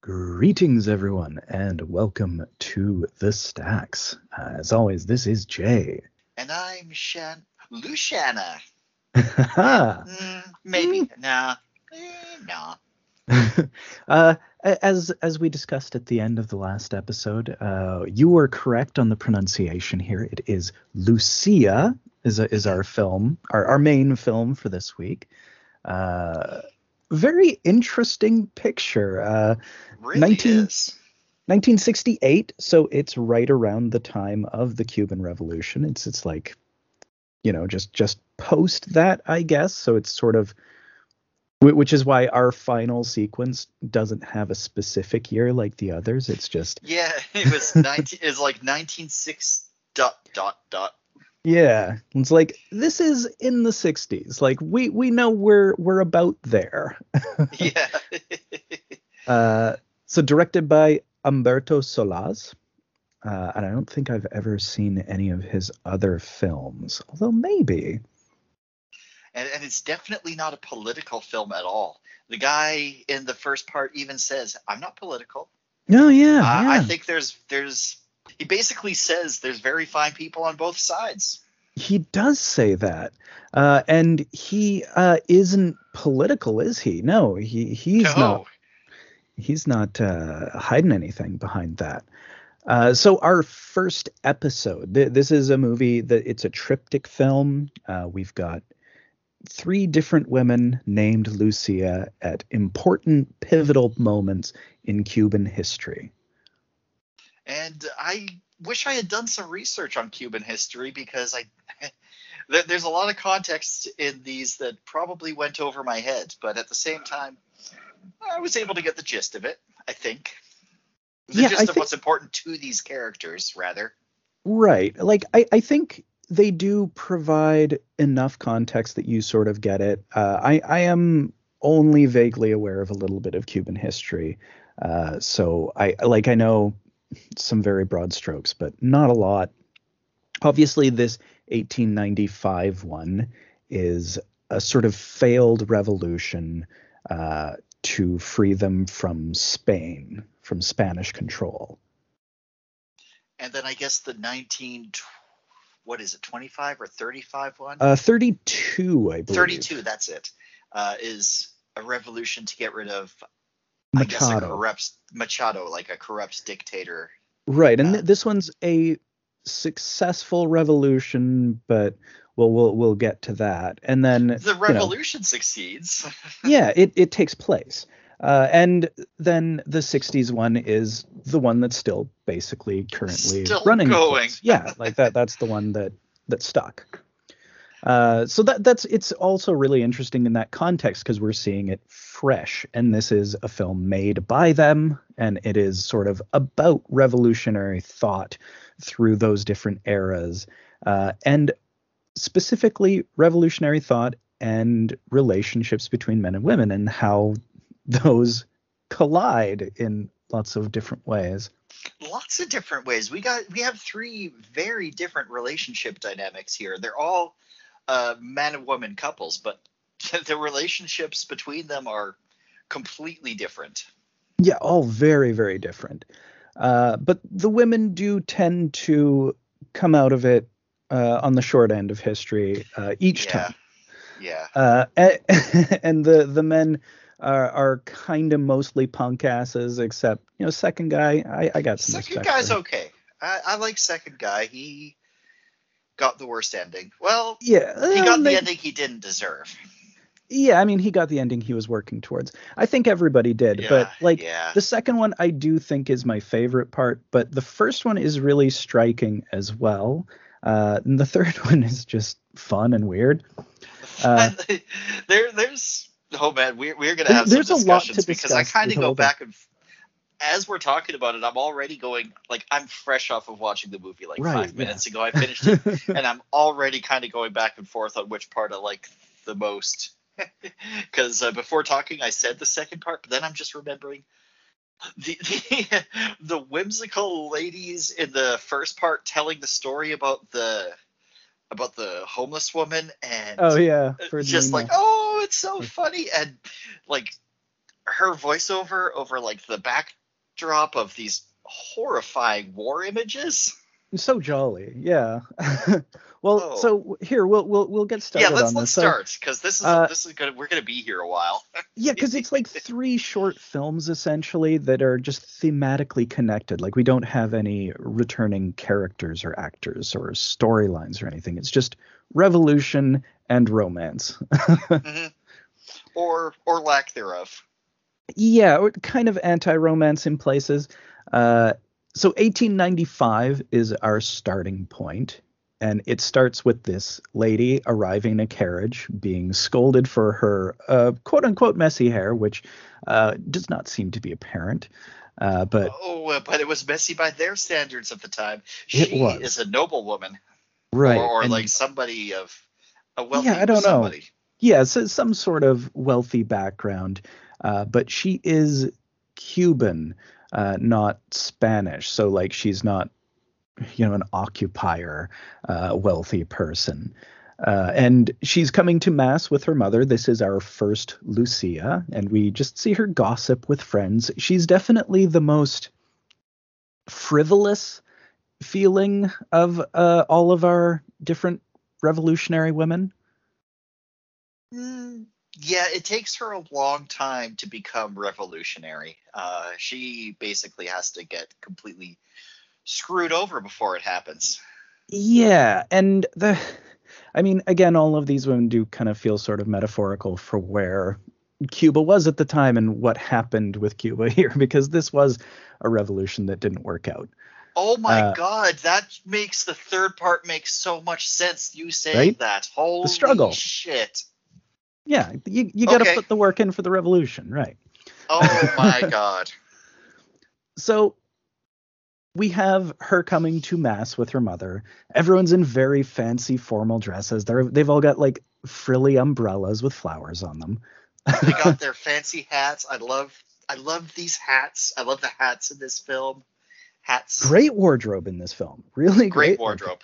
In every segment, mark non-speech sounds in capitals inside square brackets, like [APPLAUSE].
Greetings, everyone, and welcome to the Stacks. Uh, as always, this is Jay. And I'm Shan Luciana. [LAUGHS] Mm, maybe. Nah. Eh, nah. [LAUGHS] uh, as as we discussed at the end of the last episode, uh, you were correct on the pronunciation here. It is Lucia is a, is our film, our, our main film for this week. Uh, very interesting picture. Uh, Really 19 is. 1968 so it's right around the time of the cuban revolution it's it's like you know just just post that i guess so it's sort of which is why our final sequence doesn't have a specific year like the others it's just Yeah, [LAUGHS] it was 19 it was like 196 dot dot dot. Yeah it's like this is in the 60s like we we know we're we're about there [LAUGHS] Yeah. [LAUGHS] Uh, so directed by Humberto Solás. Uh, and I don't think I've ever seen any of his other films, although maybe. and, and it's definitely not a political film at all. The guy in the first part even says, "I'm not political." No, yeah, Uh, yeah. I think there's there's he basically says there's very fine people on both sides. he does say that, uh, and he uh, isn't political, is he? No, he he's no. not. He's not uh, hiding anything behind that. Uh, so our first episode, th- this is a movie that it's a triptych film. Uh, we've got three different women named Lucia at important pivotal moments in Cuban history. And I wish I had done some research on Cuban history because I [LAUGHS] there's a lot of context in these that probably went over my head, but at the same time, I was able to get the gist of it. I think the Yeah, gist I of think- what's important to these characters, rather. Right. Like I, I think they do provide enough context that you sort of get it. Uh, I, I am only vaguely aware of a little bit of Cuban history. Uh, so I like I know some very broad strokes, but not a lot. Obviously, this 1895 one is a sort of failed revolution uh, to free them from Spain, from Spanish control. And then I guess the 19 what is it, 25 or 35 one? Uh, 32, I believe. 32, that's it. Uh, is a revolution to get rid of I guess a Machado. corrupt Machado, like a corrupt dictator. Right, and Uh, th- this one's a successful revolution, but well, we'll we'll get to that. And then The you know, revolution succeeds. [LAUGHS] yeah, it it takes place. Uh, and then the 60s one is the one that's still basically currently Still running. in going. Yeah, like that that's the one that that stuck. Uh, so that that's it's also really interesting in that context because we're seeing it fresh, and this is a film made by them, and it is sort of about revolutionary thought through those different eras, uh, and specifically revolutionary thought and relationships between men and women, and how those collide in lots of different ways. Lots of different ways. We got we have three very different relationship dynamics here. They're all uh, man and woman couples, but [LAUGHS] the relationships between them are completely different. Yeah, all very, very different. Uh, but the women do tend to come out of it uh, on the short end of history uh, each Yeah. time. Yeah. Uh, [LAUGHS] a- and the the men are, are kind of mostly punk asses, except you know, second guy, I, I got some Second guy's okay. I, I like second guy. He got the worst ending. Well, Yeah, he got the ending he didn't deserve. Yeah, I mean, he got the ending he was working towards. I think everybody did, Yeah, but like yeah. the second one, I do think is my favorite part. But the first one is really striking as well. Uh, and the [LAUGHS] third one is just fun and weird. [LAUGHS] Uh, there, there's oh man, we're we're gonna have some there's a lot to discussions because I kind of go back and as we're talking about it, I'm already going like I'm fresh off of watching the movie like Right, five yeah. minutes ago. I finished it, [LAUGHS] and I'm already kind of going back and forth on which part I like the most. [LAUGHS] Because uh, before talking, I said the second part, but then I'm just remembering the, [LAUGHS] the the whimsical ladies in the first part telling the story about the about the homeless woman and oh yeah, just like oh it's so funny and like her voiceover over like the backdrop of these horrifying war images. So jolly, yeah. [LAUGHS] well, Oh. so here we'll we'll we'll get started yeah, let's on let's this. Start because this is uh, this is gonna we're gonna be here a while. [LAUGHS] Yeah, because it's like three short films essentially that are just thematically connected. Like we don't have any returning characters or actors or storylines or anything. It's just revolution and romance. [LAUGHS] Mhm. Or or lack thereof. Yeah, or kind of anti-romance in places. Uh, so 1895 is our starting point, and it starts with this lady arriving in a carriage, being scolded for her uh, quote-unquote messy hair, which uh, does not seem to be apparent. Uh, but Oh, uh, but it was messy by their standards of the time. She is a noblewoman, right, or, or and- like somebody of a wealthy Yeah, I don't know. yeah, so some sort of wealthy background, uh, but she is Cuban, uh, not Spanish. So like she's not, you know, an occupier, uh, wealthy person. Uh, and she's coming to mass with her mother. This is our first Lucia, and we just see her gossip with friends. She's definitely the most frivolous feeling of uh, all of our different revolutionary women. Mm, yeah, it takes her a long time to become revolutionary. Uh, she basically has to get completely screwed over before it happens. Yeah, and the I mean, again, all of these women do kind of feel sort of metaphorical for where Cuba was at the time and what happened with Cuba [LAUGHS] here, because this was a revolution that didn't work out. Oh my Uh, god, that makes the third part make so much sense. You saying Right? that? Holy struggle. shit! Yeah, you you got to Okay. put the work in for the revolution, right? Oh my [LAUGHS] god. So we have her coming to mass with her mother. Everyone's in very fancy formal dresses. They're they've all got like frilly umbrellas with flowers on them. They got [LAUGHS] their fancy hats. I love I love these hats. I love the hats in this film. Hats. Great wardrobe in this film. Really Great great wardrobe.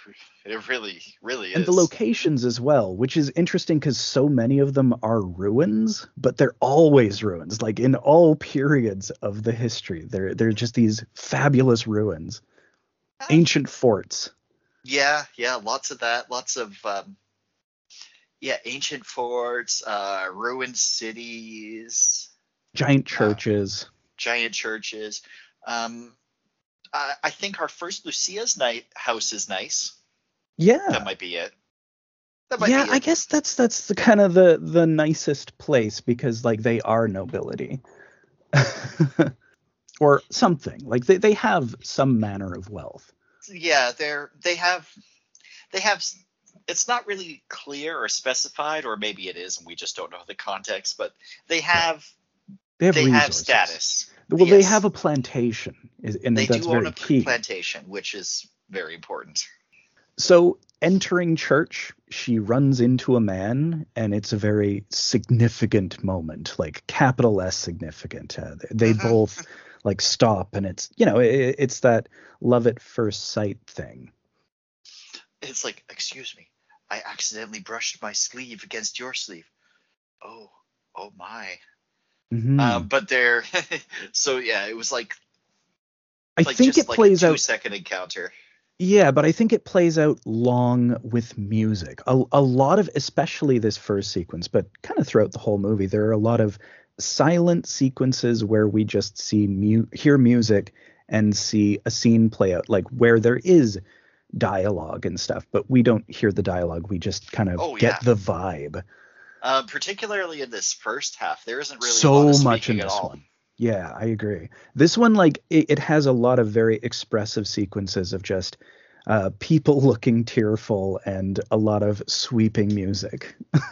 It really, really is. and the locations as well, which is interesting because so many of them are ruins, but they're always ruins. Like in all periods of the history, they're they're just these fabulous ruins, ancient forts. Yeah, yeah, lots of that. Lots of um, yeah, ancient forts, uh, ruined cities, giant churches. giant churches. Um, I, I think our first Lucia's night house is nice. yeah, That might be it. Might yeah. be I guess that's that's the kind of the the nicest place because like they are nobility, [LAUGHS] or something. Like they they have some manner of wealth. yeah they're they have they have it's not really clear or specified or maybe it is and we just don't know the context but they have They have they have status Well, they have a plantation, and they that's do own a key. plantation which is very important So, entering church, she runs into a man, and it's a very significant moment, like capital S significant. Uh, they Mhm. both like stop, and it's you know it, it's that love at first sight thing. it's like excuse me i accidentally brushed my sleeve against your sleeve oh oh my Mhm. um, but they're [LAUGHS] so yeah it was like I like think it like plays a two out. second encounter Yeah, but I think it plays out long with music. A, a lot of, especially this first sequence, but kind of throughout the whole movie, there are a lot of silent sequences where we just see mu- hear music and see a scene play out, like where there is dialogue and stuff, but we don't hear the dialogue. We just kind of Oh, get yeah. the vibe. Um, particularly in this first half there isn't really so much in this all. one. Yeah, I agree. This one, like, it, it has a lot of very expressive sequences of just uh, people [LAUGHS] looking tearful and a lot of sweeping music. [LAUGHS]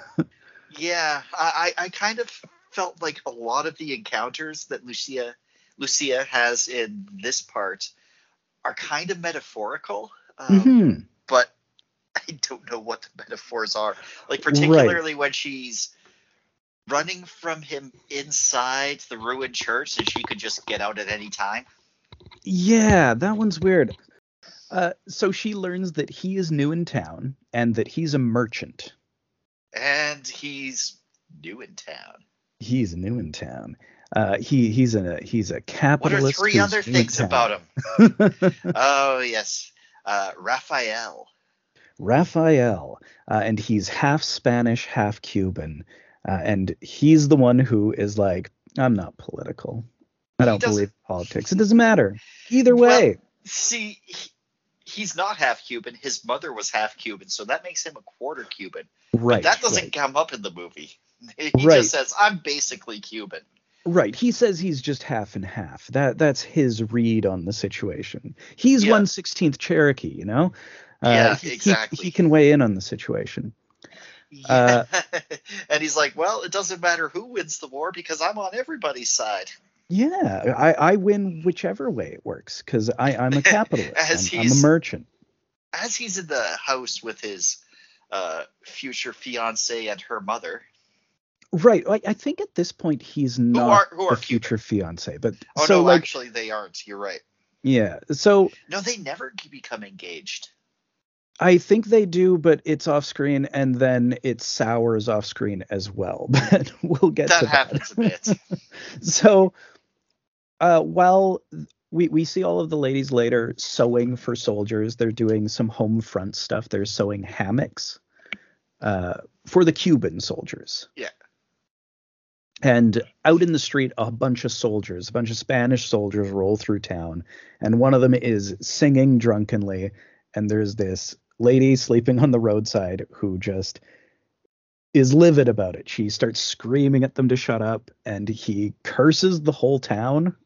Yeah, I, I kind of felt like a lot of the encounters that Lucia Lucia has in this part are kind of metaphorical, um, hmm I [LAUGHS] don't know what the metaphors are. Like particularly when she's running from him inside the ruined church, and she could just get out at any time. Yeah, that one's weird. Uh, so she learns that he is new in town and that he's a merchant. And he's new in town. He's new in town. Uh, he he's a he's a capitalist. What are three other things about him? [LAUGHS] oh yes, uh, Raphael. Raphael, uh, and he's half Spanish, half Cuban, uh, and he's the one who is like, I'm not political. I don't believe in politics. It doesn't matter. Either Well, way, See, he, he's not half Cuban. His mother was half Cuban, so that makes him a quarter Cuban. right. But that doesn't right. come up in the movie. [LAUGHS] He Right. just says, "I'm basically Cuban." Right. He says he's just half and half. That that's his read on the situation. He's Yeah. one sixteenth Cherokee, you know. Uh, Yeah, he- he- exactly. He, can weigh in on the situation. Uh, [LAUGHS] and he's like, "Well, it doesn't matter who wins the war because I'm on everybody's side." Yeah, I, I win whichever way it works because I'm a [LAUGHS] capitalist. As I'm, I'm a merchant. As he's in the house with his uh, future fiance and her mother. Right. I, I think at this point he's not are- who are future fiance, but Oh so no, like actually, they aren't. You're right. yeah. So No, they never become engaged. I think they do, but it's off screen, and then it sours off screen as well. [LAUGHS] But we'll get That to happens a bit. that. [LAUGHS] So, uh, while we we see all of the ladies later sewing for soldiers, they're doing some home front stuff. They're sewing hammocks uh, for the Cuban soldiers. Yeah. And out in the street, a bunch of soldiers, a bunch of Spanish soldiers roll through town, and one of them is singing drunkenly. And there's this lady sleeping on the roadside who just is livid about it. She starts screaming at them to shut up, and he curses the whole town.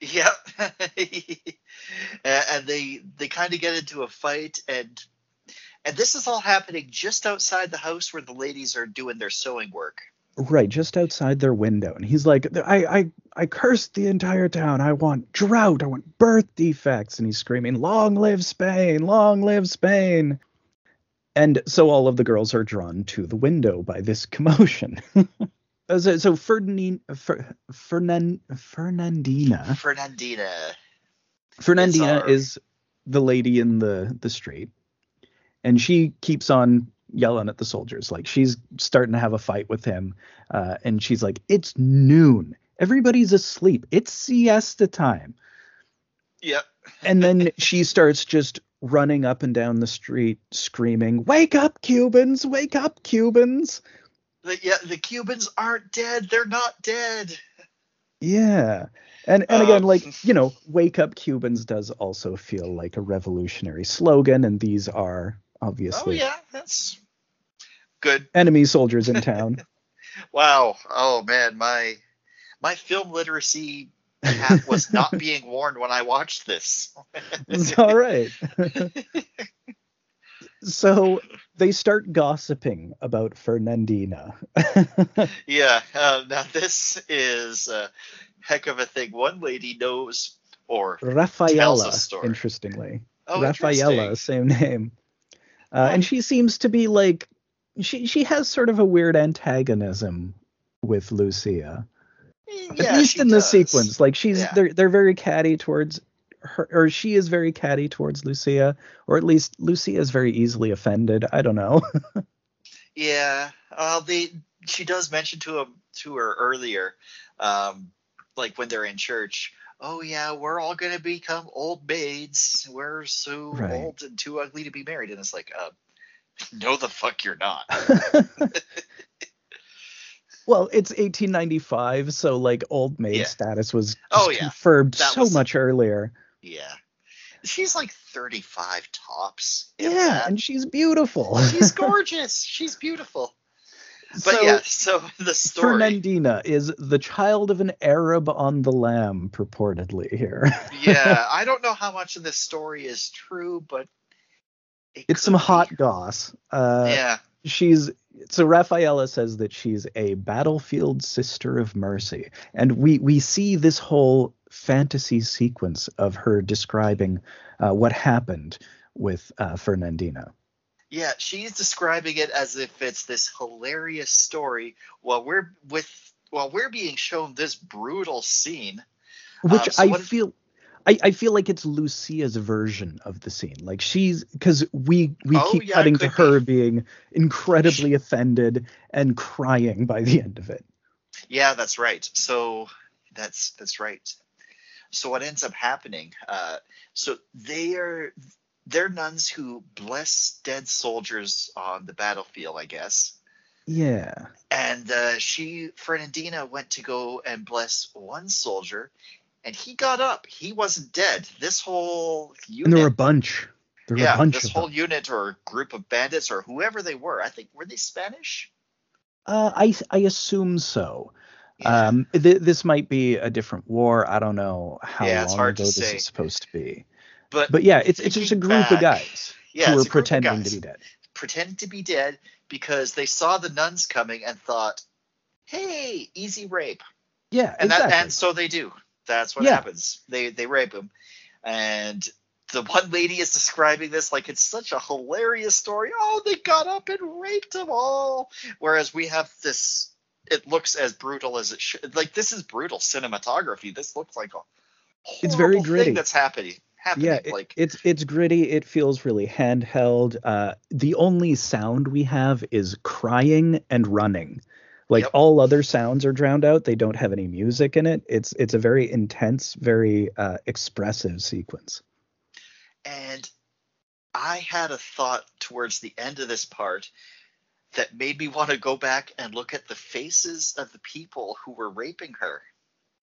Yep. [LAUGHS] and they they kind of get into a fight and and this is all happening just outside the house where the ladies are doing their sewing work. Right, just outside their window. And he's like, I, I, I cursed the entire town. I want drought. I want birth defects. And he's screaming, Long live Spain! Long live Spain! And so all of the girls are drawn to the window by this commotion. [LAUGHS] So, so Ferdinand, Fer, Fernan, Fernandina, Fernandina. Fernandina is the lady in the the street, and she keeps on yelling at the soldiers. Like she's starting to have a fight with him, uh, and she's like, "It's noon. Everybody's asleep. It's siesta time." Yep. [LAUGHS] And then she starts just running up and down the street, screaming, "Wake up, Cubans! Wake up, Cubans!" The, yeah, the Cubans aren't dead. They're not dead. Yeah. And and again, Um, like, you know, wake up Cubans does also feel like a revolutionary slogan, and these are Oh obviously yeah, that's good. enemy soldiers in town. [LAUGHS] Wow. Oh man, my my film literacy hat was not [LAUGHS] being worn when I watched this. it's all right. [LAUGHS] so they start gossiping about Fernandina. Yeah. Uh, now this is a heck of a thing. One lady knows, or Rafaela, story. interestingly. oh, Rafaela, interesting. same name. Uh, and she seems to be like she she has sort of a weird antagonism with Lucia. Yeah, At least in the sequence. Like she's Yeah. they're they're very catty towards her or she is very catty towards Lucia, or at least Lucia is very easily offended. I don't know. [LAUGHS] Yeah. Well, they she does mention to him to her earlier, um, like when they're in church. Oh yeah, we're all gonna become old maids. We're so Right. old and too ugly to be married, and it's like, uh, [LAUGHS] no, the fuck you're not. [LAUGHS] [LAUGHS] well, it's 1895, so like old maid Yeah. status was Oh, yeah. confirmed That so was- much earlier. Yeah. She's like 35 tops. Yeah, that. and she's beautiful. she's gorgeous. She's beautiful. But So- yeah, [LAUGHS] so the story. Fernandina is the child of an Arab on the lam, purportedly here. [LAUGHS] yeah, I don't know how much of this story is true, but it it's some be. hot goss. Uh, Yeah. she's so Rafaela says that she's a battlefield sister of mercy, and we we see this whole fantasy sequence of her describing uh, what happened with uh, Fernandina. Yeah, she's describing it as if it's this hilarious story while we're with while we're being shown this brutal scene. which Um, so I what- feel I, I feel like it's Lucia's version of the scene. Like she's because we we Oh, keep yeah, cutting to her being incredibly offended and crying by the end of it. Yeah, that's right. So that's that's right. So what ends up happening? Uh, so they are they're nuns who bless dead soldiers on the battlefield, I guess. Yeah. And uh, she, Fernandina, went to go and bless one soldier, and he got up. He wasn't dead. This whole unit, And there were a bunch. There were yeah, a bunch this of whole them. unit or group of bandits or whoever they were. I think were they Spanish? Uh, I I assume so. Yeah. Um, th- this might be a different war. I don't know how Yeah, it's long ago this is supposed to be. But But yeah, it's it's just a group of guys yeah, who are a group of pretending to be dead. pretend to be dead because they saw the nuns coming and thought, "Hey, easy rape." Yeah, and exactly. that and so they do. That's what Yeah. happens. They they rape him, and the one lady is describing this like it's such a hilarious story. Oh, they got up and raped them all. Whereas we have this. It looks as brutal as it should. Like this is brutal cinematography. This looks like a It's very gritty. thing that's happening. Happening. yeah, it- like it's it's gritty. It feels really handheld. Uh, the only sound we have is crying and running. Like Yep. all other sounds are drowned out. They don't have any music in it. It's it's a very intense, very uh, expressive sequence. And I had a thought towards the end of this part that made me want to go back and look at the faces of the people who were raping her.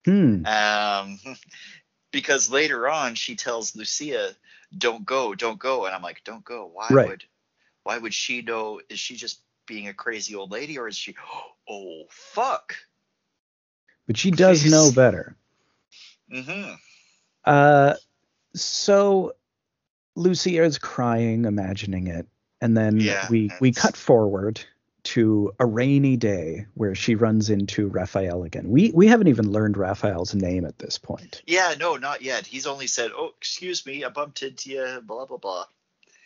Hmm. Um, [LAUGHS] because later on she tells Lucia, "Don't go, don't go," and I'm like, "Don't go. Why Right. would? Why would she know? Is she just being a crazy old lady, or is she? [GASPS] Oh fuck." But she does Please. know better. Mm-hmm. Uh, so Lucia is crying, imagining it, and then Yeah, we we cut forward to a rainy day where she runs into Raphael again. We we haven't even learned Raphael's name at this point. Yeah, no, not yet. He's only said, "Oh, excuse me, I bumped into you." Blah blah blah.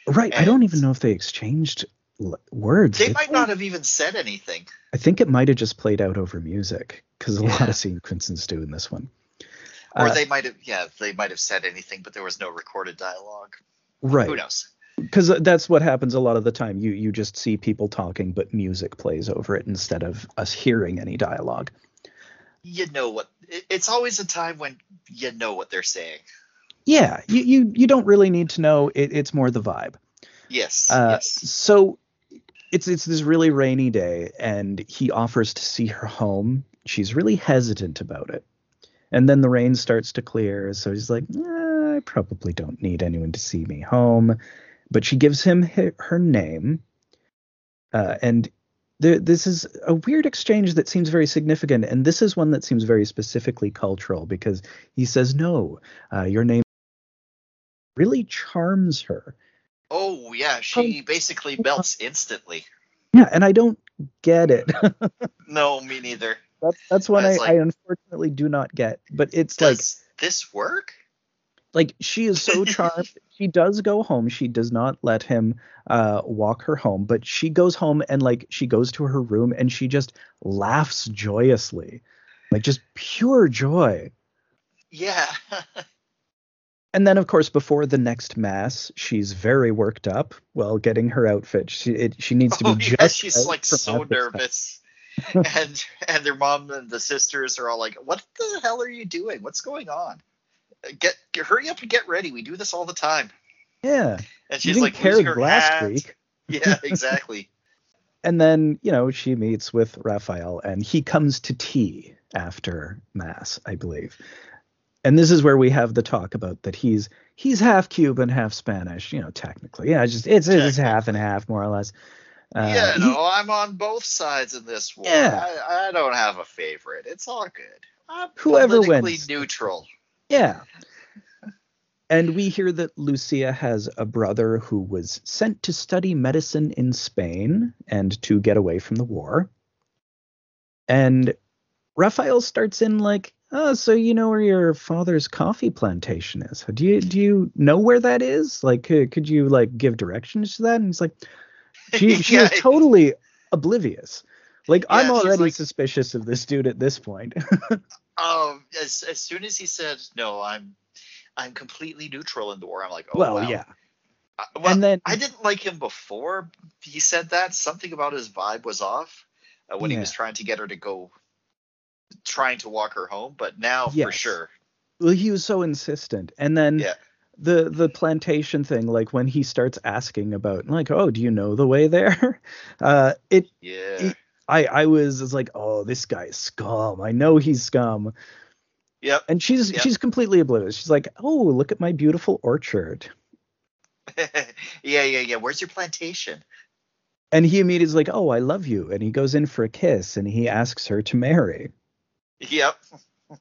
Right. I don't even know if they exchanged l- words. They did might not have even said anything. I think it might have just played out over music because a lot of sequences do in this one. Or Uh, they might have, yeah, they might have said anything, but there was no recorded dialogue. Right. Who knows? Because that's what happens a lot of the time. You you just see people talking, but music plays over it instead of us hearing any dialogue. You know what? It's always a time when you know what they're saying. Yeah, you you, you don't really need to know. It, it's more the vibe. Yes. Uh, yes. So it's it's this really rainy day, and he offers to see her home. She's really hesitant about it, and then the rain starts to clear. So he's like, "Eh, I probably don't need anyone to see me home, but she gives him her, her name, uh, and. There, this is a weird exchange that seems very significant, and this is one that seems very specifically cultural because he says, "No, uh, your name really charms her." Oh yeah, she basically melts instantly. Yeah, and I don't get it. [LAUGHS] No, me neither. that's that's one I, It's like- I unfortunately do not get. But it's like Does this work? Like she is so [LAUGHS] charmed. she does go home. She does not let him uh walk her home, but she goes home and like she goes to her room and she just laughs joyously. Like just pure joy. Yeah. [LAUGHS] And then of course before the next mass, she's very worked up while getting her outfit. She it, she needs to be oh just yeah, she's like so nervous. [LAUGHS] and and their mom and the sisters are all like, "What the hell are you doing? What's going on? Get, get hurry up and get ready. We do this all the time." Yeah. And she's like losing last hat. week. [LAUGHS] Yeah, [LAUGHS] exactly. and then you know she meets with Raphael and he comes to tea after mass i believe and this is where we have the talk about that he's he's half cuban half spanish you know technically yeah it's just it's, it's half and half more or less uh, yeah, he- no, I'm on both sides in this war. Yeah. I, I don't have a favorite. It's all good. I'm Whoever politically wins. neutral. Yeah and we hear that lucia has a brother who was sent to study medicine in spain and to get away from the war and Raphael starts in like, oh, so you know where your father's coffee plantation is? Do you do you know where that is? Like, could, could you like give directions to that? And he's like, she [LAUGHS] she Yeah. is totally oblivious. Like, I'm already like- suspicious of this dude at this point. [LAUGHS] Um, as as soon as he said no, I'm I'm completely neutral in the war. I'm like, oh well, wow. yeah. I, well, and then I didn't like him before he said that. Something about his vibe was off uh, when he was trying to get her to go trying to walk her home, but now for sure. Well, he was so insistent, and then Yeah. the the plantation thing, like when he starts asking about, like, oh, do you know the way there? [LAUGHS] Uh, it Yeah. I I was, was like, oh, this guy's scum. I know he's scum. Yep. And she's Yep. she's completely oblivious. She's like, oh, look at my beautiful orchard. [LAUGHS] yeah, yeah, yeah. Where's your plantation? And he immediately is like, oh, I love you. And he goes in for a kiss, and he asks her to marry. Yep. [LAUGHS]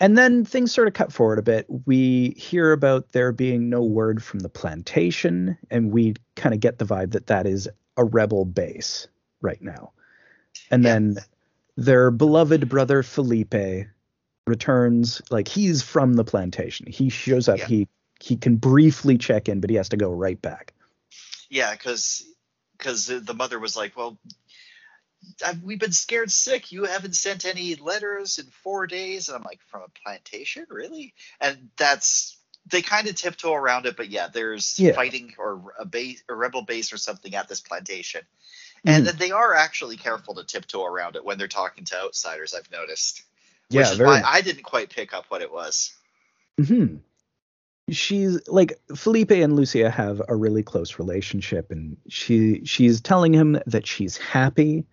And then things sort of cut forward a bit. We hear about there being no word from the plantation, and we kind of get the vibe that that is a rebel base right now. And then their beloved brother Felipe returns, like he's from the plantation. He shows up. Yeah. He he can briefly check in, but he has to go right back. Yeah, because because the mother was like, well. I've, we've been scared sick. You haven't sent any letters in four days, and I'm like, from a plantation, really? And that's they kind of tiptoe around it, but yeah, there's Yeah. fighting or a base, a rebel base or something at this plantation. And then they are actually careful to tiptoe around it when they're talking to outsiders. I've noticed, which Yeah, is very why I didn't quite pick up what it was. hmm She's like Felipe and Lucia have a really close relationship, and she she's telling him that she's happy,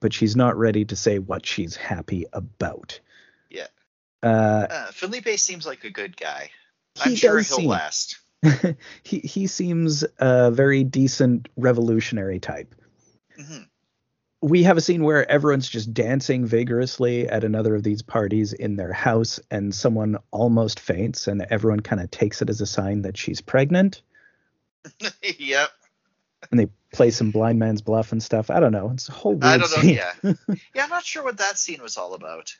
but she's not ready to say what she's happy about. Yeah. Uh, Uh, Felipe seems like a good guy. I'm sure he'll seem last. [LAUGHS] he he seems a very decent revolutionary type. Hmm we have a scene where everyone's just dancing vigorously at another of these parties in their house and someone almost faints and everyone kind of takes it as a sign that she's pregnant [LAUGHS] yep. and they play some blind man's bluff and stuff i don't know it's a whole weird I don't know. scene. Yeah. [LAUGHS] yeah, I'm not sure what that scene was all about.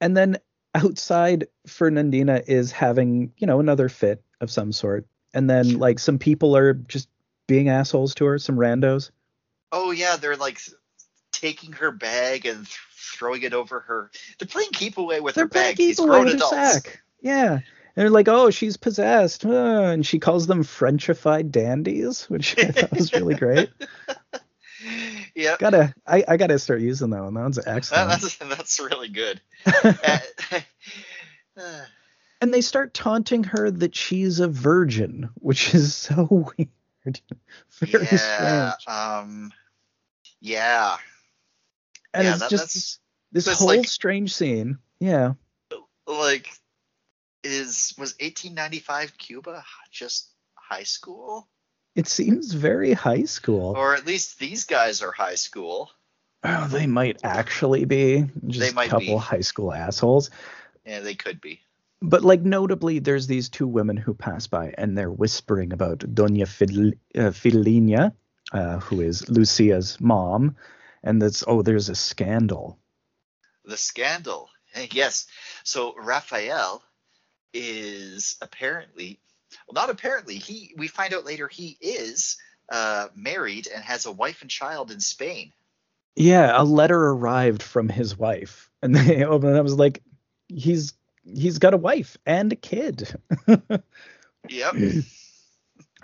and then outside fernandina is having you know another fit of some sort and then like some people are just being assholes to her some randos Oh yeah, they're like taking her bag and th- throwing it over her. They're playing keep away with they're her bag. These away grown with her adults. sack yeah and they're like oh she's possessed uh, and she calls them frenchified dandies which [LAUGHS] i thought was really great [LAUGHS] yeah, gotta I, I gotta start using that one that one's [LAUGHS] excellent that's that's really good. Uh, uh, and they start taunting her that she's a virgin which is so weird very yeah, strange um, yeah, and yeah, it's that- just that's this whole like- strange scene. Yeah. Like is was 1895 Cuba just high school, it seems very high school. Or at least these guys are high school. oh, they might actually be. Just might a couple be. high school assholes. Yeah, they could be. But like notably, there's these two women who pass by and they're whispering about Doña Fidel, uh, Fidelina, uh, who is Lucia's mom, and that's oh, there's a scandal. the scandal. Yes. So Raphael is apparently, well, not apparently. He we find out later he is uh, married and has a wife and child in Spain. Yeah, a letter arrived from his wife, and [LAUGHS] they opened. it. I was like, he's he's got a wife and a kid. [LAUGHS] Yep.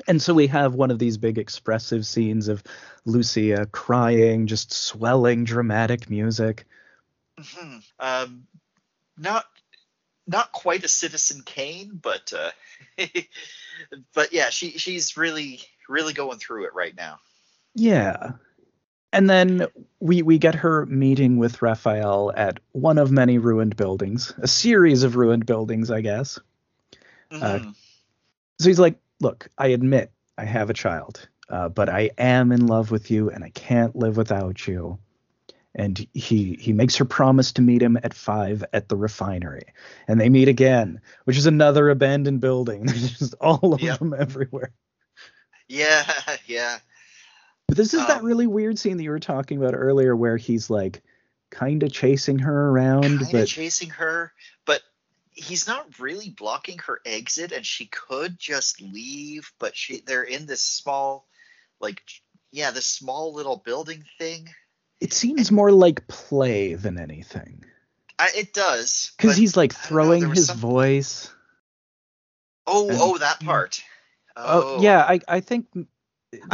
And so we have one of these big expressive scenes of Lucia crying, just swelling dramatic music. Mhm. um, not not quite a Citizen Kane, but uh, [LAUGHS] but yeah, she she's really really going through it right now. Yeah. And then we we get her meeting with Raphael at one of many ruined buildings, a series of ruined buildings, I guess. Uh, Mhm. So he's like, "Look, I admit I have a child, uh, but I am in love with you, and I can't live without you." And he he makes her promise to meet him at five at the refinery, and they meet again, which is another abandoned building. [LAUGHS] There's just all of Yep. them everywhere. yeah, [LAUGHS] yeah. But this is that Um, really weird scene that you were talking about earlier where he's like kind of chasing her around, kind of but chasing her, but he's not really blocking her exit, and she could just leave, but she they're in this small, like yeah, this small little building thing. it seems more like play than anything. I, it does Because he's like don't know, throwing his some- voice. Oh, and- oh, that part. Oh, oh, yeah, I I think I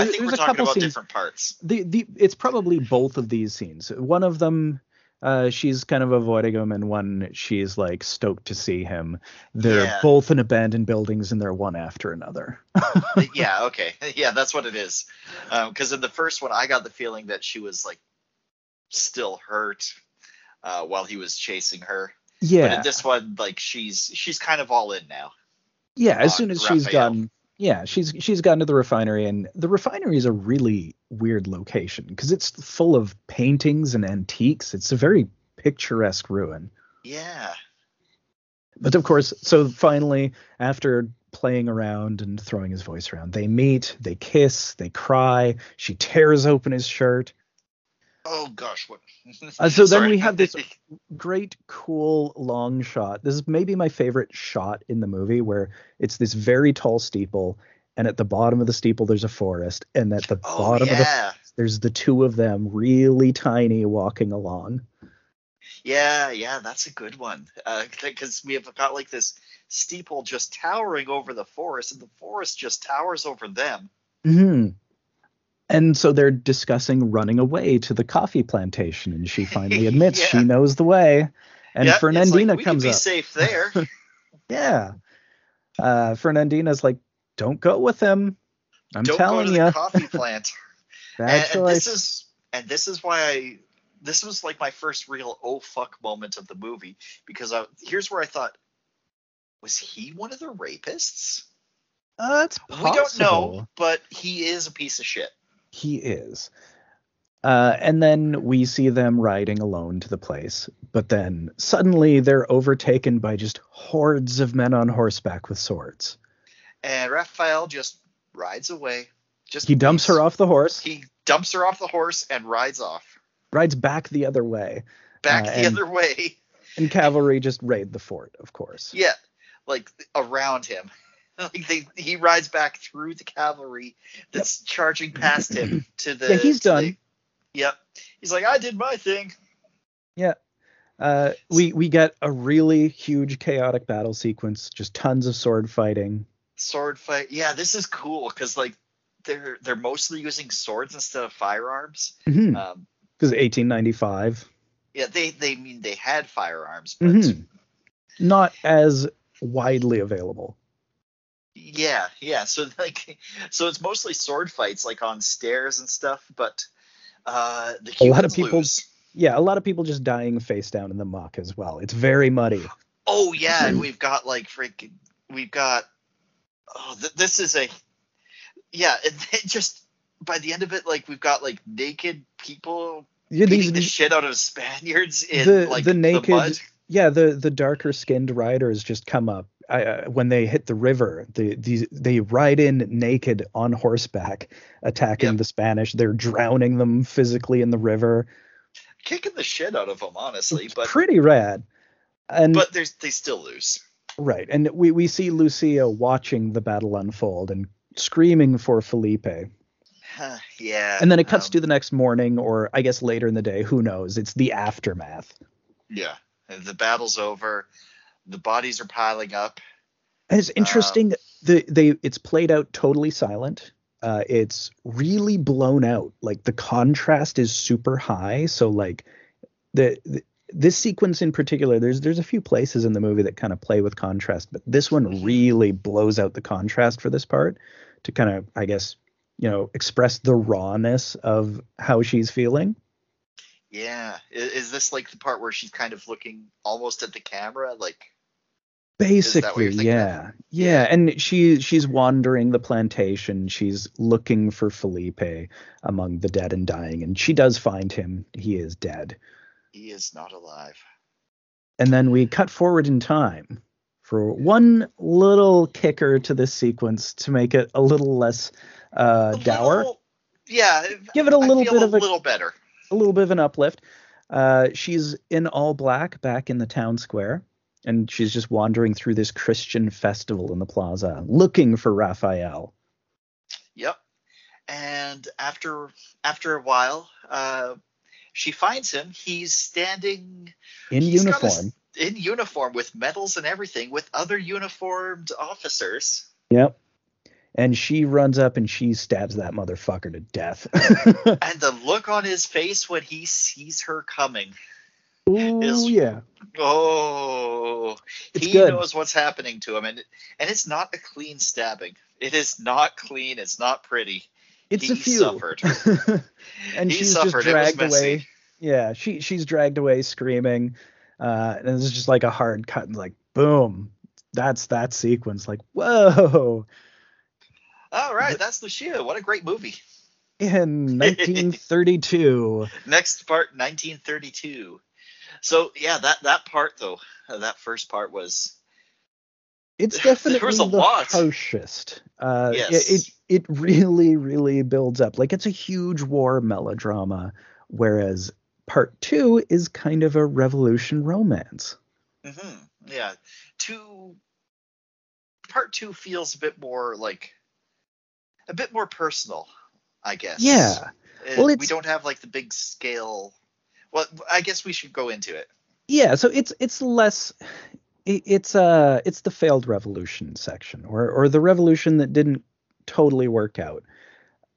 think there's we're a talking couple about scenes. different parts. The the it's probably both of these scenes. One of them uh, she's kind of avoiding him, and when she's like stoked to see him, they're Yeah. both in abandoned buildings and they're one after another. [LAUGHS] yeah, okay. [LAUGHS] Yeah, that's what it is. Because in the first one, I got the feeling that she was like still hurt uh, while he was chasing her. Yeah. But in this one, like she's she's kind of all in now. yeah. As soon as she's Raphael. gotten, yeah, she's she's gotten to the refinery, and the refinery is a really weird location because it's full of paintings and antiques. It's a very picturesque ruin. Yeah. But of course, so finally, after playing around and throwing his voice around, they meet, they kiss, they cry. She tears open his shirt. Oh gosh, what? [LAUGHS] Uh, so then we have this [LAUGHS] great, cool long shot. This is maybe my favorite shot in the movie, where it's this very tall steeple, and at the bottom of the steeple there's a forest, and at the oh bottom of the yeah, there's the two of them, really tiny, walking along. yeah, yeah. That's a good one. Because we have got like this steeple just towering over the forest, and the forest just towers over them. hmm And so they're discussing running away to the coffee plantation, and she finally [LAUGHS] admits Yeah. she knows the way. And yeah, it's like, Fernandina we comes be up. safe there. [LAUGHS] Yeah. Uh, Fernandina's like, "Don't go with him. I'm Don't go telling to you, the coffee [LAUGHS] plant. and, and this is and this is why I this was like my first real oh fuck moment of the movie because I, here's where I thought was he one of the rapists? Uh, it's We don't know, but he is a piece of shit. He is. Uh, and then we see them riding alone to the place, but then suddenly they're overtaken by just hordes of men on horseback with swords. And Raphael just rides away. Just He dumps her off the horse, He dumps her off the horse and rides off rides back the other way, back Uh, the and- other way. and cavalry just raid the fort, of course. Yeah, like around him. [LAUGHS] Like they, he rides back through the cavalry that's charging past him [CLEARS THROAT] to the. Yeah, he's to the- done. yep. He's like, I did my thing. Yeah. Uh, we we get a really huge chaotic battle sequence, just tons of sword fighting. Sword fight. Yeah, this is cool because like they're they're mostly using swords instead of firearms. Because Um, 1895, yeah, they they mean they had firearms, but Mhm. not as widely available. yeah, yeah. So [LAUGHS] like, so it's mostly sword fights like on stairs and stuff, but uh, the A lot of people- lose. Yeah, a lot of people just dying face down in the muck as well. It's very muddy. Oh yeah, and we've got like freaking, we've got. Oh, th- this is a. Yeah, it, it [LAUGHS] just by the end of it, like we've got like naked people Yeah, beating the shit out of Spaniards in the- like the naked- mud. yeah, the the darker skinned riders just come up I, uh, when they hit the river. The these they ride in naked on horseback, attacking Yep. the Spanish. They're drowning them physically in the river. kicking the shit out of them, honestly. It's But pretty rad. And but they still lose. Right, and we we see Lucia watching the battle unfold and screaming for Felipe. yeah. And then it cuts um, to the next morning, or I guess later in the day. Who knows? It's the aftermath. yeah. The battle's over. The bodies are piling up. And it's interesting. the they it's played out totally silent. Uh, it's really blown out. Like the contrast is super high. So like the, the this sequence in particular, there's there's a few places in the movie that kind of play with contrast, but this one really blows out the contrast for this part to kind of I guess you know express the rawness of how she's feeling. Yeah. Is, is this like the part where she's kind of looking almost at the camera, like? Basically, of? yeah, yeah, and she she's wandering the plantation. She's looking for Felipe among the dead and dying, and she does find him. He is dead. He is not alive. And then we cut forward in time for one little kicker to this sequence to make it a little less uh, A dour, little- yeah. Give it a little bit a of a- little better. a little bit of an uplift. Uh, she's in all black back in the town square, and she's just wandering through this Christian festival in the plaza, looking for Raphael. Yep. And after after a while, uh, she finds him. He's standing in he's got a uniform. in uniform with medals and everything with other uniformed officers. Yep. And she runs up and she stabs that motherfucker to death. [LAUGHS] And the look on his face when he sees her coming. Is- yeah. Oh, It's he good. knows what's happening to him, and and it's not a clean stabbing. It is not clean. It's not pretty. It's he a few. suffered. [LAUGHS] and He she's suffered. just dragged away. Yeah, she she's dragged away screaming. Uh, and it's just like a hard cut and like boom. That's that sequence. Like, whoa. All right, that's Lucia. What a great movie. In [LAUGHS] 1932. Next part, 1932. So yeah, that that part though, that first part was It's [LAUGHS] There definitely was a the lot. harshest. Uh, Yes. it, it it really really builds up. Like it's a huge war melodrama, whereas part two is kind of a revolution romance. Mm-hmm. yeah. Two part two feels a bit more like a bit more personal, I guess. Yeah. Uh, Well, we don't have like the big scale. Well, I guess we should go into it. Yeah, so it's it's less it, it's uh it's the failed revolution section or or the revolution that didn't totally work out.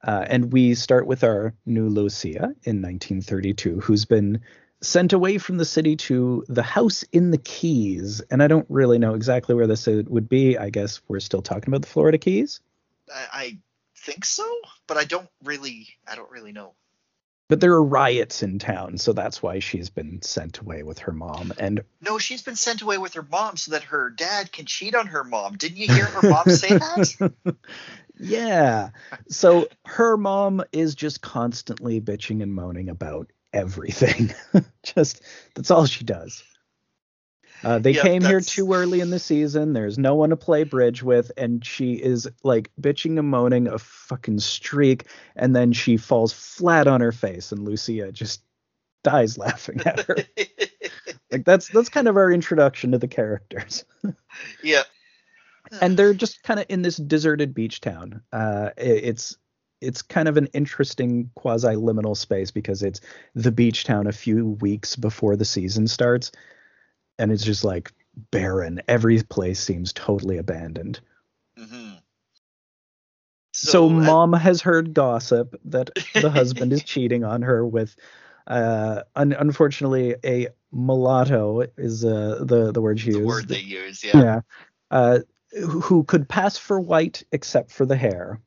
Uh, and we start with our new Lucia in 1932, who's been sent away from the city to the house in the Keys. And I don't really know exactly where this would be. I guess we're still talking about the Florida Keys, I, I think so, but I don't really. I don't really know. But there are riots in town, so that's why she's been sent away with her mom. And No, she's been sent away with her mom so that her dad can cheat on her mom. Didn't you hear her mom say that? [LAUGHS] Yeah. So her mom is just constantly bitching and moaning about everything. [LAUGHS] just that's all she does. Uh, they Yep, came here too early in the season. There's no one to play bridge with, and she is like bitching and moaning a fucking streak, and then she falls flat on her face, and Lucia just dies [LAUGHS] laughing at her. [LAUGHS] like that's that's kind of our introduction to the characters. [LAUGHS] yeah. and they're just kind of in this deserted beach town. Uh, it- it's it's kind of an interesting quasi liminal space because it's the beach town a few weeks before the season starts, and it's just like barren. Every place seems totally abandoned. hmm So, uh, mom has heard gossip that the [LAUGHS] husband is cheating on her with. Uh, un- unfortunately, a mulatto is uh, the the word she the used. word they use, yeah. yeah, uh, who could pass for white except for the hair.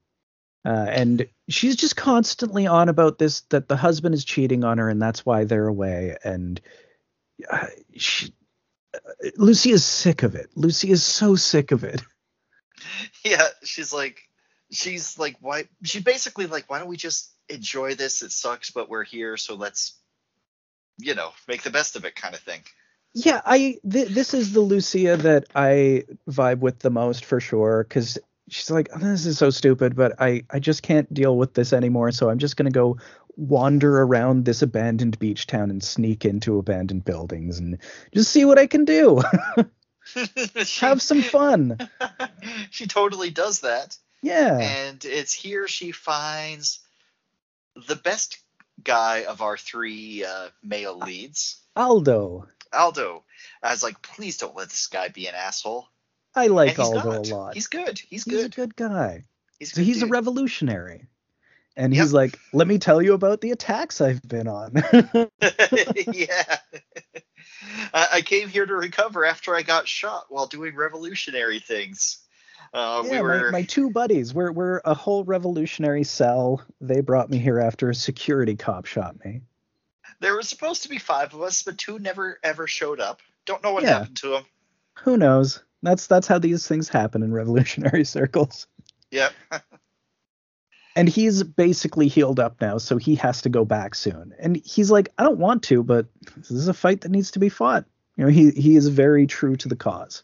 Uh, and she's just constantly on about this that the husband is cheating on her and that's why they're away. And uh, she, Lucy is sick of it. Lucy is so sick of it. [LAUGHS] Yeah, she's like, she's like, why? She basically like, why don't we just enjoy this? It sucks, but we're here, so let's, you know, make the best of it, kind of thing. Yeah, I th- this is the Lucia that I vibe with the most for sure because she's like, "Oh, this is so stupid, but I I just can't deal with this anymore. So I'm just gonna go wander around this abandoned beach town and sneak into abandoned buildings and just see what I can do. she, [LAUGHS] [LAUGHS] Have some fun. [LAUGHS] she totally does that, Yeah. and it's here she finds the best guy of our three uh, male leads, Aldo. Aldo. I was like, please don't let this guy be an asshole. I like Aldo not. a lot. He's good. He's, He's a good. good guy. He's, a So good he's a revolutionary. And Yep. he's like, let me tell you about the attacks I've been on. [LAUGHS] [LAUGHS] yeah. I, I came here to recover after I got shot while doing revolutionary things. Uh, yeah, we were my, my two buddies. We're we're a whole revolutionary cell. They brought me here after a security cop shot me. there were supposed to be five of us, but two never ever showed up. Don't know what Yeah. happened to them. Who knows? That's that's how these things happen in revolutionary [LAUGHS] circles. Yep. And he's basically healed up now, so he has to go back soon. And he's like, I don't want to, but this is a fight that needs to be fought. You know, he he is very true to the cause.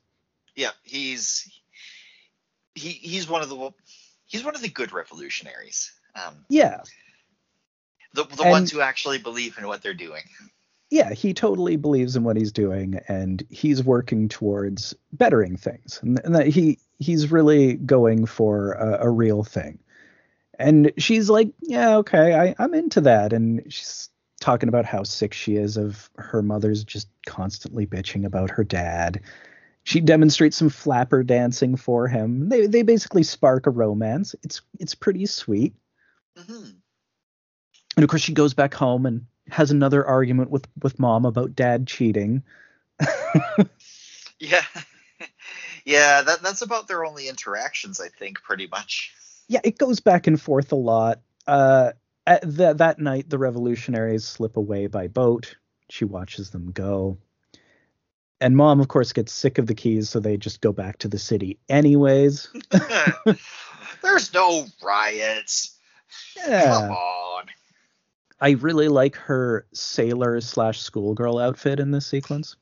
yeah, he's he he's one of the he's one of the good revolutionaries. Um, Yeah, the the And- ones who actually believe in what they're doing. yeah, he totally believes in what he's doing, and he's working towards bettering things, and, and that he he's really going for a, a real thing. And she's like, yeah, okay, I, I'm into that, and she's talking about how sick she is of her mother's just constantly bitching about her dad. She demonstrates some flapper dancing for him. They they basically spark a romance. It's it's pretty sweet. hmm And of course, she goes back home and has another argument with with mom about dad cheating. [LAUGHS] yeah. [LAUGHS] yeah, that that's about their only interactions, I think, pretty much. Yeah, it goes back and forth a lot. Uh, th- that night, the revolutionaries slip away by boat. She watches them go. And mom, of course, gets sick of the keys, so they just go back to the city anyways. [LAUGHS] [LAUGHS] There's no riots. Yeah. Come on. I really like her sailor slash schoolgirl outfit in this sequence.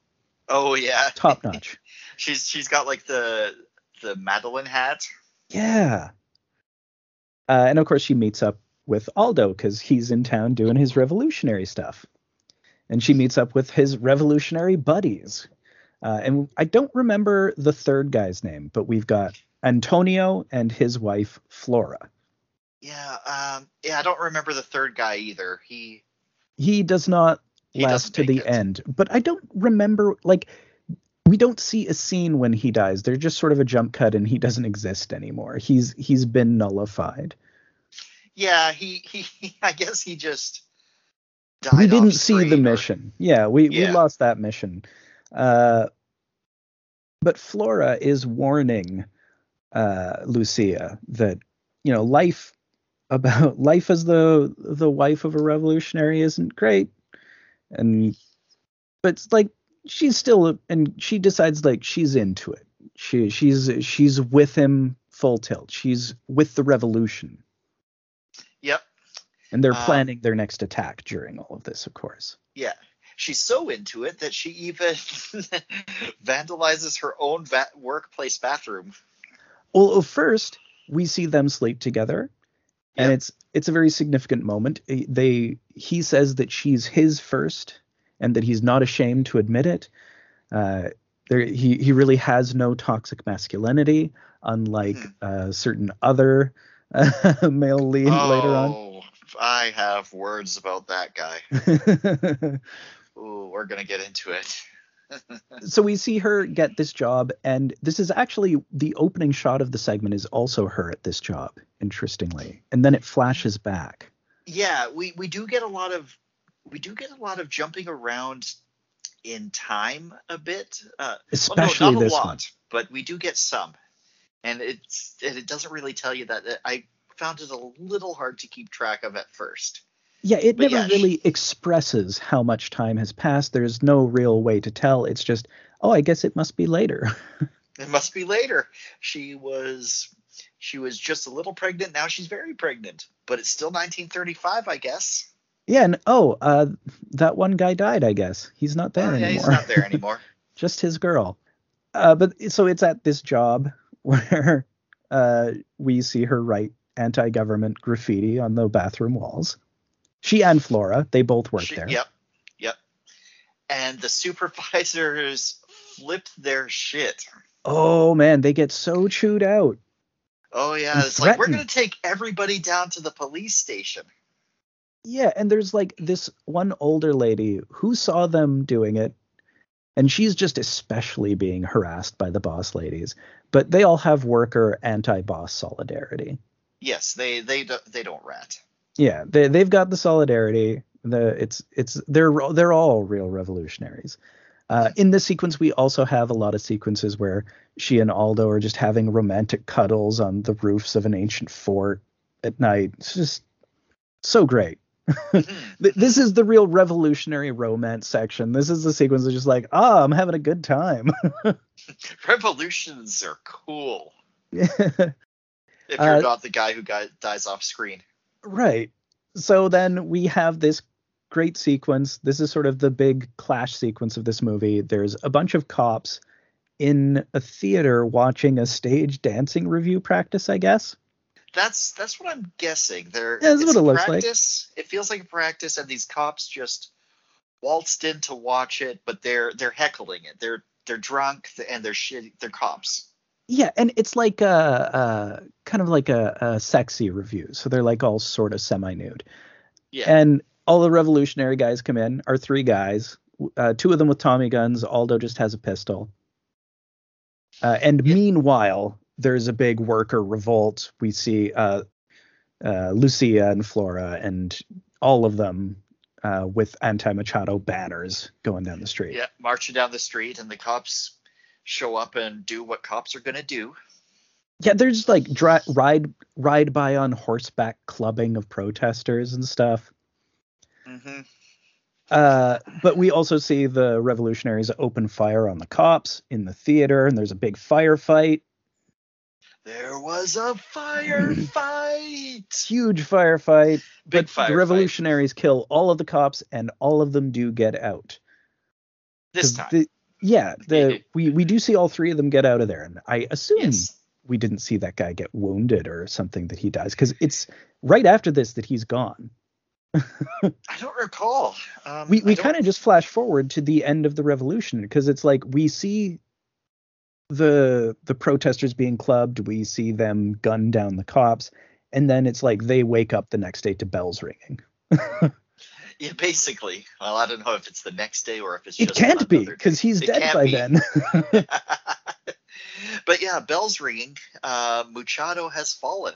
Oh yeah, top notch. [LAUGHS] she's she's got like the the Madeline hat. Yeah. Uh, and of course, she meets up with Aldo because he's in town doing his revolutionary stuff, and she meets up with his revolutionary buddies. Uh, and I don't remember the third guy's name, but we've got Antonio and his wife Flora. Yeah, um, yeah, I don't remember the third guy either. He he does not he last to the it. end, but I don't remember like we don't see a scene when he dies. They're just sort of a jump cut, and he doesn't exist anymore. He's he's been nullified. Yeah, he he. [LAUGHS] I guess he just. we didn't see the or, mission. Yeah, we yeah. we lost that mission. Uh, but Flora is warning uh, Lucia that you know life about [LAUGHS] life as the the wife of a revolutionary isn't great and but it's like she's still and she decides like she's into it. She she's she's with him full tilt. She's with the revolution. Yep. And they're um, planning their next attack during all of this of course. Yeah. She's so into it that she even [LAUGHS] vandalizes her own va- workplace bathroom. Well first we see them sleep together. And it's it's a very significant moment. They he says that she's his first, and that he's not ashamed to admit it. Uh, there, he he really has no toxic masculinity, unlike hmm. uh, certain other uh, [LAUGHS] male lead oh, later on. Oh, I have words about that guy. [LAUGHS] Ooh, we're gonna get into it [LAUGHS] so we see her get this job, and this is actually the opening shot of the segment is also her at this job, interestingly, and then it flashes back. Yeah, we we do get a lot of we do get a lot of jumping around in time a bit, uh, especially well, no, not this a lot, one. but we do get some, and it's and it doesn't really tell you that. I found it a little hard to keep track of at first. Yeah, it but never yeah, really she, expresses how much time has passed. There's no real way to tell. It's just, oh, I guess it must be later. [LAUGHS] it must be later. She was she was just a little pregnant. Now she's very pregnant, but it's still 1935, I guess. Yeah, and oh, uh, that one guy died. I guess he's not there oh, yeah, anymore. he's not there anymore. [LAUGHS] just his girl. Uh, but so it's at this job [LAUGHS] where uh, we see her write anti-government graffiti on the bathroom walls. She and Flora, they both work she, there. Yep, yep. And the supervisors flip their shit. Oh man, they get so chewed out. Oh yeah, it's like we're gonna take everybody down to the police station. Yeah, and there's like this one older lady who saw them doing it, and she's just especially being harassed by the boss ladies. But they all have worker anti-boss solidarity. Yes, they they they don't rat. Yeah, they they've got the solidarity. The it's it's they're they're all real revolutionaries. Uh, in this sequence, we also have a lot of sequences where she and Aldo are just having romantic cuddles on the roofs of an ancient fort at night. It's just so great. Mm-hmm. [LAUGHS] this is the real revolutionary romance section. This is the sequence that's just like, ah, oh, I'm having a good time. [LAUGHS] Revolutions are cool. [LAUGHS] if you're uh, not the guy who got, dies off screen. Right. So then we have this great sequence. This is sort of the big clash sequence of this movie. There's a bunch of cops in a theater watching a stage dancing revue practice, I guess. That's that's what I'm guessing. There, yeah, that's what it looks practice. like. It feels like a practice, and these cops just waltzed in to watch it, but they're they're heckling it. They're they're drunk and they're shit. They're cops. Yeah, and it's like a, a kind of like a, a, sexy revue. So they're like all sort of semi-nude. Yeah. And all the revolutionary guys come in are three guys. Uh, two of them with Tommy guns. Aldo just has a pistol. Uh, and yeah. meanwhile, there's a big worker revolt. We see uh, uh Lucia and Flora and all of them uh, with anti-Machado banners going down the street. Yeah, marching down the street, and the cops show up and do what cops are gonna do. Yeah, there's like dri- ride ride by on horseback clubbing of protesters and stuff. Mm-hmm. Uh, but we also see the revolutionaries open fire on the cops in the theater, and there's a big firefight. There was a firefight. [LAUGHS] Huge firefight. Big but firefight. the revolutionaries kill all of the cops, and all of them do get out. This 'Cause time. the- yeah, the we we do see all three of them get out of there, and I assume yes. we didn't see that guy get wounded or something that he dies because it's right after this that he's gone. [LAUGHS] I don't recall. Um, we we kind of just flash forward to the end of the revolution because it's like we see the the protesters being clubbed, we see them gun down the cops, and then it's like they wake up the next day to bells ringing. [LAUGHS] Yeah, basically. Well, I don't know if it's the next day or if it's It just can't be because he's It dead by be. then. [LAUGHS] [LAUGHS] but yeah, bells ringing. Uh, Muchado has fallen.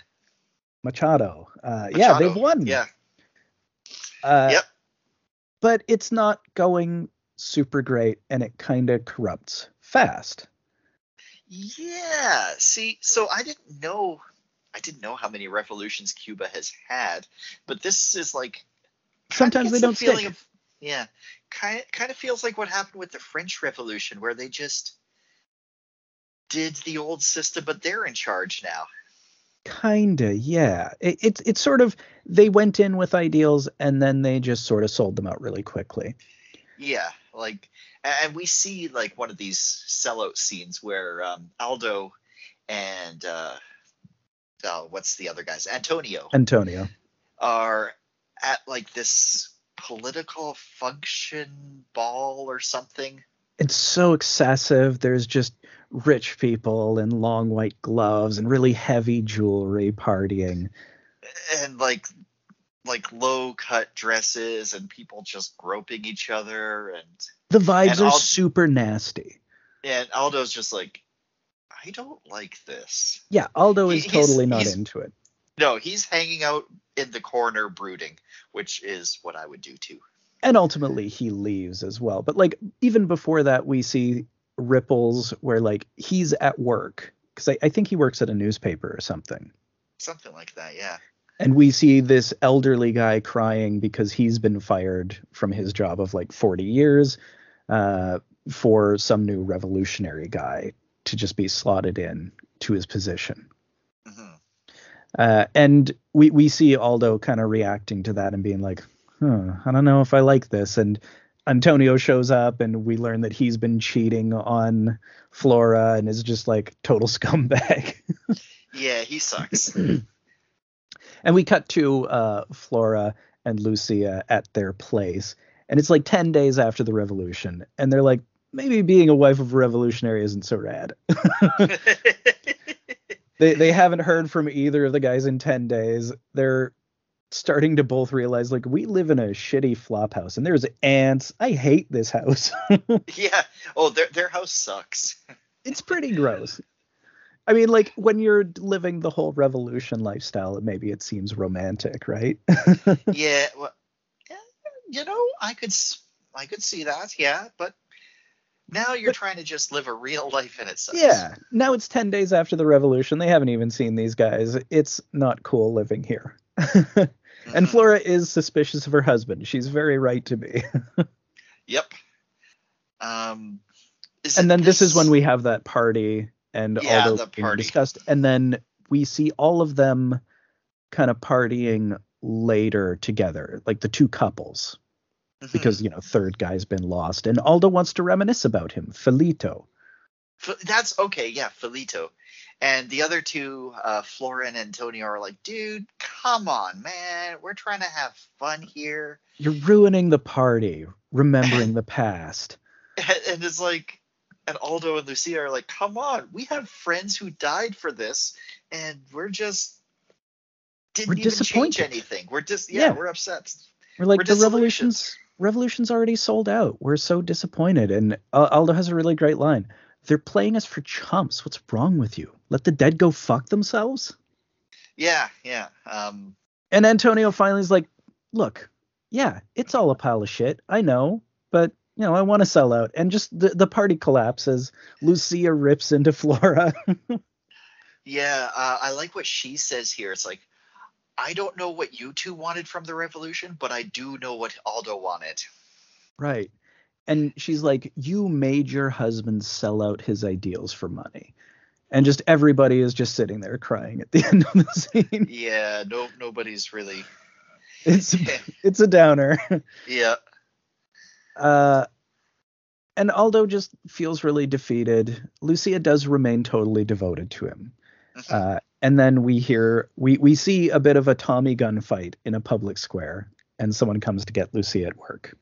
Machado. Uh, yeah, they've won. Yeah. Uh, Yep. But it's not going super great, and it kind of corrupts fast. Yeah. See, so I didn't know. I didn't know how many revolutions Cuba has had, but this is like. Sometimes they don't feeling stick. Of, yeah, kind kind of feels like what happened with the French Revolution, where they just did the old system, but they're in charge now. Kinda, yeah. It, it's it's sort of they went in with ideals and then they just sort of sold them out really quickly. Yeah, like, and we see like one of these sellout scenes where um, Aldo and uh, oh, what's the other guys? Antonio Antonio. are at like this political function ball or something. It's so excessive. There's just rich people in long white gloves and really heavy jewelry partying. and like like low cut dresses and people just groping each other and The vibes And are super nasty. and Aldo's just like I don't like this. Yeah, Aldo is totally not into it. No, he's hanging out in the corner brooding, which is what I would do too. and ultimately he leaves as well but like even before that we see ripples where like he's at work because I, I think he works at a newspaper or something Something like that, yeah. And we see this elderly guy crying because he's been fired from his job of like 40 years uh, for some new revolutionary guy to just be slotted in to his position hmm uh, and we we see Aldo kind of reacting to that and being like, huh, I don't know if I like this. And Antonio shows up and we learn that he's been cheating on Flora and is just like total [LAUGHS] scumbag. Yeah, he sucks. [CLEARS THROAT] and we cut to uh, Flora and Lucia at their place. And it's like 10 days after the revolution. And they're like, maybe being a wife of a revolutionary isn't so rad. [LAUGHS] they they haven't heard from either of the guys in 10 days they're starting to both realize like we live in a shitty flop house and there's ants i hate this house [LAUGHS] yeah. Oh, their their house sucks. it's pretty gross i mean like when you're living the whole revolution lifestyle maybe it seems romantic right [LAUGHS] yeah, well, you know, I could I could see that, yeah, but now you're trying to just live a real life in it sucks. yeah now it's 10 days after the revolution they haven't even seen these guys it's not cool living here [LAUGHS] and Mhm. flora is suspicious of her husband she's very right to be [LAUGHS] Yep. Um. And then this is when we have that party and Yeah, all the those being party. discussed and then we see all of them kind of partying later together like the two couples Mhm. because you know third guy's been lost and aldo wants to reminisce about him felito that's okay. Yeah, Felito. And the other two, uh, Flora and Antonio, are like, dude, come on, man. We're trying to have fun here. you're ruining the party remembering the past [LAUGHS] and it's like, and Aldo and Lucia are like, come on. We have friends who died for this, and we're just didn't We're even change anything. We're just, yeah, Yeah. we're upset. we're like We're the revolution's revolution's already sold out we're so disappointed and Al- aldo has a really great line they're playing us for chumps what's wrong with you let the dead go fuck themselves Yeah, yeah. Um, And Antonio finally is like, look, yeah, it's all a pile of shit. I know, but you know, I want to sell out. And just the, the party collapses. Lucia rips into Flora. [LAUGHS] Yeah, uh, I like what she says here. It's like, I don't know what you two wanted from the revolution, but I do know what Aldo wanted. right. And she's like, You made your husband sell out his ideals for money. And just everybody is just sitting there crying at the [LAUGHS] end of the scene. Yeah, no, nobody's really. It's [LAUGHS] it's a downer. Yeah, Uh, and Aldo just feels really defeated. Lucia does remain totally devoted to him. Mhm. Uh, and then we hear we we see a bit of a Tommy gun fight in a public square, and someone comes to get Lucia at work.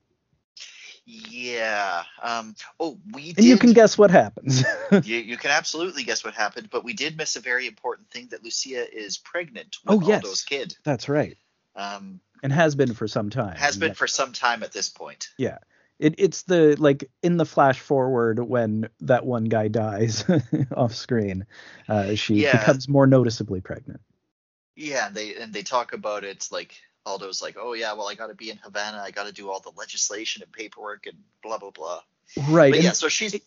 yeah. Um. Oh, we did. And you can guess what happens. [LAUGHS] you, you can absolutely guess what happened, but we did miss a very important thing that Lucia is pregnant Oh, with yes. Aldo's kid. That's right, Um, and has been for some time. has been Yeah. for some time at this point. It, it's the like in the flash forward when that one guy dies [LAUGHS] off screen, uh, she Yeah. becomes more noticeably pregnant. Yeah, and they and they talk about it like Aldo's like, oh yeah, well I got to be in Havana, I got to do all the legislation and paperwork and blah blah blah. Right. But and- yeah, so she's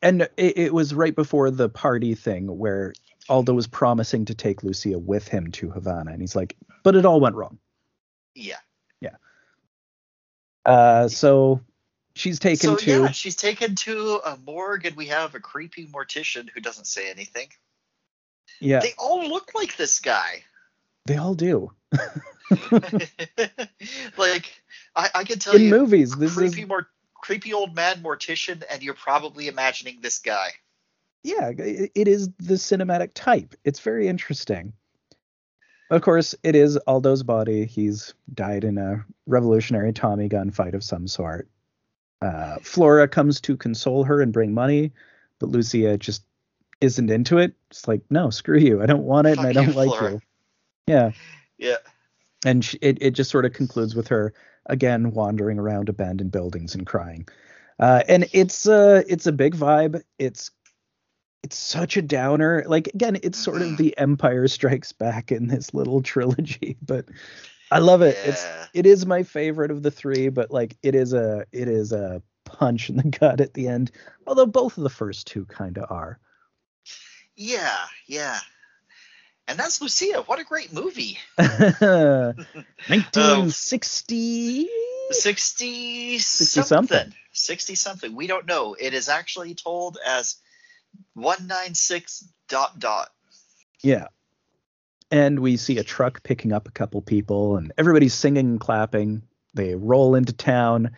and it, it was right before the party thing where Aldo was promising to take Lucia with him to Havana, and he's like, but it all went wrong. Yeah. Yeah. Uh, so she's taken so to yeah, she's taken to a morgue, and we have a creepy mortician who doesn't say anything. yeah, They all look like this guy. [LAUGHS] they all do [LAUGHS] like I, I can tell in you, movies. This creepy is more creepy old man mortician, and you're probably imagining this guy. yeah, it, it is the cinematic type. It's very interesting. Of course, it is Aldo's body. He's died in a revolutionary Tommy gun fight of some sort. Uh, Flora comes to console her and bring money, but Lucia just isn't into it. It's like, no, screw you. I don't want it, and I don't you, like Flora. you. Yeah, Yeah. and she, it it just sort of concludes with her again wandering around abandoned buildings and crying. Uh, and it's uh it's a big vibe. It's it's such a downer. Like again, it's sort of Mhm. the Empire Strikes Back in this little trilogy, [LAUGHS] but I love it. It's Yeah. it is my favorite of the three, but like it is a it is a punch in the [LAUGHS] gut at the end. Although both of the first two kind of are. Yeah, yeah. And that's Lucia. What a great movie. [LAUGHS] 1960. Um, 60 something. something. 60 something. We don't know. It is actually told as 196 dot dot. Yeah. And we see a truck picking up a couple people, and everybody's singing and clapping. They roll into town.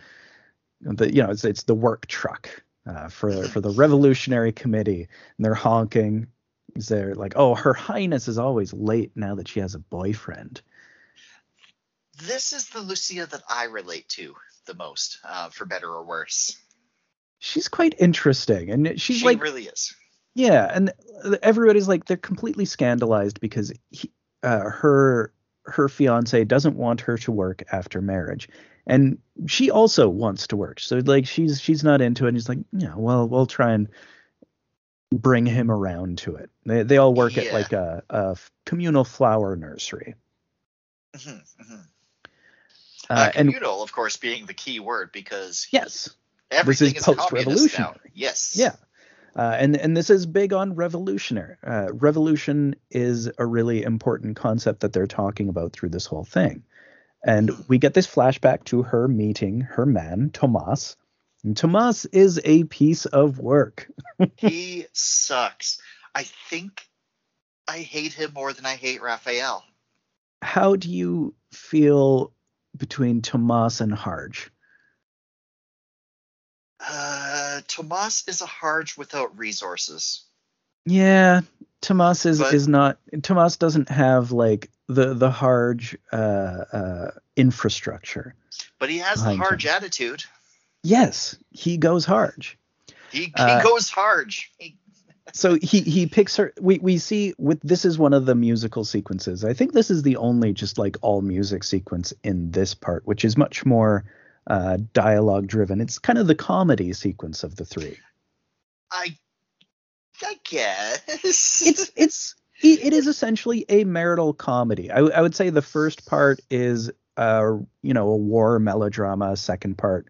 The, you know, it's, it's the work truck uh, for for the Revolutionary Committee, and they're honking. They're like, "Oh, Her Highness is always late now that she has a boyfriend." This is the Lucia that I relate to the most, uh, for better or worse. She's quite interesting, and she's she like, really is. Yeah, and everybody's like they're completely scandalized because he, uh, her her fiance doesn't want her to work after marriage, and she also wants to work. So like she's she's not into it. And he's like, yeah, well we'll try and bring him around to it. They they all work at like a, a communal flower nursery, Mhm, mhm. uh, Uh, and communal, of course, being the key word because yes, everything is, now. post-revolutionary. Yes. Yeah. Uh, and and this is big on revolutionary. Uh, revolution is a really important concept that they're talking about through this whole thing. And we get this flashback to her meeting her man Tomas. And Tomas is a piece of work. [LAUGHS] he sucks. I think I hate him more than I hate Raphael. How do you feel between Tomas and Harge? Uh, Tomas is a Harge without resources. Yeah, Tomas is But- is not. Tomas doesn't have like the the Harge uh, uh, infrastructure. But he has the Harge attitude. Yes, he goes Harge. He, he Uh, goes Harge. He, [LAUGHS] so he he picks her we we see with this is one of the musical sequences i think this is the only just like all music sequence in this part which is much more uh dialogue driven it's kind of the comedy sequence of the three I, I guess. it's it's it it is essentially a marital comedy I, I would say the first part is uh, you know, a war melodrama, second part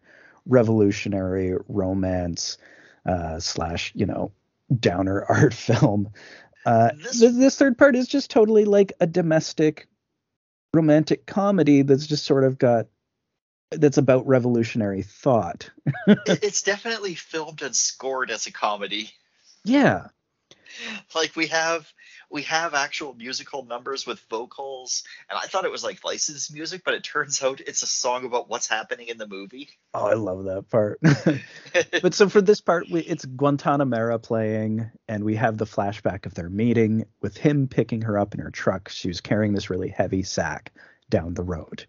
revolutionary romance uh, slash, you know, downer [LAUGHS] art film. Uh, this, this third part is just totally like a domestic romantic comedy that's just sort of got that's about revolutionary thought. [LAUGHS] It's definitely filmed and scored as a comedy. Yeah. Like we have we have actual musical numbers with vocals, and I thought it was like licensed music, but it turns [LAUGHS] out it's a song about what's happening in the movie. Oh, I love that part. [LAUGHS] but so for this part, we, it's Guantanamera playing, and we have the flashback of their meeting with him picking her up in her truck. She was carrying this really heavy sack down the road,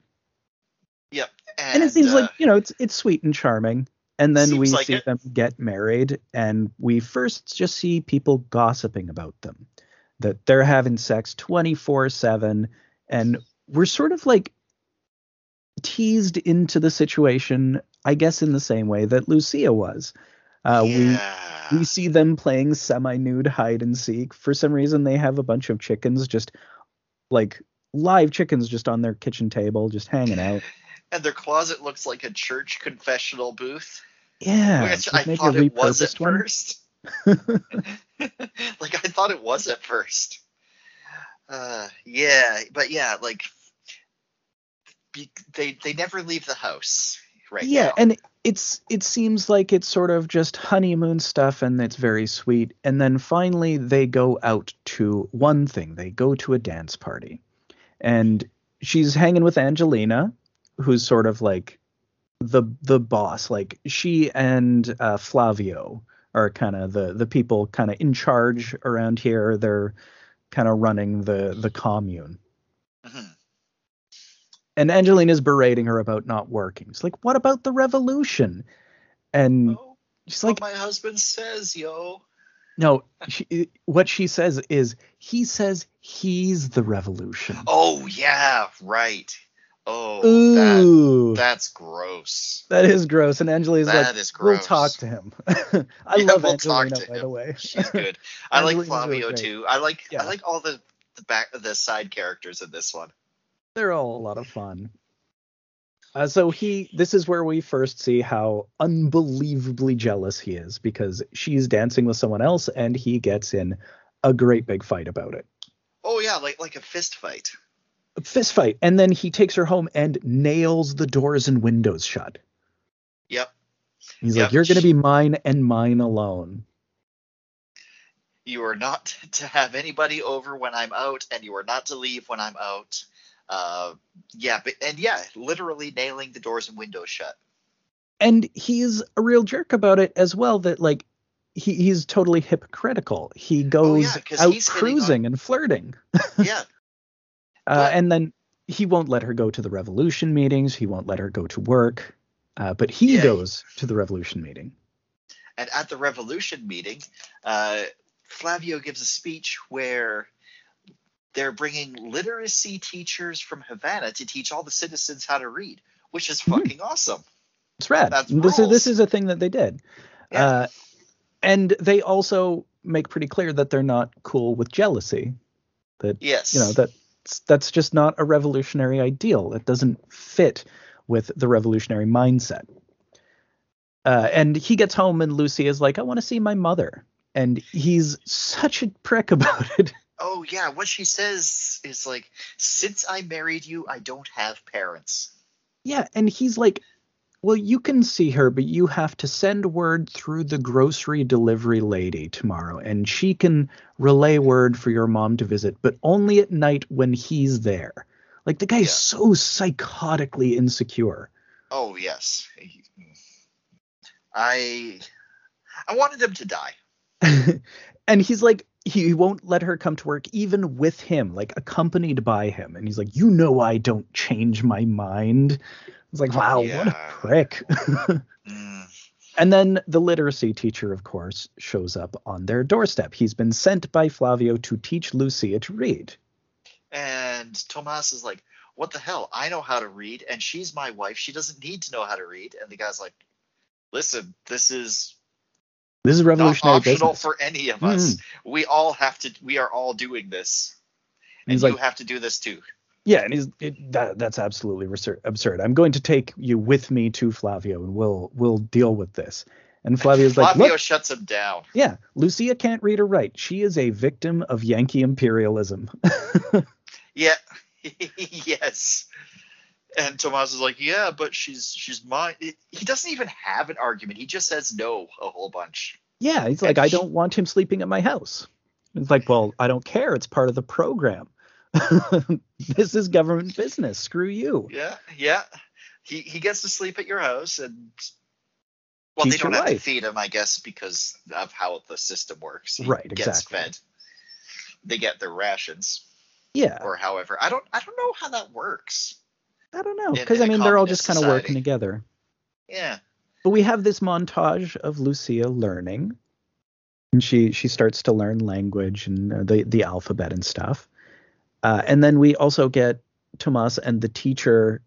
yep. And, and, it seems uh, like you know it's it's sweet and charming. And then we like see it. them get married, and we first just see people gossiping about them, that they're having sex 24 7, and we're sort of like teased into the situation, I guess, in the same way that Lucia was. Uh, yeah. we we see them playing semi-nude hide and seek. For some reason, they have a bunch of chickens just like live chickens just on their kitchen table, just hanging out. [LAUGHS] and their closet looks like a church confessional booth, Yeah, which I thought it was at one. first. [LAUGHS] like I thought it was at first. Uh, yeah, but yeah, like be, they they never leave the house right yeah, now. and it's it seems like it's sort of just honeymoon stuff, and it's very sweet. And then finally, they go out to one thing. They go to a dance party, and she's hanging with Angelina, who's sort of like the the boss. Like she and uh, Flavio are kind of the the people kind of in charge around here. They're kind of running the the commune. Mhm. And Angelina's berating her about not working. She's like, "What about the revolution?" And Oh, she's what like, my husband says, yo. "No." She, what she says is, "He says he's the revolution." Oh yeah, right. Oh, that that's gross. that is gross. And Angelina's That like, is "We'll talk to him." [LAUGHS] I Yeah, love we'll Angelina, by him. the way. She's good. [LAUGHS] I like Flavio too. I like Yeah. I like all the the back the side characters in this one. They're all a lot of fun. Uh, so he, this is where we first see how unbelievably jealous he is because she's dancing with someone else and he gets in a great big fight about it. Oh yeah, like like a fist fight. Fist fight. And then he takes her home and nails the doors and windows shut. Yep. He's Yep. like, You're going to be mine and mine alone. You are not [LAUGHS] to have anybody over when I'm out, and you are not to leave when I'm out. Uh, yeah, but and yeah, literally nailing the doors and windows shut. And he's a real jerk about it as well, that like, he, he's totally hypocritical. He goes Oh, 'cause out hitting on- cruising and flirting. [LAUGHS] Yeah, Uh, and then he won't let her go to the revolution meetings. He won't let her go to work. Uh, but he Yeah. goes to the revolution meeting. and at the revolution meeting, uh, Flavio gives a speech where they're bringing literacy teachers from Havana to teach all the citizens how to read, which is Mhm. fucking awesome. It's rad. That's this is this is a thing that they did. Yeah. Uh, and they also make pretty clear that they're not cool with jealousy. That Yes. you know that that's just not a revolutionary ideal. It doesn't fit with the revolutionary mindset. Uh, and he gets home and Lucy is like, "I want to see my mother," and he's such a prick [LAUGHS] about it. Oh yeah, what she says is like, since I married you, I don't have parents. Yeah, and he's like, "Well, you can see her, but you have to send word through the grocery delivery lady tomorrow, and she can relay word for your mom to visit, but only at night when he's there." Like the guy's Yeah. so psychotically insecure. Oh yes. I I wanted him to die. [LAUGHS] and he's like he won't let her come to work even with him like accompanied by him and he's like you know i don't change my mind it's like wow what a prick [LAUGHS] Mm. and then the literacy teacher of course shows up on their doorstep he's been sent by flavio to teach lucia to read And Tomas is like, "What the hell? I know how to read, and she's my wife. She doesn't need to know how to read." And the guy's like, "Listen, this is this is revolutionary. not optional business for any of hmm. us. We all have to. We are all doing this, and you like- have to do this too." Yeah, and he's it, that that's absolutely absurd. I'm going to take you with me to Flavio, and we'll we'll deal with this. And Flavio's like, Flavio shuts him down. Yeah, Lucia can't read or write. She is a victim of Yankee imperialism. [LAUGHS] yeah, [LAUGHS] yes. And Tomas is like, yeah, but she's she's mine. He doesn't even have an argument. He just says no a whole bunch. Yeah, he's like, I don't want him sleeping at my house. It's like, well, I don't care. It's part of the program. [LAUGHS] this is government business. Screw you. Yeah, yeah. He he gets to sleep at your house, and well, they don't have life. to feed him, I guess, because of how the system works. He right, gets exactly. fed. They get their rations. Yeah. Or however, I don't I don't know how that works. I don't know because I mean they're all just kind of working together. Yeah. But we have this montage of Lucia learning, and she she starts to learn language and uh, the the alphabet and stuff. Uh, and then we also get Tomas and the teacher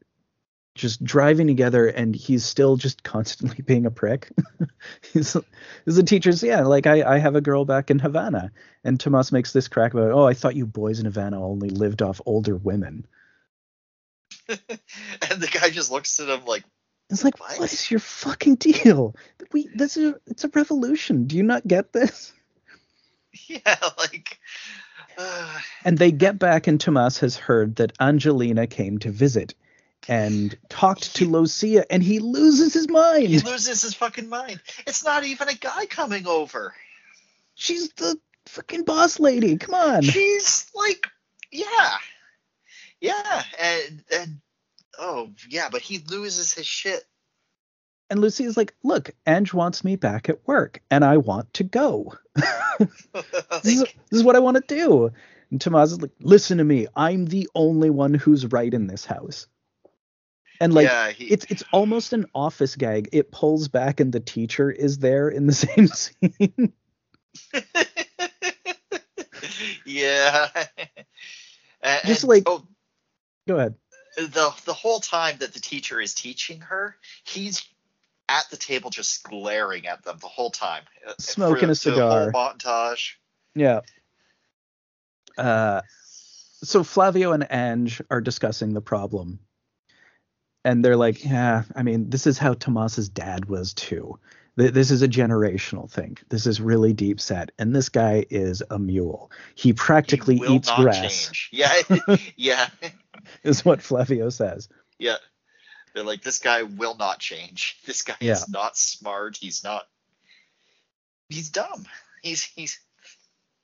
just driving together, and he's still just constantly [LAUGHS] being a prick. [LAUGHS] he's, the teacher's, yeah, like I, I have a girl back in Havana, and Tomas makes this crack about, oh, I thought you boys in Havana only lived off older women. [LAUGHS] and the guy just looks at him like, it's like, what? what is your fucking deal? We this is it's a revolution. Do you not get this? [LAUGHS] Yeah, like uh, and they get back, and Tomas has heard that Angelina came to visit and talked to Lucia, and he loses his mind. He loses his fucking mind. It's not even a guy coming over. She's the fucking boss lady. Come on. She's like, yeah, yeah, and and oh yeah, but he loses his shit. And Lucy is like, look, Ange wants me back at work, and I want to go. [LAUGHS] this, is, this, is, what I want to do. And Tomas is like, listen to me. I'm the only one who's right in this house. And like yeah, he... it's it's almost an office gag. It pulls back and the teacher is there in the [LAUGHS] same scene. [LAUGHS] yeah. and, Just like oh, go ahead. The the whole time that the teacher is teaching her, he's at the table just glaring at them the whole time. Uh, Smoking a cigar. montage. Yeah. Uh, so Flavio and Ange are discussing the problem. And they're like, yeah, I mean, this is how Tomas's dad was too. This is a generational thing. This is really deep set. And this guy is a mule. He practically he eats grass. Change. Yeah. [LAUGHS] yeah. [LAUGHS] is what Flavio says. Yeah. They're like, this guy will not change. [LAUGHS] This guy yeah. is not smart. He's not. He's dumb. He's he's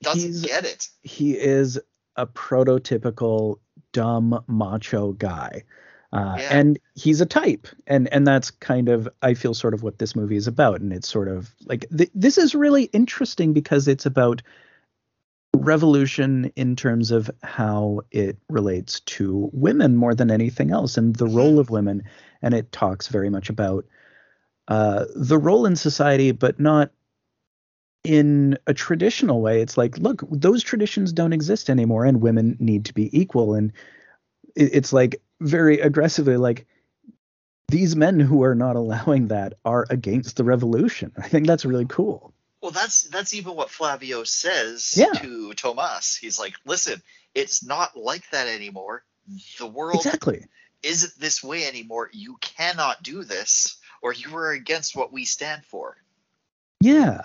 doesn't he's, get it. He is a prototypical dumb macho guy. Uh, yeah. and he's a type and and that's kind of i feel sort of what this movie is about and it's sort of like th- this is really interesting because it's about revolution in terms of how it relates to women more than anything else and the role of women. And it talks very much about uh, the role in society, but not in a traditional way. It's like, look, those traditions don't exist anymore, and women need to be equal. And it, it's like very aggressively, like, these men who are not allowing that are against the revolution. I think that's really cool. Well, that's that's even what Flavio says yeah. to Tomas. He's like, "Listen, it's not like that anymore. The world exactly isn't this way anymore. You cannot do this, or you are against what we stand for." Yeah.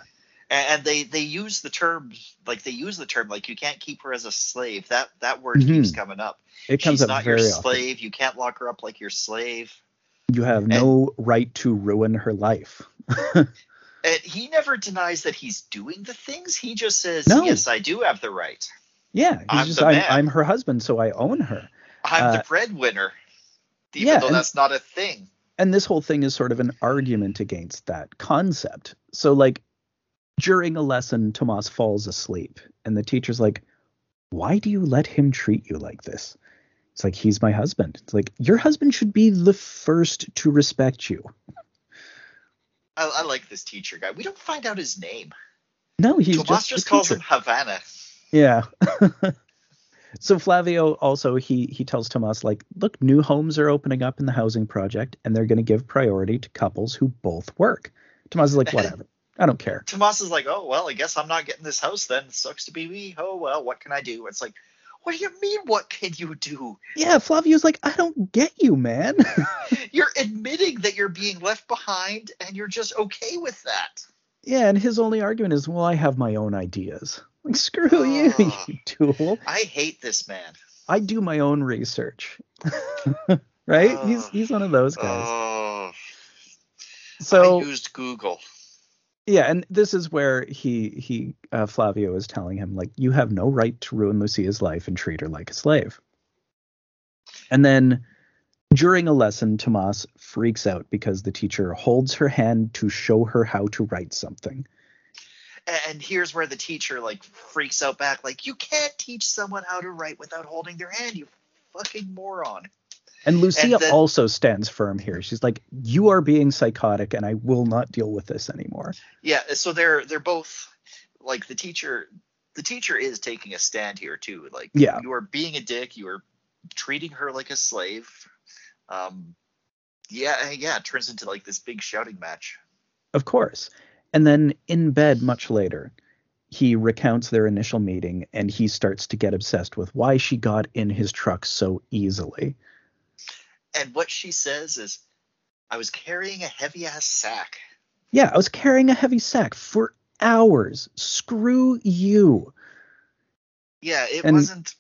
And, and they they use the term like they use the term like you can't keep her as a slave. That that word mm-hmm. keeps coming up. It comes She's up not very your often. slave. You can't lock her up like your slave. You have and, no right to ruin her life. [LAUGHS] And he never denies that he's doing the things. He just says, no. "Yes, I do have the right." Yeah, he's I'm just I'm, I'm, her husband, so I own her. I'm uh, the breadwinner, even yeah, though and, that's not a thing. And this whole thing is sort of an argument against that concept. So, like during a lesson, Tomas falls asleep, and the teacher's like, "Why do you let him treat you like this?" It's like he's my husband. It's like your husband should be the first to respect you. I, I, like this teacher guy. We don't find out his name. No, he's Tomas just, just calls teacher. him Havana. Yeah. [LAUGHS] so Flavio also he he tells Tomas like, look, new homes are opening up in the housing project, and they're going to give priority to couples who both work. Tomas is like, [LAUGHS] whatever. I don't care. Tomas is like, oh well, I guess I'm not getting this house then. It sucks to be me. Oh well, what can I do? It's like, What do you mean? What can you do? Yeah, Flavio's like, I don't get you, man. [LAUGHS] you're admitting that you're being left behind, and you're just okay with that. Yeah, and his only argument is, well, I have my own ideas. Like, screw oh, you, [LAUGHS] you ah, tool. I hate this man. I do my own research. [LAUGHS] right? Oh, he's ah, he's one of those guys. Oh, so I used Google. Yeah, and this is where he he uh, Flavio is telling him like you have no right to ruin Lucia's life and treat her like a slave. And then during a lesson, Tomas freaks out because the teacher holds her hand to show her how to write something. And here's where the teacher like freaks out back, like you can't teach someone how to write without holding their hand, you fucking moron. And Lucia and then, also stands firm here. She's like, "You are being psychotic, and I will not deal with this anymore." Yeah, so they're they're both like the teacher. The teacher is taking a stand here too. Like, yeah, you are being a dick. You are treating her like a slave. Um, yeah, yeah, it turns into like this big shouting match. Of course, and then in bed much later, he recounts their initial meeting, and he starts to get obsessed with why she got in his truck so easily and what she says is, I was carrying a heavy ass sack. Yeah, I was carrying a heavy sack for hours. Screw you. Yeah, it and, wasn't.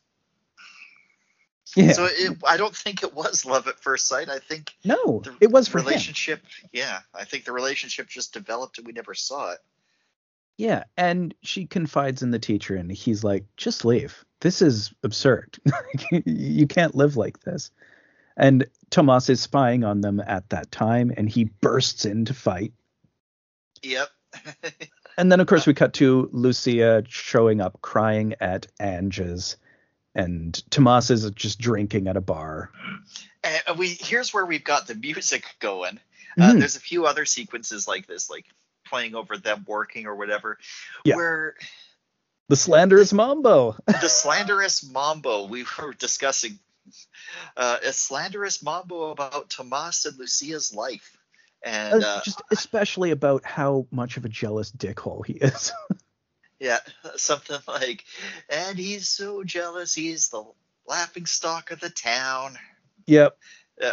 Yeah. So it, I don't think it was love at first sight. I think no, it was for relationship. Him. Yeah, I think the relationship just developed and we never saw it. Yeah, and she confides in the teacher, and he's like, "Just leave. This is absurd. [LAUGHS] you can't live like this." And Tomas is spying on them at that time, and he bursts in to fight. Yep. [LAUGHS] and then, of course, we cut to Lucia showing up crying at Ange's, and Tomas is just drinking at a bar. And we here's where we've got the [LAUGHS] music going. Uh, mm. There's a few other sequences like this, like playing over them working or whatever, yeah. where the slanderous mambo. the slanderous mambo we were discussing [LAUGHS] uh, a slanderous mambo about Tomas and Lucia's life, and uh, just especially about how much of a jealous dickhole he is. [LAUGHS] yeah, [LAUGHS] something like, and he's so jealous, he's the laughing stock of the town. Yep. Uh,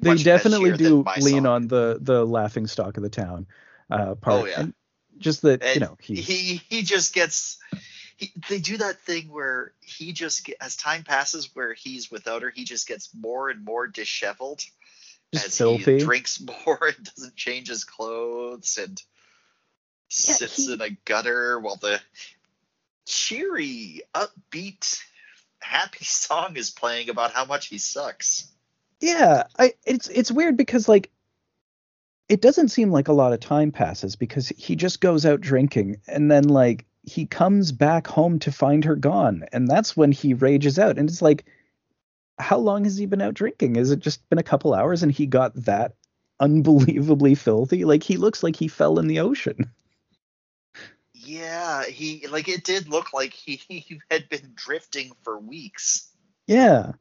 they definitely do lean song. on the the laughing stock of the town uh, part. Oh yeah. And just that you know he he he just gets he, they do that thing where he just as time passes where he's without her he just gets more and more disheveled just as filthy. he drinks [LAUGHS] more and doesn't change his clothes and yeah, sits he, in a gutter while the cheery upbeat happy [LAUGHS] song is playing about how much he sucks yeah i it's it's weird because like it doesn't seem like a lot of time passes because he just goes out drinking and then like he comes back home to find her gone and that's when he rages out and it's like how long has he been out drinking? Has it just been a couple hours and he got that unbelievably filthy? Like he looks like he fell in the ocean. [LAUGHS] Yeah he like it did look like he, [LAUGHS] he had been drifting for weeks. Yeah.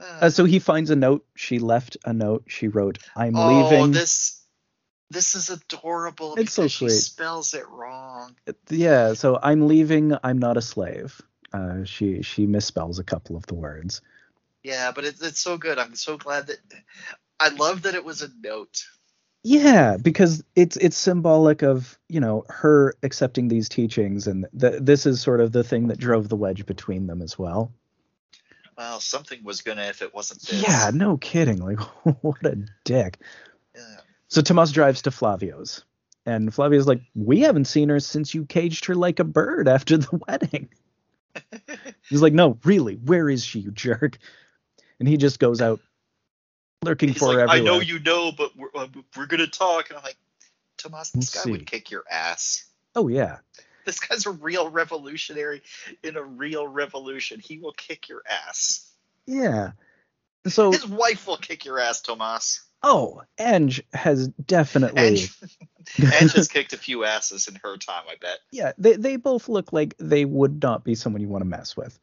Uh, [SIGHS] uh, so he finds a note. She left a note. She wrote i'm oh, leaving. this this is adorable it's so sweet. she spells it wrong. Yeah, so I'm leaving. I'm not a slave. Uh, she she misspells a couple of the words. Yeah, but it's it's so good. I'm so glad that I love that it was a note. Yeah, because it's it's symbolic of you know her accepting these teachings, and th- this is sort of the thing that drove the wedge between them as well. Well, something was gonna if it wasn't this. Yeah, no kidding. Like [LAUGHS] what a dick. So Tomas drives to Flavio's, and Flavio's like, "We haven't seen her since you caged her like a bird after the [LAUGHS] wedding." He's like, "No, really, where is she, you jerk?" And he just goes out lurking He's for like, her everywhere. I know you know, but we're, uh, we're gonna talk. And I'm like, Tomas, this Let's guy see. would kick your ass. Oh yeah. This guy's a real revolutionary in a real revolution. He will kick your ass. Yeah. So his wife will kick your ass, Tomas. Oh, Ange has definitely. Ange, [LAUGHS] Ange has kicked a few asses in her time, I bet. Yeah, they they both look like they would not be someone you want to mess with.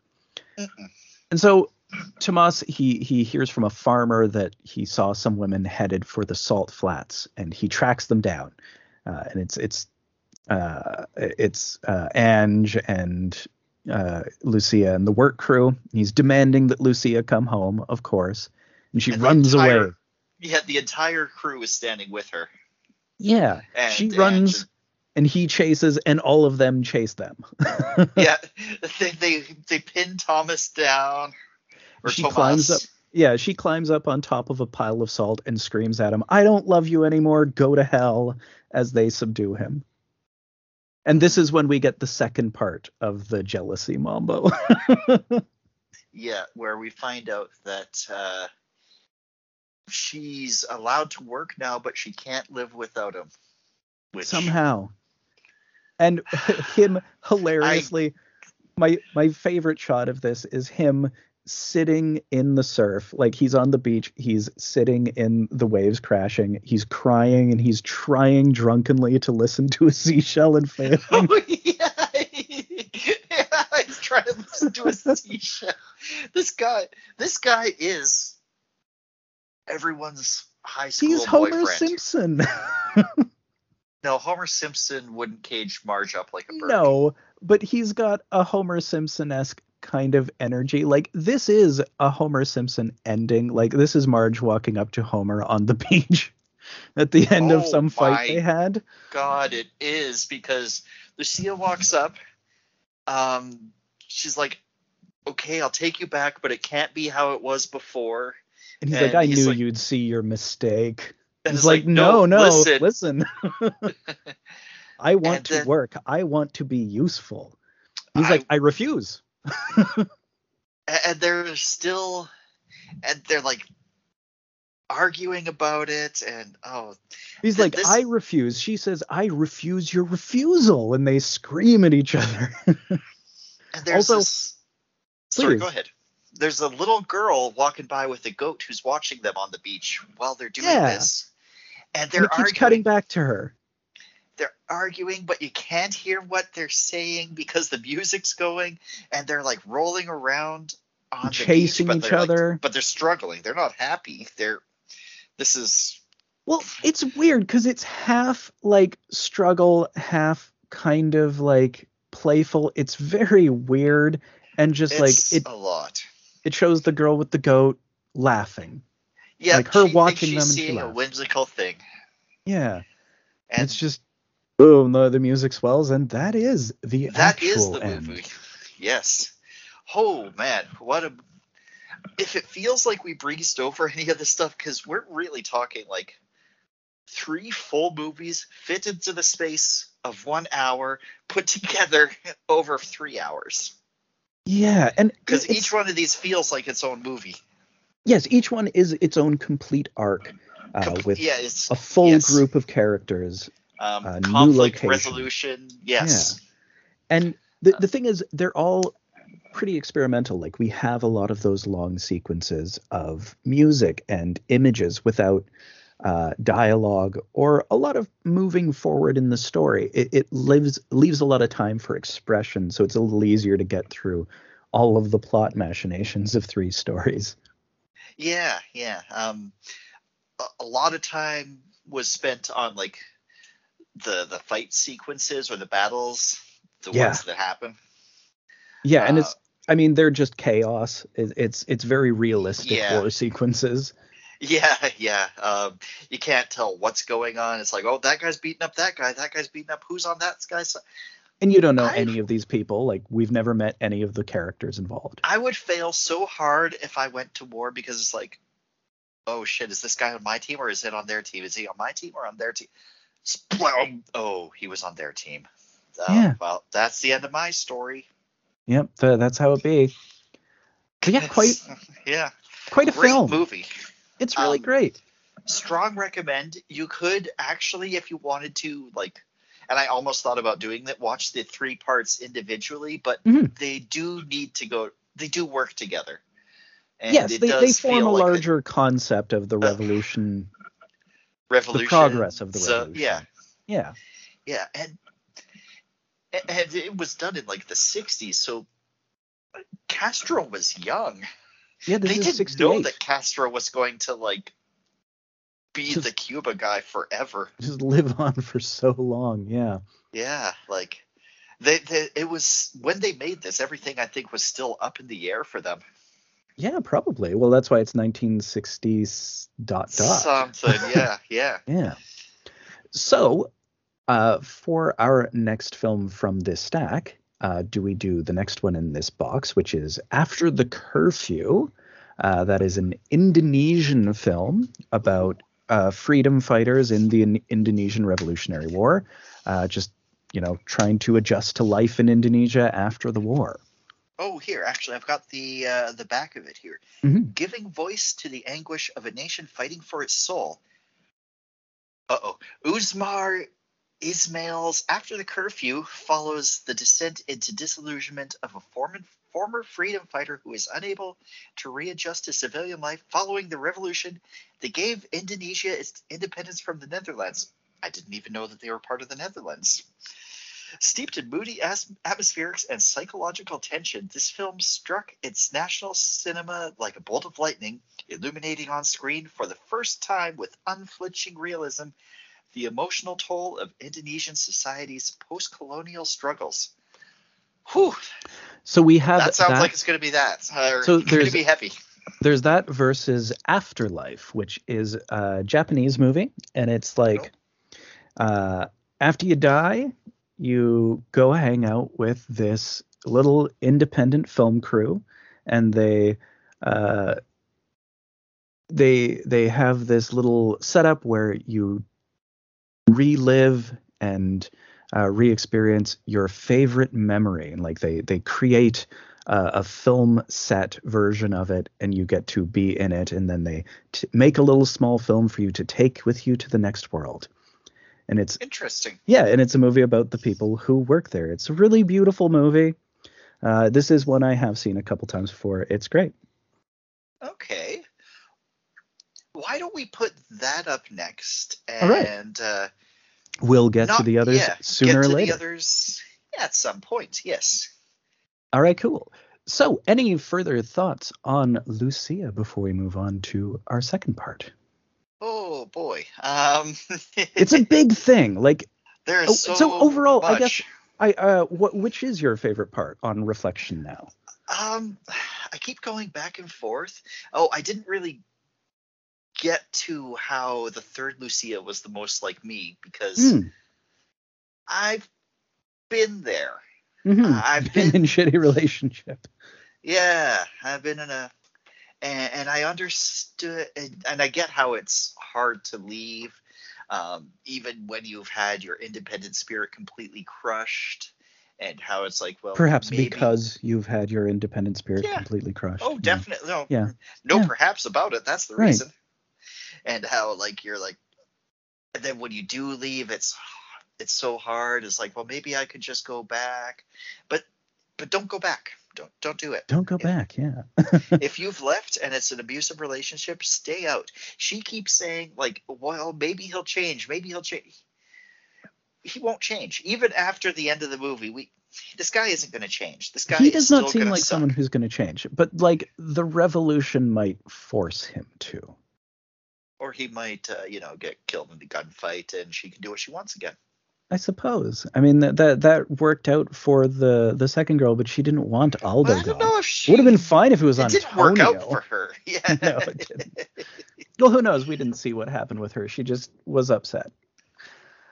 Mm-mm. And so Tomas he he hears from a farmer that he saw some women headed for the salt flats, and he tracks them down. Uh, and it's it's uh, it's uh, Ange and uh, Lucia and the work crew. He's demanding that Lucia come home, of course, and she And runs entire- away. Yeah, the entire crew is standing with her. Yeah, And, she runs, and he chases, and all of them chase them. [LAUGHS] yeah, they, they they pin Tomas down. Or She climbs up- Yeah, she climbs up on top of a pile of salt and screams at him, I don't love you anymore, go to hell, as they subdue him. And this is when we get the second part of the jealousy mambo. [LAUGHS] Yeah, where we find out that uh, she's allowed to work now, but she can't live without him. Which, Somehow. And [LAUGHS] him [SIGHS] hilariously my my favorite shot of this is him sitting in the surf like he's on the beach he's sitting in the waves crashing he's crying and he's trying drunkenly to listen to a seashell and [LAUGHS] failing Oh yeah, [LAUGHS] yeah, he's trying to listen to a seashell. This guy, this guy is everyone's high school he's homer boyfriend. simpson [LAUGHS] No, Homer Simpson wouldn't cage Marge up like a bird. no but he's got a homer simpson-esque kind of energy like this is a homer simpson ending like this is marge walking up to homer on the [LAUGHS] beach at the end of Oh some fight they had God, it is because Lucia walks up. Um, she's like, "Okay, I'll take you back, but it can't be how it was before." And he's And like i he's knew like- you'd see your mistake And He's it's like, no, no, listen. listen. [LAUGHS] I want And to work. I want to be useful. He's I- like, I refuse. [LAUGHS] And they're still, and they're like arguing about it, and oh, He's like, this- I refuse. She says, I refuse your refusal. And they scream at each other. [LAUGHS] and there's Also- this. Sorry, Please. go ahead. There's a little girl walking by with a goat who's watching them on the beach while they're doing Yeah. this, and and they're keeps arguing. cutting back to her. they're arguing, but you can't hear what they're saying because the music's going, and they're like rolling around on Chasing the beach, each they're, like- other. but they're struggling. They're not happy. They're. This is Well, it's weird because it's half like struggle, half kind of like playful. It's very weird. And just it's like it, a lot. It shows the girl with the goat laughing. Yeah, like her she watching them she's and she seeing a whimsical thing, Yeah. and it's just oh, boom, the, the music swells, and that is the that actual is the end. movie. Yes. Oh man, what a. If it feels like we breezed over any of this stuff, because we're really talking like three full movies fit into the space of one hour, put together [LAUGHS] over three hours. Yeah, and Because each one of these feels like its own movie. yes, each one is its own complete arc uh, Comple- with yeah, a full yes. group of characters. um, uh, conflict resolution. Yes. And the the thing is, they're all pretty experimental. Like we have a lot of those long sequences of music and images without uh, dialogue or a lot of moving forward in the story. It, it lives leaves a lot of time for expression, so it's a little easier to get through all of the plot machinations of three stories. Yeah, yeah. Um, a, a lot of time was spent on like the the fight sequences or the battles, the Yeah. ones that happen. Yeah, and Uh, it's I mean they're just chaos. It, it's it's very realistic Yeah. war sequences. Yeah, [LAUGHS] yeah. Um, you can't tell what's going on. It's like, oh, that guy's beating up that guy. That guy's beating up. Who's on that guy's side? And you don't know I- any of these people. Like we've never met any of the characters involved. I would fail so hard if I went to war because it's like, oh shit, is this guy on my team or is it on their team? Is he on my team or on their team? Sploom. Oh, he was on their team. Uh, Yeah. Well, that's the end of my story. Yep, th- that's how it be. But yeah, quite [LAUGHS] yeah. quite a Great film. movie. It's really Um, great. Strong recommend. You could actually, if you wanted to, like, and I almost thought about doing that, watch the three parts individually, but Mhm. they do need to go. They do work together. And yes, it they, they does form a like larger concept of the revolution. revolution. progress of the So, revolution. yeah, Yeah. yeah, and and it was done in like the '60s, so Castro was young. Yeah, this they didn't 68. know that Castro was going to like be Just- the Cuba guy forever. Just live [LAUGHS] on for so long. Yeah. Yeah, like, They, they, it was when they made this, everything I think was still up in the air for them. Yeah, probably. Well, that's why it's 1960 dot dot. Something, [LAUGHS] yeah, yeah. Yeah. So, uh, for our next film from this stack, uh, do we do the next one in this box, which is After the Curfew? Uh, that is an Indonesian film about uh, freedom fighters in the in- Indonesian Revolutionary War, uh, just you know trying to adjust to life in Indonesia after the war. Oh, here, actually, I've got the uh, the back of it here. Mhm. Giving voice to the anguish of a nation fighting for its soul. Uh oh. Usmar Ismail's After the Curfew follows the descent into disillusionment of a former, former freedom fighter who is unable to readjust to civilian life following the revolution that gave Indonesia its independence from the Netherlands. I didn't even know that they were part of the Netherlands. Steeped in moody atmospherics and psychological tension, this film struck its national cinema like a bolt of lightning, illuminating on screen for the first time with unflinching realism the emotional toll of Indonesian society's post colonial struggles. Whew, So we have that sounds like it's going to be that. Uh, So it's going there's- to be heavy. there's that versus Afterlife, which is a Japanese movie, and it's like uh, after you die, you go hang out with this little independent film crew, and they uh, they they have this little setup where you relive and uh, re-experience your favorite memory, and like they they create uh, a film set version of it and you get to be in it. And then they t- make a little small film for you to take with you to the next world. And it's Interesting. yeah and it's a movie about the people who work there. It's a really beautiful movie. Uh, this is one i have seen a couple times before. It's great. Okay. Why don't we put that up next All right. and uh, we'll get to the others yeah, sooner get or later The others at some point. Yes. all right cool so any further thoughts on lucia before we move on to our second part Oh boy. Um, [LAUGHS] it's a big thing like there's oh, is so, so overall, I guess- i uh what which is your favorite part on reflection now Um, I keep going back and forth. Oh, I didn't really get to how the third Lucia was the most like me because Mm. I've been there. Mhm. I've [LAUGHS] been been, in shitty relationship. yeah, I've been in a, and, and I understood, and, and I get how it's hard to leave, um, even when you've had your independent spirit completely crushed, and how it's like, well, Perhaps maybe- because you've had your independent spirit Yeah. completely crushed. Oh, Yeah. definitely. No, Yeah. no, Yeah. perhaps about it. That's the Right. reason. And how like you're like, and then when you do leave, it's it's so hard. It's like, well, maybe I could just go back, but but don't go back. Don't don't do it. Don't go back. Yeah. [LAUGHS] if you've left and it's an abusive relationship, stay out. She keeps saying like, well, maybe he'll change. Maybe he'll change. He won't change. Even after the end of the movie, we this guy isn't going to change. This guy he is does not seem like suck. someone who's going to change, but like the revolution might force him to. Or he might, uh, you know, get killed in the gunfight, and she can do what she wants again. I suppose. I mean that that, that worked out for the the second girl, but she didn't want Aldo Well, I don't gone. know if she Would have been fine if it was It on didn't work out for her. [LAUGHS] Yeah. [LAUGHS] No, it didn't. Well, who knows? We didn't see what happened with her. She just was upset.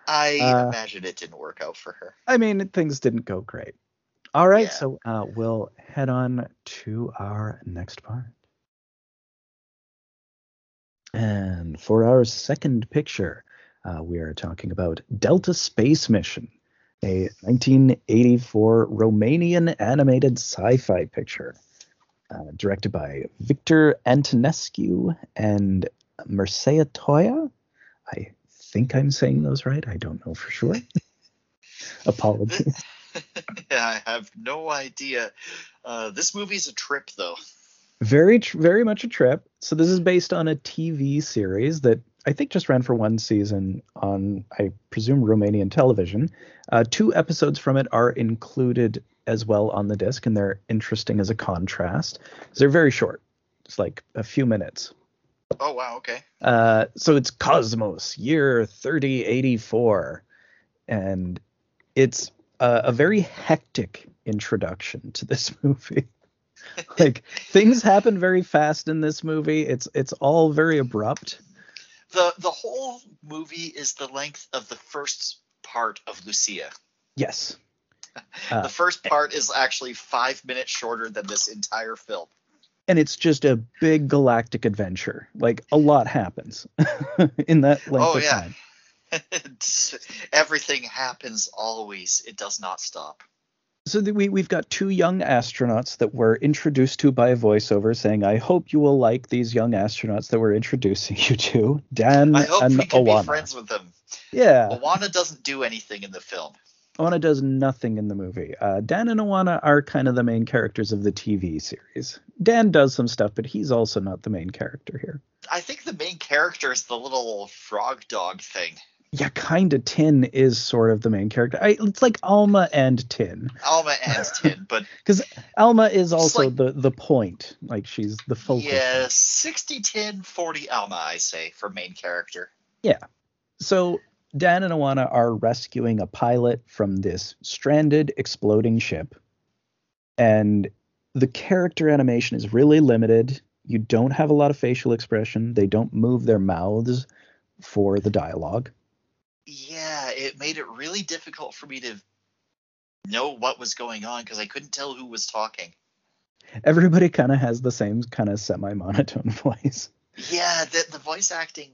I Uh, imagine it didn't work out for her. I mean, things didn't go great. All right, Yeah. so uh, we'll head on to our next part. And for our second picture, uh, we are talking about Delta Space Mission, a 1984 Romanian animated sci fi picture uh, directed by Victor Antonescu and Mircea Toia. I think I'm saying those right. I don't know for sure. [LAUGHS] Apologies. [LAUGHS] I have no idea. Uh, this movie's a trip, though. Very very much a trip so this is based on a tv series that i think just ran for one season on i presume romanian television uh, two episodes from it are included as well on the disc and they're interesting as a contrast they're very short it's like a few minutes Oh wow, okay. uh, so it's Cosmos, year 3084. And it's uh, a very hectic introduction to this [LAUGHS] movie. [LAUGHS] like things happen very fast in this movie. It's it's all very abrupt. The the whole movie is the length of the first part of Lucia. Yes. Uh, [LAUGHS] the first part is actually five minutes shorter than this entire film. And it's just a big galactic adventure. Like a lot happens [LAUGHS] in that length oh, of yeah. time. Everything happens always. It does not stop. So the, we we've got two young astronauts that we're introduced to by a voiceover saying, "I hope you will like these young astronauts that we're introducing you to." Dan I hope and we can Owana. be friends with them. Yeah, Awana doesn't do anything in the film. Awana does nothing in the movie. Uh, Dan and Awana are kind of the main characters of the TV series. Dan does some stuff, but he's also not the main character here. I think the main character is the little frog dog thing. Yeah, kind of. Tin is sort of the main character. I, it's like Alma and Tin. Alma and [LAUGHS] Tin, but because Alma is also like- the the point. Like she's the focal. yeah, 60 10 40 Alma, I say, for main character. Yeah. So Dan and Owana are rescuing a pilot from this stranded, exploding ship. And the character animation is really limited. You don't have a lot of facial expression. They don't move their mouths for the dialogue. Yeah, it made it really difficult for me to know what was going on because I couldn't tell who was talking. Everybody kind of has the same kind of semi monotone [LAUGHS] voice. Yeah, the, the voice acting.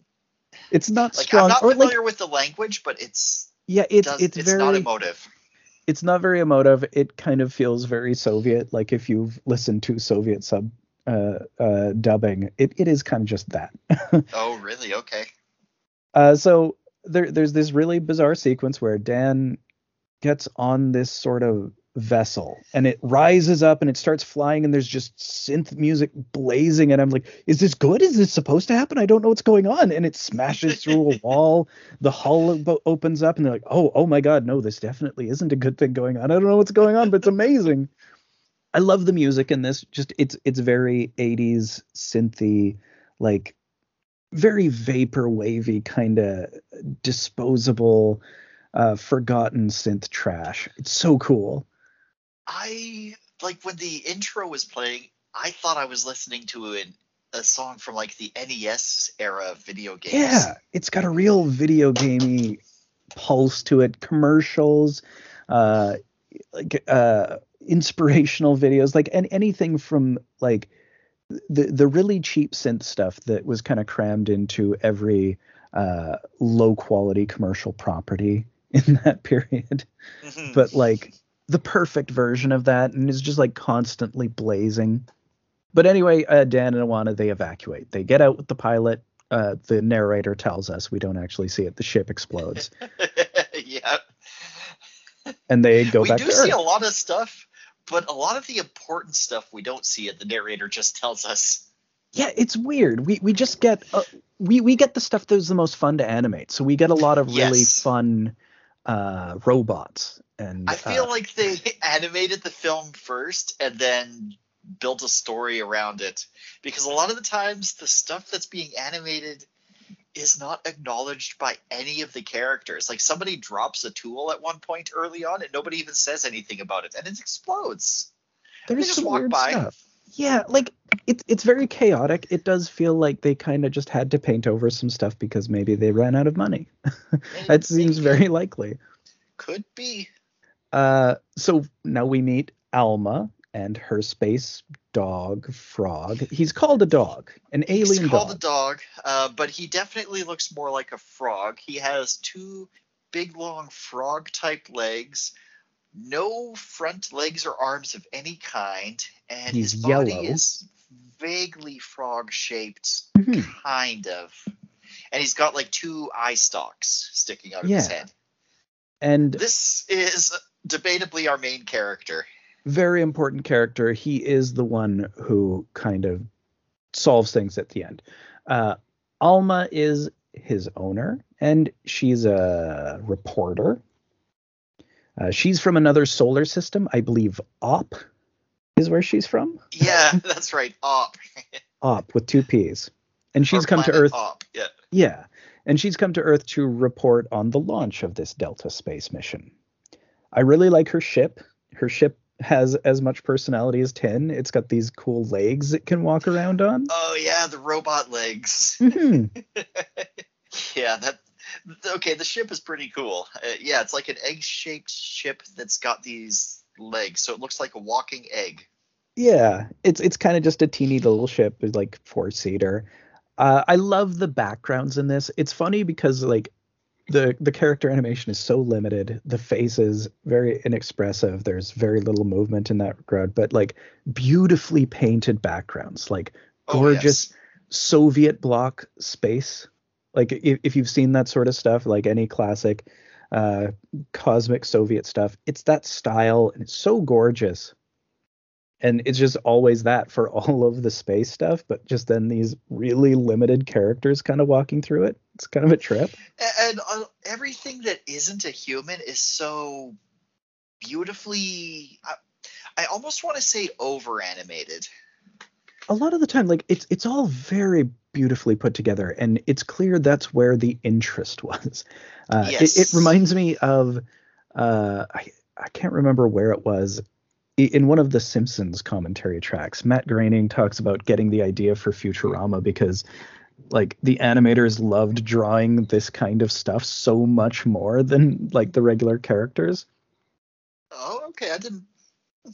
It's not Like strong. I'm not or like, familiar with the language, but it's yeah, it's does, it's, it's very not emotive. it's not very emotive. It kind of feels very Soviet. Like if you've listened to Soviet sub uh, uh, dubbing, it, it is kind of just that. [LAUGHS] Oh, really? Okay. Uh, so there, there's this really bizarre sequence where Dan gets on this sort of vessel and it rises up and it starts flying and there's just synth music blazing and I'm like, is this good? Is this supposed to happen? I don't know what's going on. And it smashes through a wall. [LAUGHS] The hull opens up and they're like, oh, oh my God, no, this definitely isn't a good thing going on. I don't know what's going on, but it's amazing. I love the music in this. Just it's it's very 80s synthy, like very vapor wavy kind of disposable uh forgotten synth trash it's so cool I like when the intro was playing. I thought I was listening to an, a song from like the NES era video games. yeah it's got a real video gamey pulse to it commercials uh like uh inspirational videos like and anything from like the the really cheap synth stuff that was kind of crammed into every uh low quality commercial property [LAUGHS] in that period. Mhm. but like the perfect version of that and is just like constantly blazing. But anyway uh, dan and awana they evacuate. They get out with the pilot. Uh, the narrator tells us we don't actually see it. The ship explodes. [LAUGHS] Yeah, and they go we back do to see Earth. a lot of stuff, but a lot of the important stuff we don't see it. The narrator just tells us. yeah it's weird we we just get uh, we we get the stuff that was the most fun to animate so we get a lot of really Yes. fun uh robots and I feel uh, like they [LAUGHS] animated the film first and then built a story around it because a lot of the times the stuff that's being animated is not acknowledged by any of the characters. Like somebody drops a tool at one point early on and nobody even says anything about it and it explodes. there's just some walk weird by. stuff yeah like it's it's very chaotic it does feel like they kind of just had to paint over some stuff because maybe they ran out of money [LAUGHS] that seems very likely could be. uh so now we meet alma and her space dog frog he's called a dog an alien He's called dog a dog, uh, but he definitely looks more like a frog. He has two big, long frog type legs, no front legs or arms of any kind, and He's his body yellow. is vaguely frog shaped, Mhm. kind of. And he's got like two eye stalks sticking out of his Yeah. head. and This is debatably our main character. Very important character. He is the one who kind of solves things at the end. Uh, Alma is his owner, and she's a reporter. Uh, she's from another solar system, I believe. Op is where she's from. Yeah, [LAUGHS] that's right. Op. [LAUGHS] Op with two P's, and she's come to Earth. Op. Yeah. Yeah, and she's come to Earth to report on the launch of this Delta space mission. I really like her ship. Her ship has as much personality as Tin. It's got these cool legs it can walk around on. Oh yeah, the robot legs. Mhm. [LAUGHS] yeah, that. Okay, the ship is pretty cool. Uh, yeah, it's like an egg-shaped ship that's got these legs, so it looks like a walking egg. Yeah, it's it's kind of just a teeny little ship, like four seater. Uh, I love the backgrounds in this. It's funny because like the the character animation is so limited. The face is very inexpressive. There's very little movement in that regard, but like beautifully painted backgrounds, like Oh, gorgeous yes. Soviet bloc space. Like if, if you've seen that sort of stuff, like any classic uh, cosmic Soviet stuff, it's that style and it's so gorgeous. And it's just always that for [LAUGHS] all of the space stuff, but just then these really limited characters kind of walking through it. It's kind of a trip. A- And uh, everything that isn't a human is so beautifully. I, I almost want to say over animated. a lot of the time like it's it's all very beautifully put together and it's clear that's where the interest [LAUGHS] was uh, it, it reminds me of uh, I, I can't remember where it was in one of the simpsons commentary tracks matt groening talks about getting the idea for futurama because like the animators loved drawing this kind of stuff so much more than like the regular characters Oh, okay. I didn't.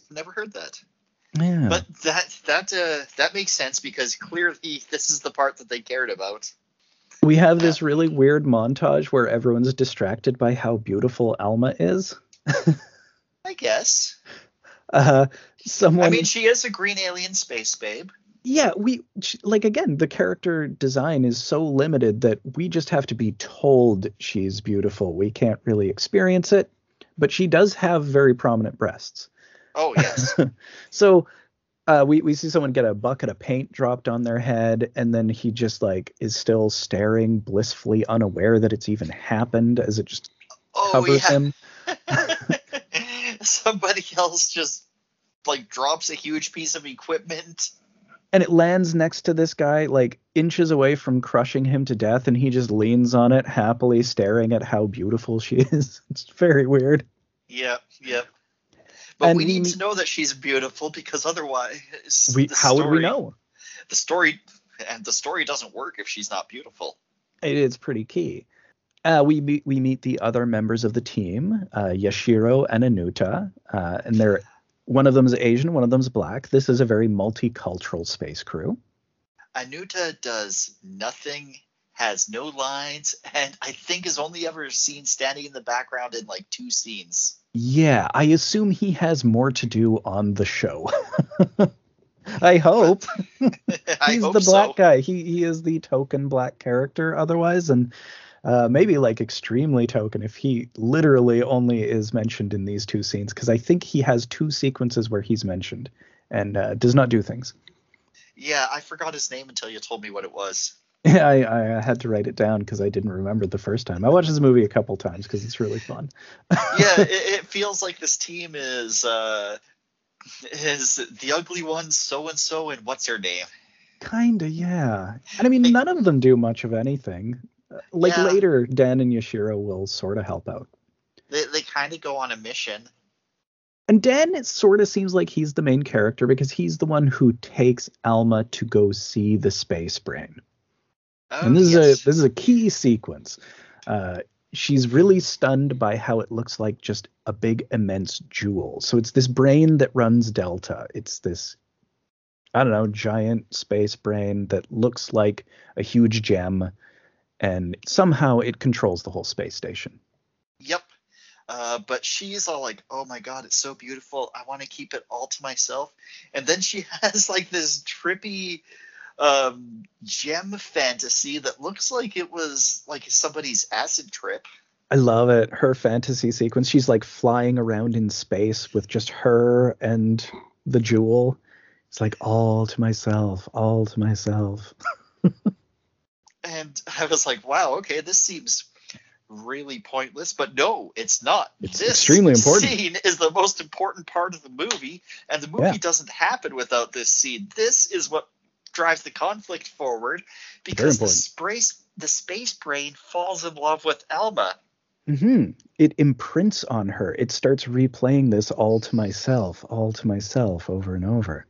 Never heard that. yeah But that that uh, that makes sense because clearly this is the part that they cared about. We have this really weird montage where everyone's distracted by how beautiful Alma is. [LAUGHS] I guess. Uh, someone, I mean, she is a green alien space babe. yeah, we sh- like again, the character design is so limited that we just have to be told she's beautiful. We can't really experience it, but she does have very prominent breasts. Oh yes. [LAUGHS] So uh, we we see someone get a bucket of paint dropped on their head, and then he just like is still staring, blissfully unaware that it's even happened, as it just Oh covers yeah. him. [LAUGHS] Somebody [LAUGHS] else just like drops a huge piece of equipment. and it lands next to this guy like inches away from crushing him to death and he just leans on it happily staring at how beautiful she [LAUGHS] is it's very weird Yep, yep. But And we need to know that she's beautiful because otherwise, we how would we know The story and the story doesn't work if she's not beautiful. it is pretty key uh, we meet we meet the other members of the team uh, yashiro and anuta uh, and they're one of them is asian one of them is black this is a very multicultural space crew Anuta does nothing, has no lines, and I think is only ever seen standing in the background in like two scenes. yeah i assume he has more to do on the show [LAUGHS] i hope [LAUGHS] I he's hope the black so. guy. He he is the token black character otherwise, and uh, maybe like extremely token if he literally only is mentioned in these two scenes because I think he has two sequences where he's mentioned and uh, does not do things. Yeah, I forgot his name until you told me what it was. [LAUGHS] I, I had to write it down because I didn't remember the first time. I watched this movie a couple times because it's really fun. [LAUGHS] Yeah, [LAUGHS] it, it feels like this team is uh is the ugly one so and so and what's her name? Kinda, yeah. And I mean, none of them do much of anything. Uh, Like Yeah. later, Dan and Yashiro will sort of help out. They they kind of go on a mission. And Dan, it sort of seems like he's the main character because he's the one who takes Alma to go see the space brain. Oh, and this yes. is a this is a key sequence. Uh, she's really stunned by how it looks like just a big immense jewel. So it's this brain that runs Delta. It's this I don't know, giant space brain that looks like a huge gem and somehow it controls the whole space station. Yep. Uh, but she's all like, "Oh my god, it's so beautiful. I want to keep it all to myself." And then she [LAUGHS] has like this trippy um, gem fantasy that looks like it was like somebody's acid trip. I love it. Her fantasy sequence. She's like flying around in space with just her and the jewel. It's like all to myself, all to myself. [LAUGHS] And [LAUGHS] I was like, "Wow, okay, this seems really pointless." But no, it's not. It's this extremely important. Scene is the most important part of the movie, and the movie Yeah. doesn't happen without this scene. This is what drives the conflict forward because the space the space brain falls in love with Alma. Mm-hmm. It imprints on her. It starts replaying this all to myself, all to myself, over and over.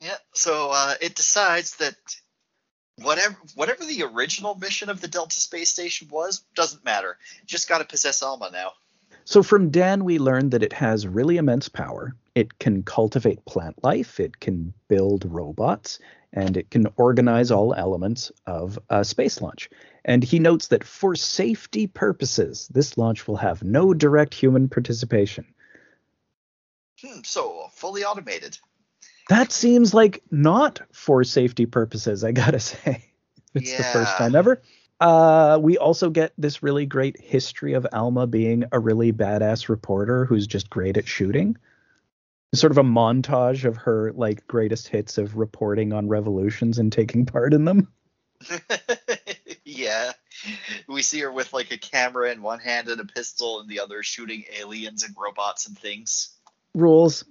Yeah. So uh, it decides that whatever whatever the original mission of the Delta space station was doesn't matter. Just got to possess Alma now. So from Dan, we learned that it has really immense power. It can cultivate plant life, it can build robots, and it can organize all elements of a space launch. And he notes that for safety purposes, this launch will have no direct human participation. Hmm, so fully automated. That seems like not for safety purposes, I gotta [LAUGHS] say. It's the first time ever. Uh, we also get this really great history of Alma being a really badass reporter who's just great at shooting. Sort of a montage of her like greatest hits of reporting on revolutions and taking part in them. [LAUGHS] [LAUGHS] yeah. We see her with like a camera in one hand and a pistol in the other shooting aliens and robots and things. rules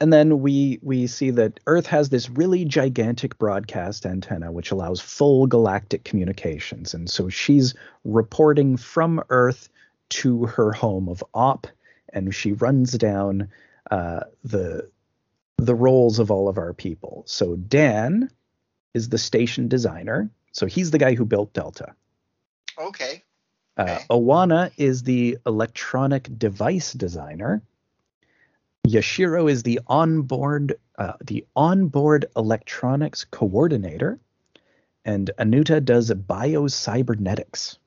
and then we we see that earth has this really gigantic broadcast antenna which allows full galactic communications and so she's reporting from earth to her home of op and she runs down uh, the the roles of all of our people so dan is the station designer so he's the guy who built delta Okay. uh, Okay. Owana is the electronic device designer. Yashiro is the onboard uh, the onboard electronics coordinator, and Anuta does biocybernetics.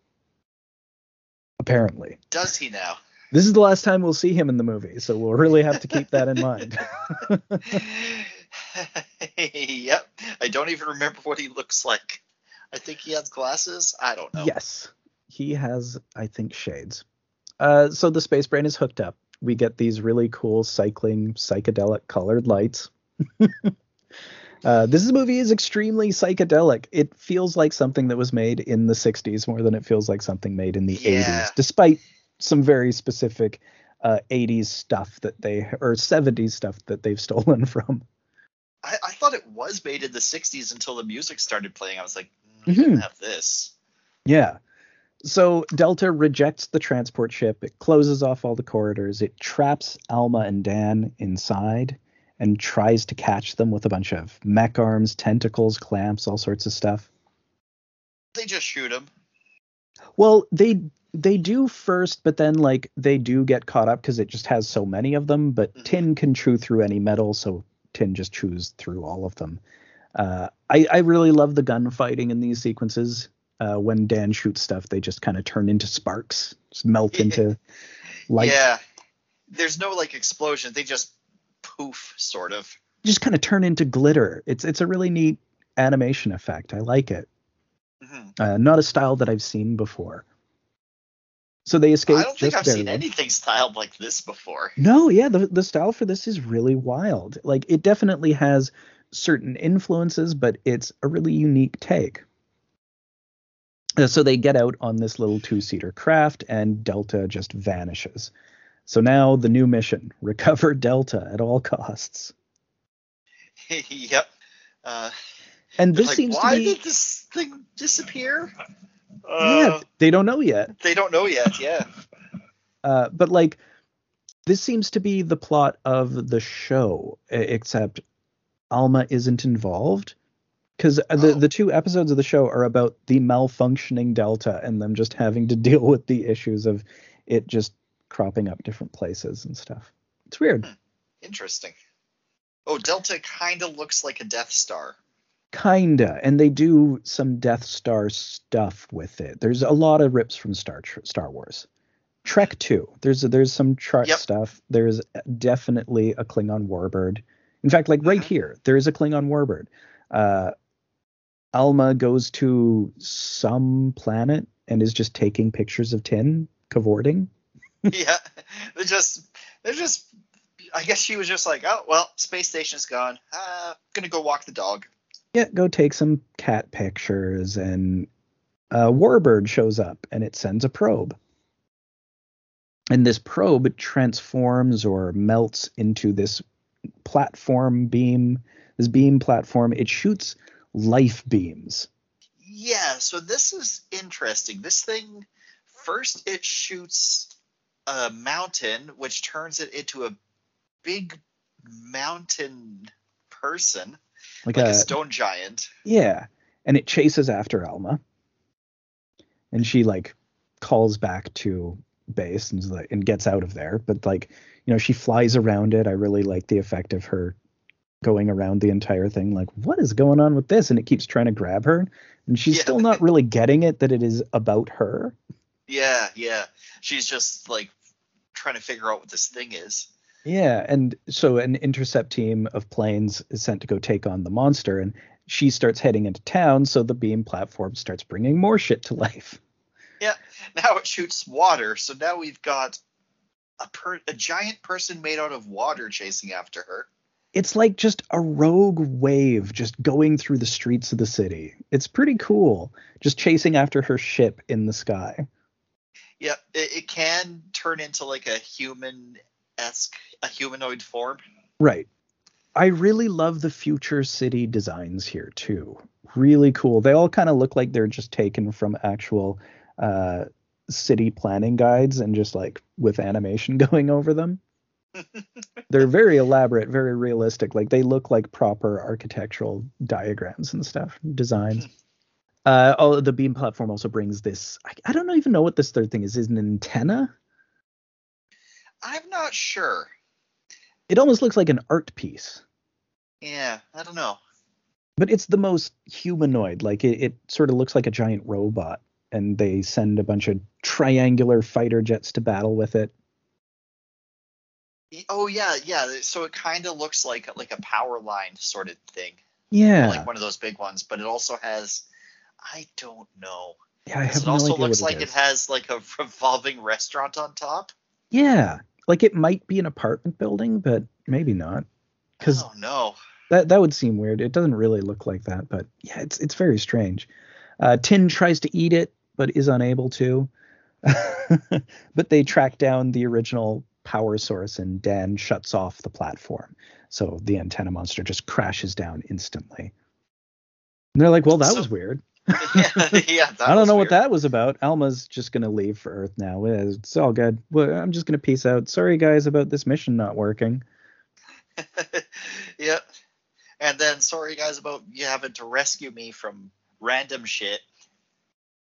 Apparently, Does he now? this is the last time we'll see him in the movie, so we'll really have to keep that in mind. [LAUGHS] yep. I don't even remember what he looks like. I think he has glasses. I don't know. Yes, he has, I think, shades. Uh, so the space brain is hooked up. We get these really cool cycling psychedelic colored lights. [LAUGHS] uh, this movie is extremely psychedelic. It feels like something that was made in the 60s more than it feels like something made in the Yeah. 80s, despite some very specific uh, 80s stuff that they, or 70s stuff that they've [LAUGHS] stolen from. I, I thought it was made in the 60s until the music started playing. I was like, mm, Mhm. didn't have this. Yeah. So Delta rejects the transport ship. It closes off all the corridors. It traps Alma and Dan inside and tries to catch them with a bunch of mech arms, tentacles, clamps, all sorts of stuff. They just shoot him. Well, they they do first, but then like they do get caught up because it just has so many of them. But Mhm. Tin can chew through any metal, so Tin just chews through all of them. Uh, I I really love the gunfighting in these sequences. Uh, when Dan shoots stuff, they just kind of turn into sparks, just melt into light. Yeah. There's no like explosion. They just poof, sort of. Just kind of turn into glitter. It's it's a really neat animation effect. I like it. hmm Uh, not a style that I've seen before. So they escape I don't think I've seen anything styled like this before. No, yeah, the the style for this is really wild. Like it definitely has certain influences, but it's a really unique take. Uh, So they get out on this little two-seater craft, and Delta just vanishes. So now the new mission: [LAUGHS] recover Delta at all costs. [LAUGHS] yep. Uh, And this like, seems why to be did this thing disappear? yeah, Uh, they don't know yet. they don't know yet. Yeah. [LAUGHS] Uh, but like this seems to be the plot of the show, except Alma isn't involved because the Oh. the two episodes of the show are about the malfunctioning Delta and them just having to [LAUGHS] deal with the issues of it just cropping up different places and stuff. It's weird. Interesting. Oh, Delta kind of looks like a Death Star. Kinda, and they do some Death Star stuff with it. There's a lot of rips from Star Star Wars. Trek 2. There's there's some Trek Yep. stuff. There's definitely a Klingon warbird. In fact, like right Mhm. here, there is a Klingon warbird. Uh, Alma goes to some planet and is just taking pictures of Tin cavorting. [LAUGHS] yeah. They're just. They're just. I guess she was just like, oh well, space station's gone. Uh, gonna go walk the dog. Yeah, go take some cat pictures, and a warbird shows up and it sends a probe. And this probe transforms or melts into this platform beam, this beam platform. It shoots life beams. Yeah. So this is interesting. This thing first it shoots a mountain, which turns it into a big mountain person, Like, like a, a stone giant. yeah, and it chases after Alma, and she like calls back to base and, and gets out of there. But like you know, she flies around it. I really like the effect of her going around the entire thing. Like, what is going on with this? And it keeps trying to grab her, and she's Yeah. still not really getting it that it is about her. Yeah, yeah. She's just like trying to figure out what this thing is. Yeah, and so an intercept team of planes is sent to go take on the monster, and she starts heading into town. So the beam platform starts bringing more shit to life. Yeah. Now it shoots water, so now we've got a per- a giant person made out of water chasing after her. It's like just a rogue wave just going through the streets of the city. It's pretty cool, just chasing after her ship in the sky. Yeah, it, it can turn into like a human esque, a humanoid form. Right. I really love the future city designs here too. Really cool. They all kind of look like they're just taken from actual uh, city planning guides and just like with animation [LAUGHS] going over them. They're very elaborate, very realistic. Like they look like proper architectural diagrams and stuff, designs. Uh, oh, the beam platform also brings this. I, I don't even know what this third thing is. Is it an antenna? I'm not sure. It almost looks like an art piece. Yeah, I don't know. but it's the most humanoid. Like it, it sort of looks like a giant robot, and they send a bunch of triangular fighter jets to battle with it. Oh yeah, yeah. So it kind of looks like like a power line sort of thing, Yeah, like one of those big ones. But it also has, I don't know. yeah. I 'Cause have It no also looks what like it it is. has like a [LAUGHS] revolving restaurant on top. Yeah, like it might be an apartment building, but maybe not. Because oh no. that that would seem weird. It doesn't really look like that, but yeah, it's it's very strange. Uh, Tin tries to eat it, but is unable to. [LAUGHS] but they track down the original power source, and Dan shuts off the platform. So the antenna monster just crashes down instantly. And they're like, "Well, that So- was weird. [LAUGHS] yeah, yeah. [LAUGHS] That I don't know what that was about. Alma's just gonna leave for Earth now. It's all good. Well, I'm just gonna peace out. Sorry, guys, about this mission not working. [LAUGHS] yep. And then sorry guys about you having to rescue me from random shit.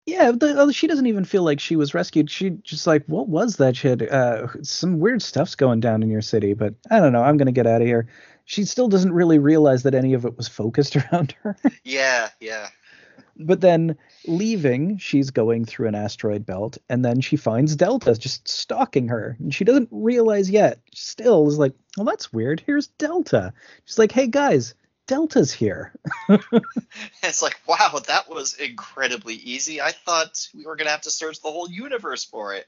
Yeah, the, uh, she doesn't even feel like she was rescued. She just like, what was that shit? Uh, some weird stuff's going down in your city, but I don't know. I'm gonna get out of here. She still doesn't really realize that any of it was focused [LAUGHS] around her. Yeah, yeah. but then leaving, she's going through an asteroid belt, and then she finds Delta just stalking her, and she doesn't realize yet. Still is like, well, that's weird. Here's Delta. She's like, hey guys, Delta's here. [LAUGHS] It's like, wow, that was incredibly easy. I thought we were gonna have to search the whole universe for it.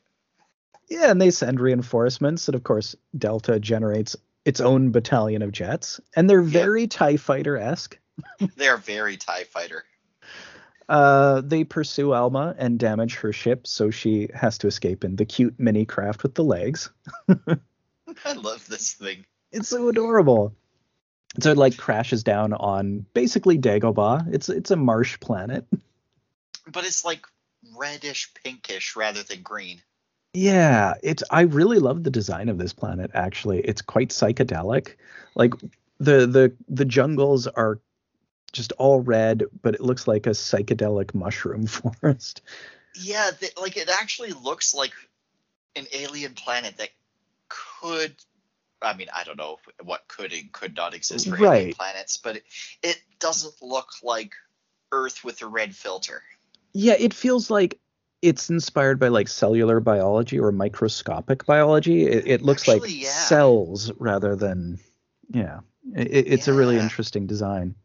Yeah, and they send reinforcements, and of course, Delta generates its own battalion of jets, and they're very TIE fighter esque. [LAUGHS] They're very TIE fighter. Uh, they pursue Alma and damage her ship, so she has to escape in the cute mini craft with the legs. [LAUGHS] I love this thing. It's so adorable. So it like crashes down on basically Dagobah. It's it's a marsh planet. [LAUGHS] But it's like reddish pinkish rather than green. Yeah, it's I really love the design of this planet actually. It's quite psychedelic. Like the the the jungles are just all red, but it looks like a psychedelic mushroom [LAUGHS] forest. Yeah, th- like it actually looks like an alien planet that could. I mean, I don't know what could and could not exist for alien Right. planets, but it, it doesn't look like Earth with a red filter. Yeah, it feels like it's inspired by like cellular biology or microscopic biology. It, it looks like yeah. cells rather than yeah. It, it's a really interesting design.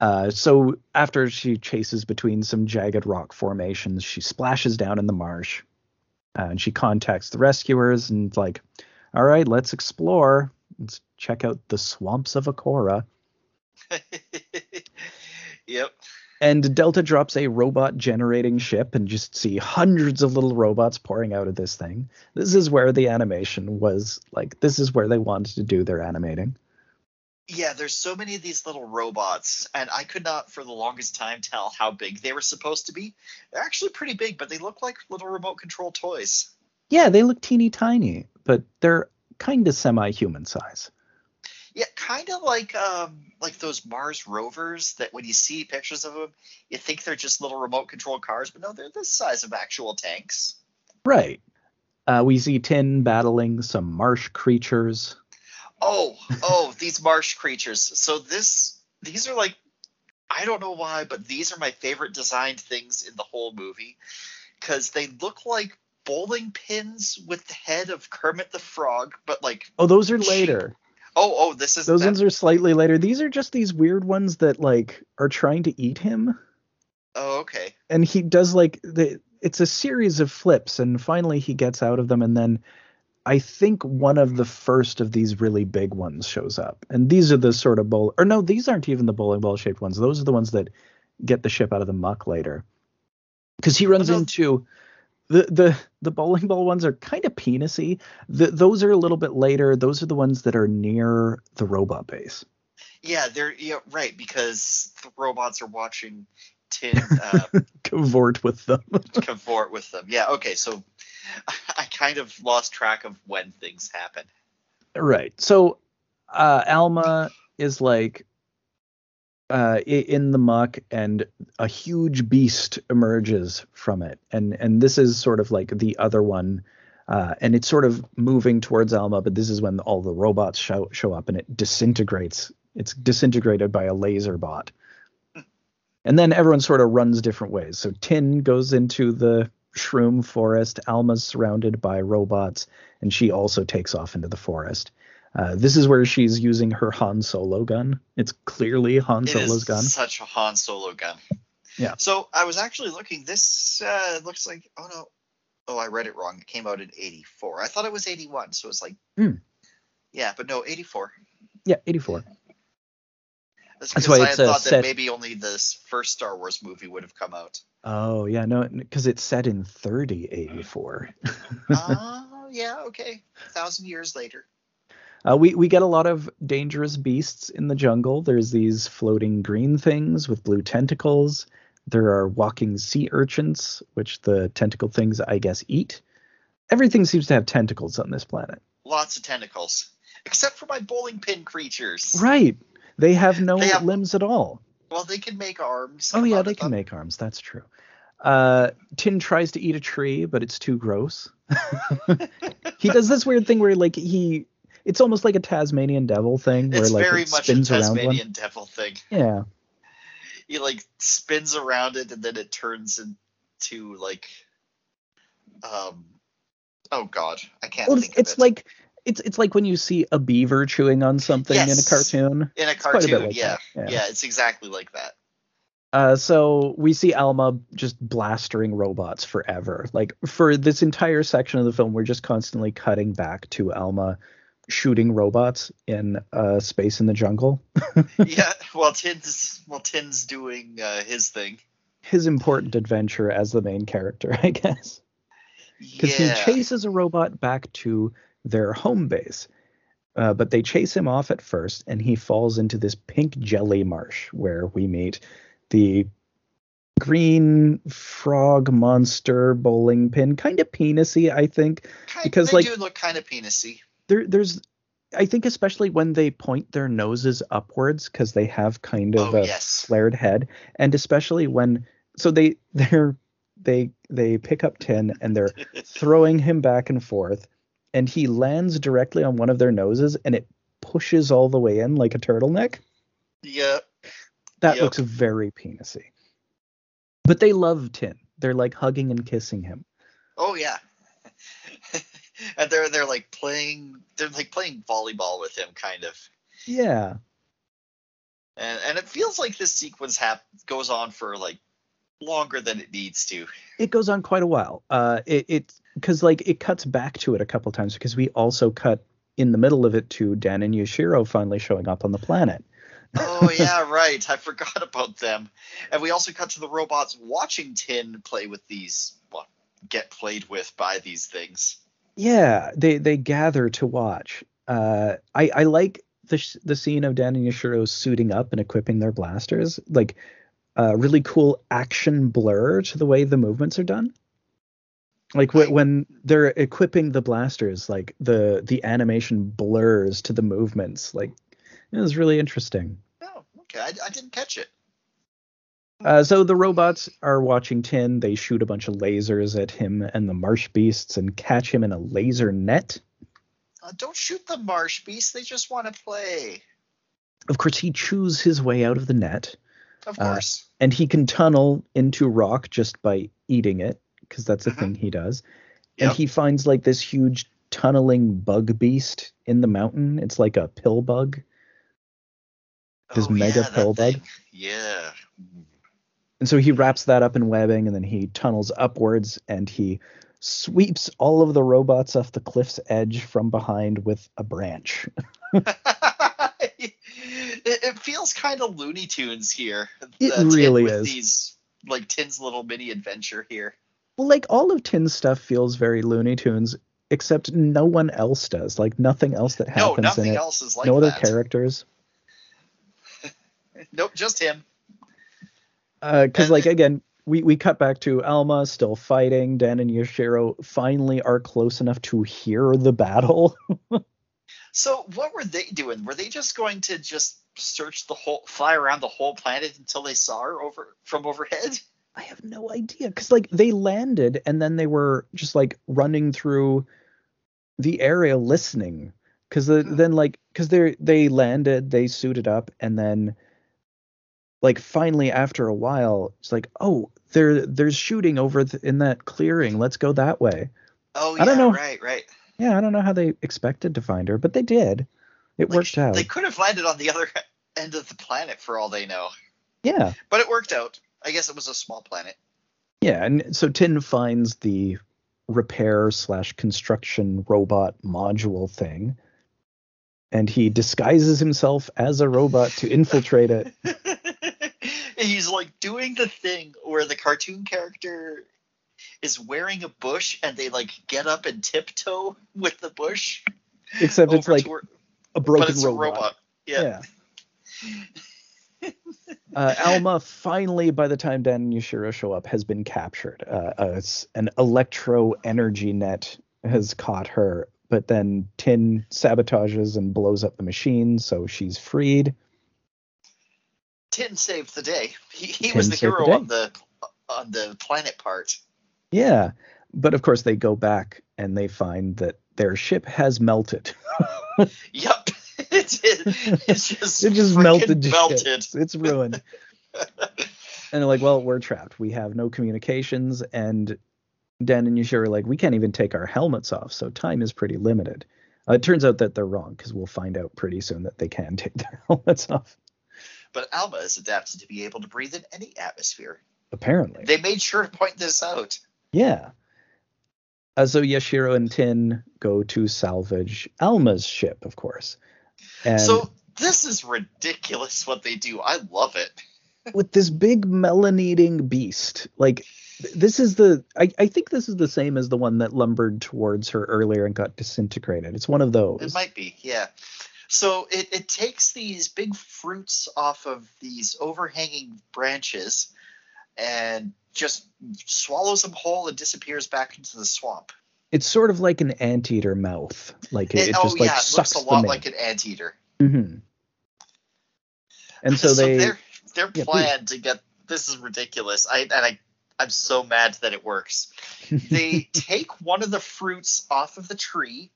Uh, so after she chases between some jagged rock formations, she splashes down in the marsh, uh, and she contacts the rescuers and like, all right, let's explore. Let's check out the swamps of Akora. [LAUGHS] yep. And Delta drops a robot generating ship and just see hundreds of little robots pouring out of this thing. This is where the animation was like, this is where they wanted to do their animating. Yeah, there's so many of these little robots, and I could not for the longest time tell how big they were supposed to be. They're actually pretty big, but they look like little remote control toys. Yeah, they look teeny tiny, but they're kind of semi-human size. Yeah, kind of like um, like those Mars rovers that when you see pictures of them, you think they're just little remote control cars, but no, they're the size of actual tanks. Right. Uh, we see Tin battling some marsh creatures. Oh, oh, [LAUGHS] these marsh creatures. So this, these are like, I don't know why, but these are my favorite designed things in the whole movie because they look like bowling pins with the head of Kermit the Frog, but like. Oh, those are later. Oh, oh, this is. Those that... ones are slightly later. These are just these weird ones that like are trying to eat him. Oh, okay. And he does like the. It's a series of flips, and finally he gets out of them, and then I think one of the first of these really big ones shows up. And these are the sort of bowl or no, these aren't even the bowling ball shaped ones. Those are the ones that get the ship out of the muck later. Because he runs oh, no. into the the the bowling ball ones are kind of penisy. The, those are a little bit later. Those are the ones that are near the robot base. Yeah, they're yeah right because the robots are watching Tin uh, [LAUGHS] cavort with them. [LAUGHS] cavort with them. Yeah. Okay. So [LAUGHS] I kind of lost track of when things happen. Right. So uh, Alma is like uh, in the muck, and a huge beast emerges from it, and and this is sort of like the other one. Uh, and it's sort of moving towards Alma, but this is when all the robots show show up and it disintegrates. It's disintegrated by a laser bot. And then everyone sort of runs different ways. So Tin goes into the shroom forest. Alma's surrounded by robots, and she also takes off into the forest. Uh, this is where she's using her Han Solo gun. It's clearly Han it Solo's gun. Such a Han Solo gun. Yeah. So I was actually looking. This uh, looks like. Oh no. Oh, I read it wrong. It came out in '84. I thought it was '81. So it's like. Mm. Yeah, but no, '84. Yeah, '84. That's, That's why I thought uh, that maybe only this first Star Wars movie would have come out. Oh yeah, no, because it's set in 3084. [LAUGHS] Oh yeah, okay, a thousand years later. Uh, we we get a lot of dangerous beasts in the jungle. There's these floating green things with blue tentacles. There are walking sea urchins, which the tentacle things I guess eat. Everything seems to have tentacles on this planet. Lots of tentacles, except for my bowling pin creatures. Right. They have no they have, limbs at all. Well, they can make arms. Oh yeah, they can them. make arms. That's true. Uh, Tin tries to eat a tree, but it's too gross. [LAUGHS] he does this weird thing where like he it's almost like a Tasmanian devil thing where it's like very it much spins a Tasmanian around devil thing. Yeah. He like spins around it and then it turns into like um oh god, I can't well, think it's, it's it. like it's it's like when you see a beaver chewing on something yes. in a cartoon. In a cartoon, a like yeah. yeah. Yeah, it's exactly like that. Uh, so we see Alma just blastering robots forever. Like for this entire section of the film, we're just constantly cutting back to Alma shooting robots in uh, space in the jungle. [LAUGHS] yeah, well, Tin's well Tin's doing uh, his thing. His important adventure as the main character, I guess. Because yeah. he chases a robot back to their home base. Uh, but they chase him off at first, and he falls into this pink jelly marsh where we meet the green frog monster bowling pin, kind of penisy, I think, kind, because like do look kind of penisy. There, there's, I think, especially when they point their noses upwards because they have kind of oh, a yes. flared head, and especially when so they [LAUGHS] they're they they pick up Tin and they're [LAUGHS] throwing him back and forth and he lands directly on one of their noses and it pushes all the way in like a turtleneck. Yeah. That yep. looks very penisy. But they love Tin. They're like hugging and kissing him. Oh yeah. And they're they're like playing they're like playing volleyball with him kind of. Yeah. And and it feels like this sequence hap- goes on for like longer than it needs to. It goes on quite a while. Uh, it, it because like it cuts back to it a couple times because we also cut in the middle of it to Dan and yoshiro finally showing up on the planet. oh [LAUGHS] yeah, right. I forgot about them. And we also cut to the robots watching Tin play with these well, get played with by these things. Yeah, they they gather to watch. Uh, I I like the sh- the scene of Dan and Yashiro suiting up and equipping their blasters, like uh, really cool action blur to the way the movements are done. Like wh- when they're equipping the blasters, like the the animation blurs to the movements. Like it was really interesting. Oh, okay. I, I didn't catch it. Uh, so the robots are watching Tin. They shoot a bunch of lasers at him and the marsh beasts and catch him in a laser net. Uh, don't shoot the marsh beasts. They just want to play. Of course, he chews his way out of the net. Of Uh, course. and he can tunnel into rock just by eating it because that's a Mhm. thing he does and Yep. he finds like this huge tunneling bug beast in the mountain it's like a pill bug this Oh, mega yeah, pill bug. thing. Yeah. And so he wraps that up in webbing and then he tunnels upwards and he sweeps all of the robots off the cliff's edge from behind with a branch [LAUGHS] it, it feels kind of Looney Tunes here. It really with is. These like Tin's little mini adventure here. well like all of tin's stuff feels very looney tunes except no one else does like nothing else that No, happens in nothing it else is like no other that. characters [LAUGHS] Nope, just him. Because And like again we, we cut back to Alma still fighting. Dan and Yoshiro finally are close enough to hear the battle. [LAUGHS] So what were they doing? Were they just going to just search the whole, fly around the whole planet until they saw her over from overhead? I have no idea because like they landed and then they were just like running through the area listening because the, Hmm. then like because they they landed they suited up and then like finally after a while it's like oh there there's shooting over th- in that clearing let's go that way Oh yeah, I don't know. right, right. yeah I don't know how they expected to find her but they did it Like, worked out They could have landed on the other [LAUGHS] end of the planet for all they know, yeah but it worked out. I guess it was a small planet. Yeah, and so Tin finds the repair slash construction robot module thing, and he disguises himself as a robot to infiltrate it. [LAUGHS] He's like doing the thing where the cartoon character is wearing a bush and they like get up and tiptoe with the bush. Except it's like a broken robot. a robot. Yeah. uh, Alma finally, by the time Dan and Yushiro show up, has been captured. Uh, uh, an electro energy net has caught her, but then Tin sabotages and blows up the machine, so she's freed. Tin saved the day. He, he was the saved the hero on the on the planet part. Yeah, but of course they go back and they find that their ship has melted. [LAUGHS] Yup. [LAUGHS] It's, it's just it just melted. melted. It's, ruined. [LAUGHS] and they're like, well, we're trapped. We have no communications. And Dan and Yushiro are like, we can't even take our helmets off. So time is pretty limited. Uh, it turns out that they're wrong because we'll find out pretty soon that they can take their helmets off. But Alma is adapted to be able to breathe in any atmosphere. Apparently. They made sure to point this out. yeah. So Yashiro and Tin go to salvage Alma's ship, of course. And so this is ridiculous what they do. I love it. [LAUGHS] with this big melon eating beast. Like this is the I, I think this is the same as the one that lumbered towards her earlier and got disintegrated. It's one of those. It might be, yeah. So it, it takes these big fruits off of these overhanging branches and just swallows them whole and disappears back into the swamp. It's sort of like an anteater mouth. Like it, It- it oh just like yeah, it sucks looks a lot in. like an anteater. hmm And [LAUGHS] so they their their Yeah, plan to get this is ridiculous. I and I I'm so mad that it works. [LAUGHS] They take one of the fruits off of the tree,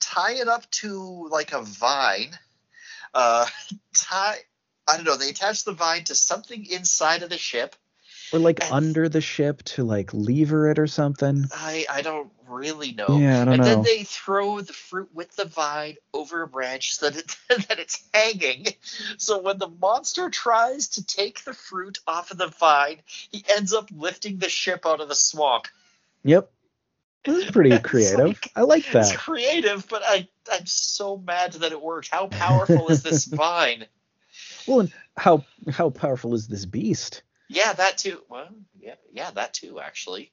tie it up to like a vine, uh, [LAUGHS] tie. I don't know. They attach the vine to something inside of the ship. or like and- under the ship to like lever it or something. I I don't really know. Yeah, I don't and know. then they throw the fruit with the vine over a branch so that it, [LAUGHS] that it's hanging. So when the monster tries to take the fruit off of the vine, he ends up lifting the ship out of the swamp. Yep. This is pretty [LAUGHS] creative. like- I like that. It's creative, but I I'm so mad that it worked. How powerful is this [LAUGHS] vine? Well, and how how powerful is this beast? Yeah, that too. Well, yeah, yeah, that too. Actually,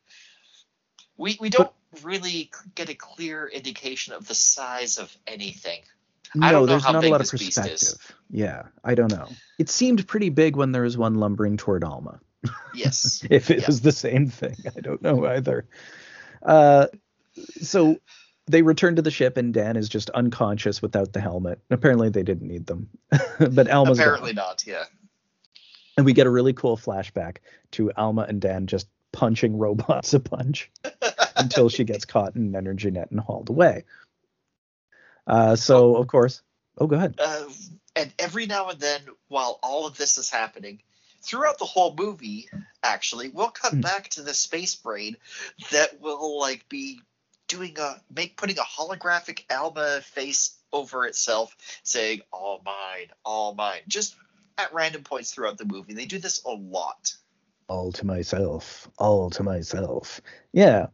we we don't really get a clear indication of the size of anything. I no, don't know there's not a lot of this beast is. perspective. Yeah, I don't know. It seemed pretty big when there was one lumbering toward Alma. Yes. [LAUGHS] if it Yeah. was the same thing. I don't know either. Uh, so they return to the ship, and Dan is just unconscious without the helmet. Apparently, they didn't need them, [LAUGHS] but Alma's Apparently gone. not. Yeah. and we get a really cool flashback to Alma and Dan just punching robots a punch [LAUGHS] until she gets caught in an energy net and hauled away. Uh, so of course, oh, go ahead. uh, and every now and then, while all of this is happening, throughout the whole movie, actually, we'll cut Hmm. back to the space brain that will like be doing a make putting a holographic Alma face over itself, saying "all mine, all mine," just at random points throughout the movie. They do this a lot. all to myself, all to myself. Yeah.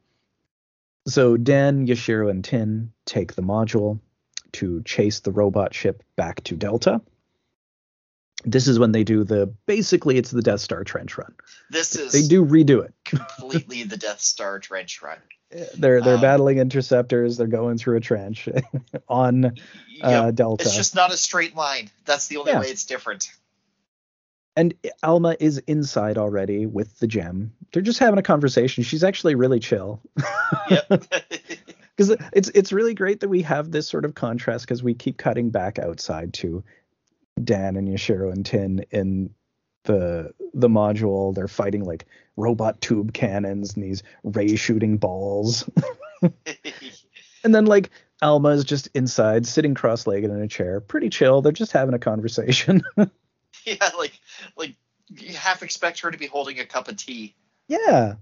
So Dan, Yashiro, and Tin take the module to chase the robot ship back to Delta. This is when they do the basically it's the Death Star trench run. This is They do redo it. [LAUGHS] completely the Death Star trench run. They're they're Um, battling interceptors. They're going through a trench [LAUGHS] on uh, Delta. It's just not a straight line. That's the only Yeah. way it's different. and Alma is inside already with the gem. They're just having a conversation. She's actually really chill. Yep. [LAUGHS] because it's it's really great that we have this sort of contrast because we keep cutting back outside to Dan and Yashiro and Tin in the the module. They're fighting like robot tube cannons and these ray shooting balls, [LAUGHS] and then like Alma is just inside, sitting cross-legged in a chair, pretty chill. They're just having a conversation. [LAUGHS] yeah, like like you half expect her to be holding a cup of tea. Yeah.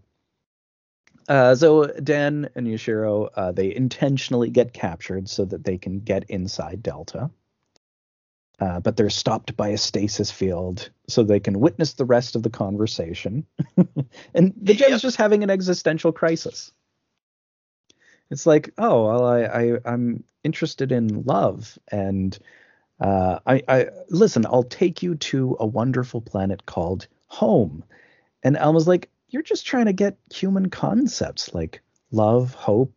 Uh, so Dan and Yashiro, uh, they intentionally get captured so that they can get inside Delta. Uh, but they're stopped by a stasis field so they can witness the rest of the conversation. [LAUGHS] and the gem's Yep. just having an existential crisis. It's like, oh, well, I, I I'm interested in love, and uh, I, I listen. I'll take you to a wonderful planet called home. And Alma's like, you're just trying to get human concepts like love, hope.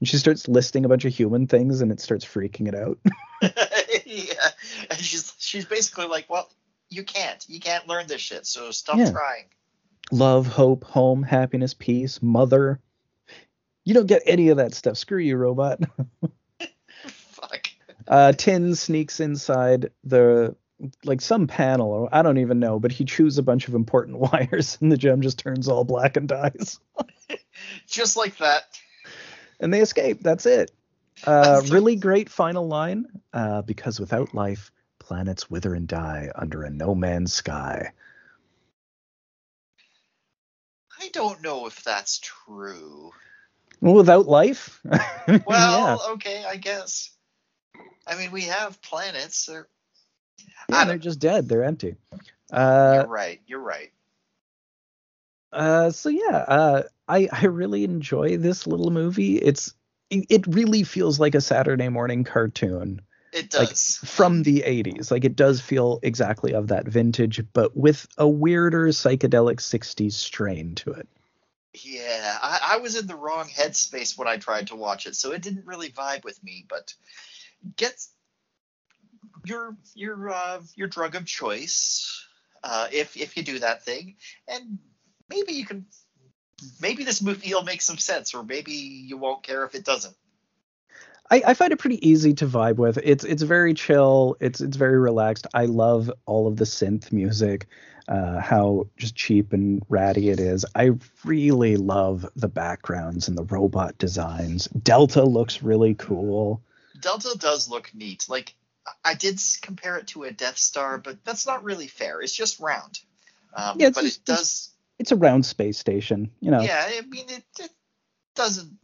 And she starts listing a bunch of human things, and it starts freaking it out. [LAUGHS] yeah, [LAUGHS] and she's she's basically like, well, you can't, you can't learn this shit, so stop Yeah. trying. love, hope, home, happiness, peace, mother. You don't get any of that stuff. Screw you, robot. [LAUGHS] Fuck. Uh, Tin sneaks inside the like some panel, or I don't even know, but he chews a bunch of important [LAUGHS] wires, and the gem just turns all black and dies, Just like that. and they escape. That's it. Uh, really great final line. Uh, because without life, planets wither and die under a no man's sky. I don't know if that's true. Well, without life, [LAUGHS] yeah. Well, okay, I guess. I mean, we have planets. They're, Yeah, they're just dead. They're empty. Uh, you're right. You're right. Uh, so yeah, uh, I I really enjoy this little movie. It's it, really feels like a Saturday morning cartoon It like, does. from the 80s. Like it does feel exactly of that vintage, but with a weirder psychedelic 60s strain to it. Yeah, I, I was in the wrong headspace when I tried to watch it, so it didn't really vibe with me. But get your your uh, your drug of choice uh, if if you do that thing, and maybe you can. Maybe this movie will make some sense, or maybe you won't care if it doesn't. I, I find it pretty easy to vibe with. It's it's very chill. It's it's very relaxed. I love all of the synth music, uh, how just cheap and ratty it is. I really love the backgrounds and the robot designs. Delta looks really cool. Delta does look neat. Like I did compare it to a Death Star, but that's not really fair. It's just round. Um, Yeah, but just- it does. It's a round space station, you know. Yeah, I mean it, it doesn't.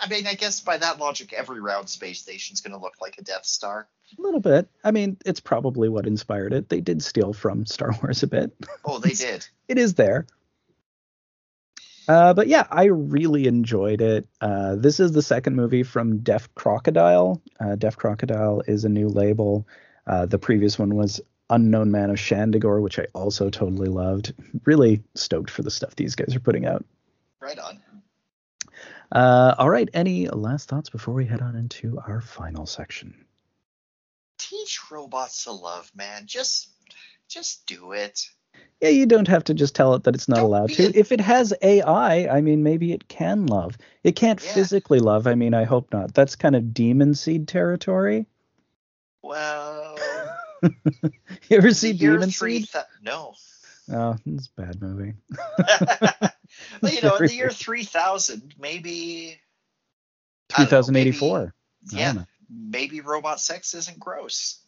I mean, I guess by that logic, every round space station is going to look like a Death Star. A little bit. I mean, it's probably what inspired it. They did steal from Star Wars a bit. Oh, they [LAUGHS] did. it is there. Uh, but yeah, I really enjoyed it. Uh, this is the second movie from Deaf Crocodile. Uh, Deaf Crocodile is a new label. Uh, the previous one was Unknown Man of Shandigor, which I also totally loved. Really stoked for the stuff these guys are putting out. Right on. Uh, all right, any last thoughts before we head on into our final section? teach robots to love, man. Just just do it. Yeah, you don't have to just tell it that it's not Don't allowed to. a- If it has AI, I mean, maybe it can love. It can't Yeah. physically love. I mean, I hope not. That's kind of demon seed territory. Well, [LAUGHS] You ever see year Demon three Seed? thou- no. Oh, it's a bad movie. [LAUGHS] [LAUGHS] well, you know, in the year 3000, maybe. I know, 2084. maybe- Yeah, maybe robot sex isn't gross.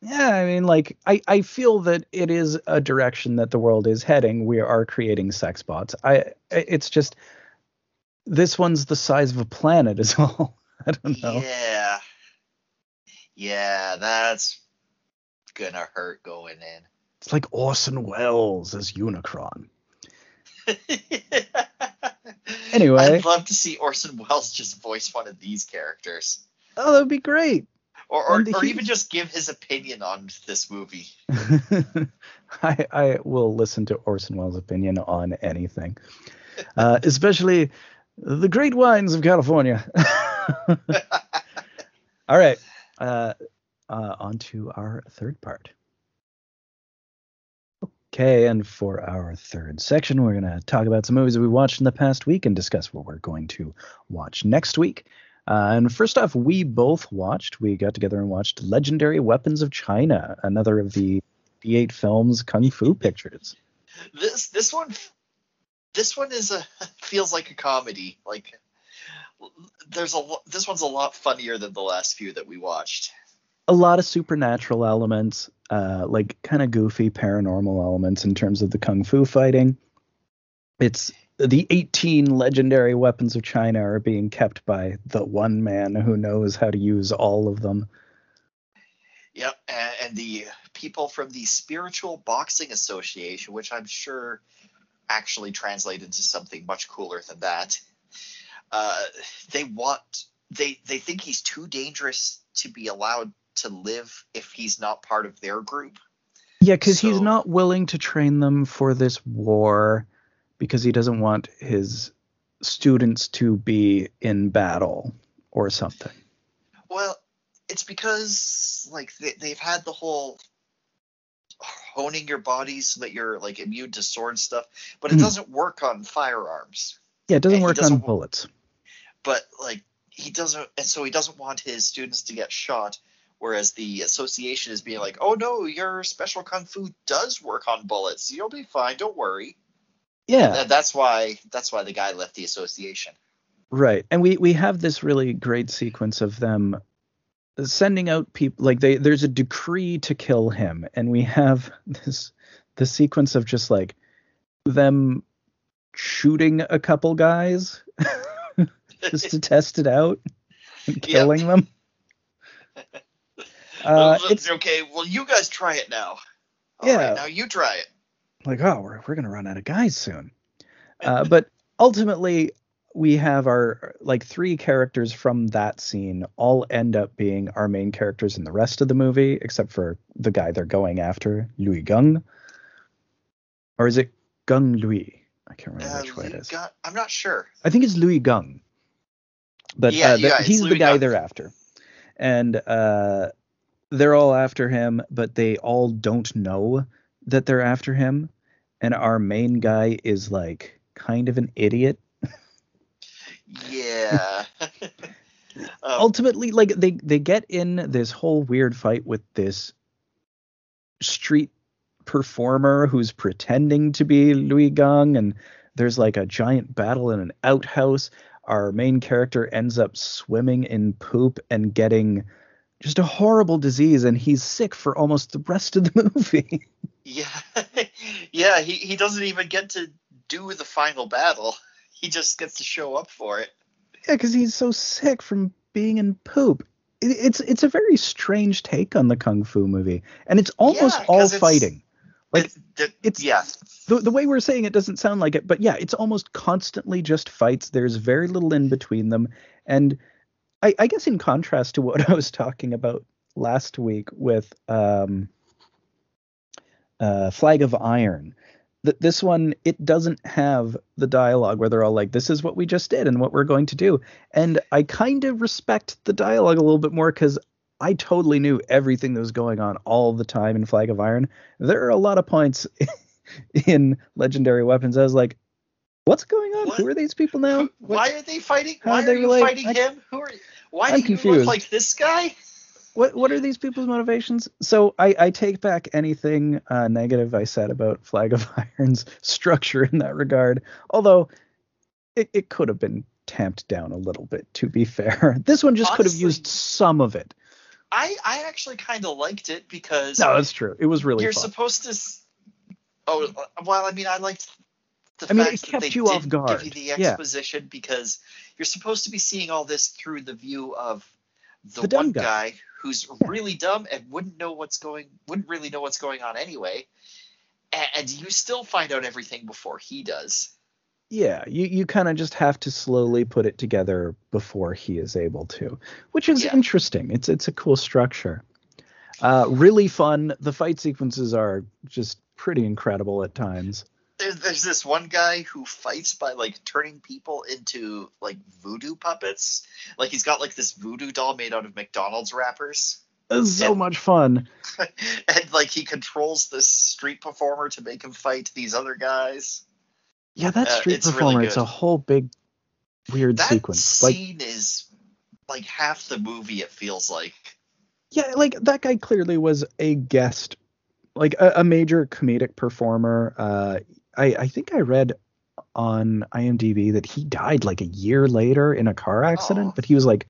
Yeah, I mean, like, I, I feel that it is a direction that the world is heading. We are creating sex bots. I, it's just this one's the size of a planet, is all. I don't know. Yeah. Yeah, that's gonna hurt going in. It's like Orson Welles as Unicron. [LAUGHS] Anyway. I'd love to see Orson Welles just voice one of these characters. Oh, that would be great. Or, or, or even just give his opinion on this movie. [LAUGHS] I I will listen to Orson Welles' opinion on anything, uh, [LAUGHS] especially the great wines of California. All right, uh, uh, on to our third part. Okay, and for our third section, we're going to talk about some movies that we watched in the past week and discuss what we're going to watch next week. Uh, and first off, we both watched, we got together and watched Legendary Weapons of China, another of the 88 Films Kung Fu pictures. This this one this one is a [LAUGHS] feels like a comedy. Like there's a this one's a lot funnier than the last few that we watched. A lot of supernatural elements, uh, like kind of goofy paranormal elements in terms of the Kung Fu fighting. It's the 18 legendary weapons of China are being kept by the one man who knows how to use all of them. Yep, and, the people from the Spiritual Boxing Association, which I'm sure actually translated to something much cooler than that. Uh, they want they they think he's too dangerous to be allowed to live if he's not part of their group. Yeah, because he's not willing to train them for this war because he doesn't want his students to be in battle or something. Well, it's because like they, they've had the whole honing your body so that you're like immune to sword stuff, but it Mhm. doesn't work on firearms. Yeah, it doesn't And work doesn't on bullets. But like he doesn't, and so he doesn't want his students to get shot. Whereas the association is being like, "Oh no, your special kung fu does work on bullets. You'll be fine. Don't worry." Yeah, that's why that's why the guy left the association. right. And we we have this really great sequence of them sending out people like they there's a decree to kill him and we have [LAUGHS] this the sequence of just like them shooting a couple guys [LAUGHS] just to test it out and [LAUGHS] Yep. killing them. Uh, it's okay. Well, you guys try it now. All Yeah. right, now you try it. like, oh, we're we're gonna run out of guys soon. [LAUGHS] Uh, but ultimately, we have our like three characters from that scene all end up being our main characters in the rest of the movie, except for the guy they're going after, Louis Gung, or is it Gung Louis? I can't remember Uh, which way it is. I'm not sure. I think it's Louis Gung. But Yeah, uh, the- yeah, he's the guy Gung. they're after. And uh, they're all after him, but they all don't know that they're after him. And our main guy is like kind of an idiot. Yeah. um, [LAUGHS] Ultimately, like they they get in this whole weird fight with this street performer who's pretending to be Louis Gung, and there's like a giant battle in an outhouse. Our main character ends up swimming in poop and getting just a horrible disease, and he's sick for almost the rest of the [LAUGHS] movie. yeah. [LAUGHS] yeah. He he doesn't even get to do the final battle. [LAUGHS] He just gets to show up for it. yeah, because he's so sick from being in poop. It, it's it's a very strange take on the kung fu movie, and it's almost Yeah, all it's- fighting. Like, It- the- it's- yeah. the, the way we're saying it doesn't sound like it, but yeah, it's almost constantly just fights. There's very little in between them. And I, I guess in contrast to [LAUGHS] what I was talking about last week with um, uh, Flag of Iron, that this one it doesn't have the dialogue where they're all like, "This is what we just did and what we're going to do." And I kind of respect the dialogue a little bit more because I totally knew everything that was going on all the time in Flag of Iron. There are a lot of points [LAUGHS] in Legendary Weapons. I was like, what's going on? What? Who are these people now? What- Why are they fighting? How Why are they you relate? fighting I- him? Who are? Why I'm do you confused. look like this guy? what what are these people's motivations? So I, I take back anything uh, negative I said about Flag of [LAUGHS] Iron's structure in that regard. Although it, it could have been tamped down a little bit, to be fair. [LAUGHS] This one just could have used some of it. I I actually kind of liked it because No, that's true. It was really you're fun. supposed to. s- Oh well, I mean, I liked the I mean, fact it that kept they you off guard. give you the Yeah. exposition because you're supposed to be seeing all this through the view of the, The one guy. guy. who's really dumb and wouldn't know what's going, wouldn't really know what's going on anyway, and, and you still find out everything before he does. yeah, you, you kind of just have to slowly put it together before he is able to, which is Yeah. interesting. It's it's a cool structure. Uh, really fun. The fight sequences are just pretty incredible at times. There's, this one guy who fights by like turning people into like voodoo puppets. Like he's got like this voodoo doll made out of McDonald's wrappers. It's so Yeah. much fun. [LAUGHS] and like he controls this street performer to make him fight these other guys. Yeah, that Uh, street really performer. it's a whole big weird That sequence. Like scene is like half the movie. It feels like. yeah, like that guy clearly was a guest, like a, a major comedic performer. Uh, I I think I read on IMDb that he died like a year later in a car accident, Oh. but he was like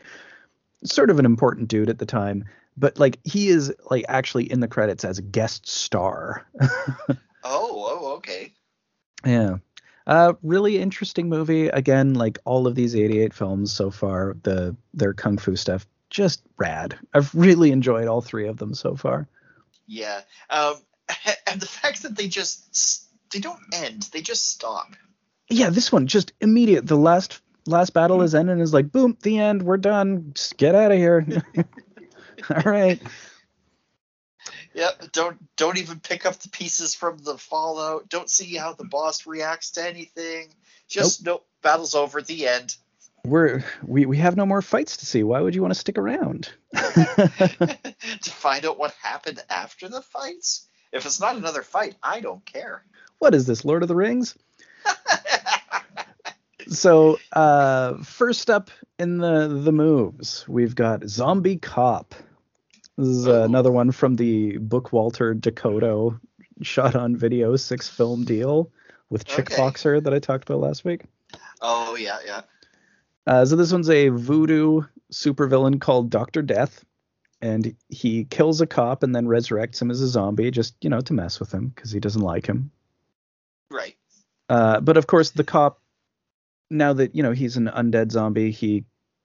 sort of an important dude at the time. But like he is like actually in the credits as a guest star. [LAUGHS] Oh, oh, okay. Yeah. Uh, really interesting movie. Again, like all of these 88 films so far, the their kung fu stuff just rad. I've really enjoyed all three of them so far. Yeah. Um, [LAUGHS] and the fact that they just they don't end. They just stop. Yeah, this one just immediate. The last last battle is ended and is like boom, the end. We're done. Just get out of here. [LAUGHS] all right. [LAUGHS] Yep. Don't don't even pick up the pieces from the fallout. Don't see how the boss reacts to anything. Just nope. Battle's over. The end. We're we we have no more fights to see. Why would you want to stick around? [LAUGHS] to find out what happened after the fights. If it's not another fight, I don't care. What is this, Lord of the Rings? So, uh, first up in the the moves, we've got Zombie Cop. This is uh, another one from the Bookwalter Dakota shot on video six film deal with Chick Okay. Boxer that I talked about last week. oh yeah, yeah. Uh, so this one's a voodoo supervillain called Doctor Death, and he kills a cop and then resurrects him as a zombie, just you know to mess with him because he doesn't like him. Right. Uh, but of course, the cop, now that you know he's an undead zombie, he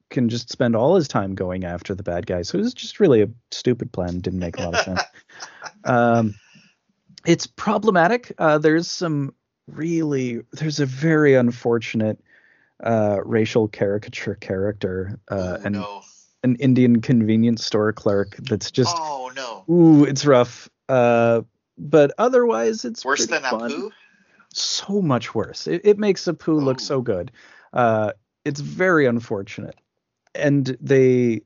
can just spend all his time going after the bad guys. So it was just really a stupid plan. Didn't make a lot of sense. [LAUGHS] um, it's problematic. Uh, there's some really, there's a very unfortunate uh, racial caricature character, uh, oh and no. an Indian convenience store clerk that's just, oh no. ooh, it's rough. Uh, but otherwise, it's Worse than fun Apu. So much worse. It, it makes Apu look Oh. so good. Uh, it's very unfortunate, and they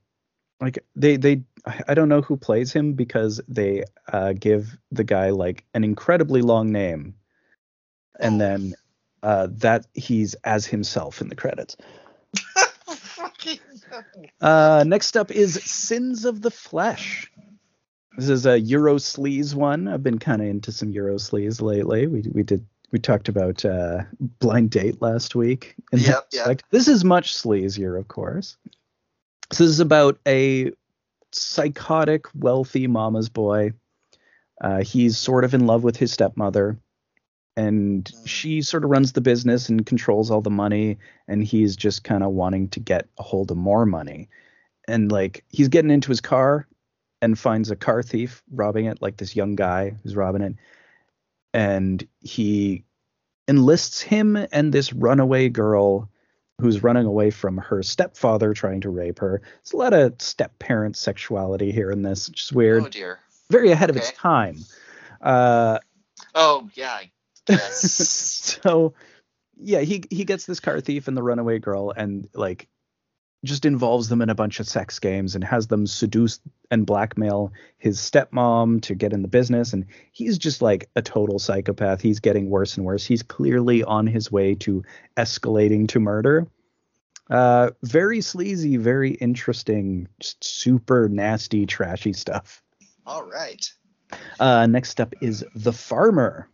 like they they I I don't know who plays him because they uh, give the guy like an incredibly long name, and Oh. then uh, that he's as himself in the credits. [LAUGHS] Uh, next up is Sins of the Flesh. This is a Euro sleaze one. I've been kind of into some Euro sleaze lately. We we did we talked about uh, Blind Date last week. in that Yep, yep. This is much sleazier, of course. So this is about a psychotic, wealthy mama's boy. Uh, he's sort of in love with his stepmother, and Mm. she sort of runs the business and controls all the money, and he's just kind of wanting to get a hold of more money. And like he's getting into his car and finds a car thief robbing it, like this young guy who's robbing it, and he enlists him and this runaway girl who's running away from her stepfather trying to rape her. It's a lot of step parent sexuality here in this, which is weird. Oh dear. Very ahead of its time. Uh, Oh yeah. Guess. [LAUGHS] so yeah, he he gets this car thief and the runaway girl, and like just involves them in a bunch of sex games and has them seduce and blackmail his stepmom to get in the business. And he's just like a total psychopath. He's getting worse and worse. He's clearly on his way to escalating to murder. Uh very sleazy very interesting just super nasty trashy stuff. All right. uh next up is the farmer.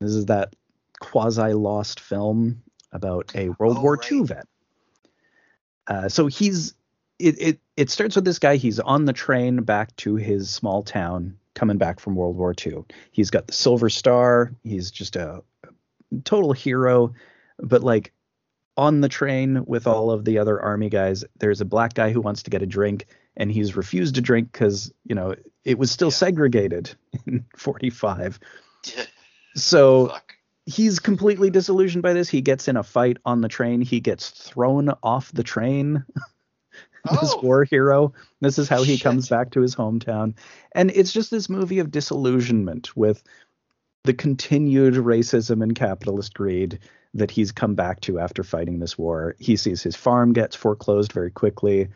This is that quasi lost film about a world Oh, war right. ii vet uh, so he's it, it it starts with this guy. He's on the train back to his small town coming back from world war ii he's got the silver star. He's just a total hero. But like on the train with all of the other army guys there's a black guy who wants to get a drink and he's refused to drink because you know it was still Yeah. segregated [LAUGHS] in 45 [LAUGHS] so Fuck. He's completely disillusioned by this. He gets in a fight on the train. He gets thrown off the train. [LAUGHS] this Oh. war hero. This is how he Shit. comes back to his hometown. And it's just this movie of disillusionment with the continued racism and capitalist greed that he's come back to after fighting this war. He sees his farm gets foreclosed very quickly.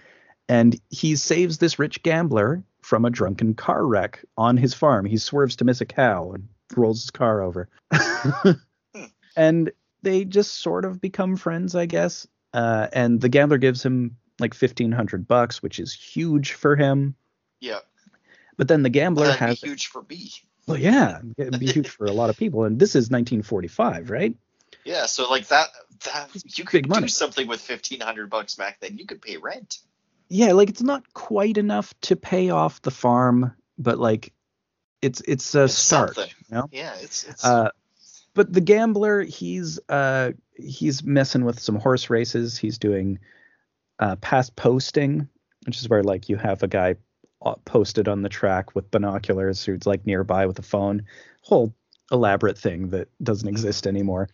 And he saves this rich gambler from a drunken car wreck on his farm. He swerves to miss a cow and rolls his car over. [LAUGHS] and they just sort of become friends, I guess. Uh, and the gambler gives him like fifteen hundred bucks, which is huge for him. Yeah. But then the gambler has, huge for me. well, yeah, it'd be huge for a lot of people. And this is 1945, right? Yeah, so like that that you could do something with fifteen hundred bucks back then. You could pay rent. Yeah, like it's not quite enough to pay off the farm, but like it's it's a It's start. something. Know? Yeah, it's it's Uh, but the gambler, he's uh he's messing with some horse races. He's doing uh past posting, which is where like you have a guy uh, posted on the track with binoculars who's like nearby with a phone. Whole elaborate thing that doesn't exist anymore.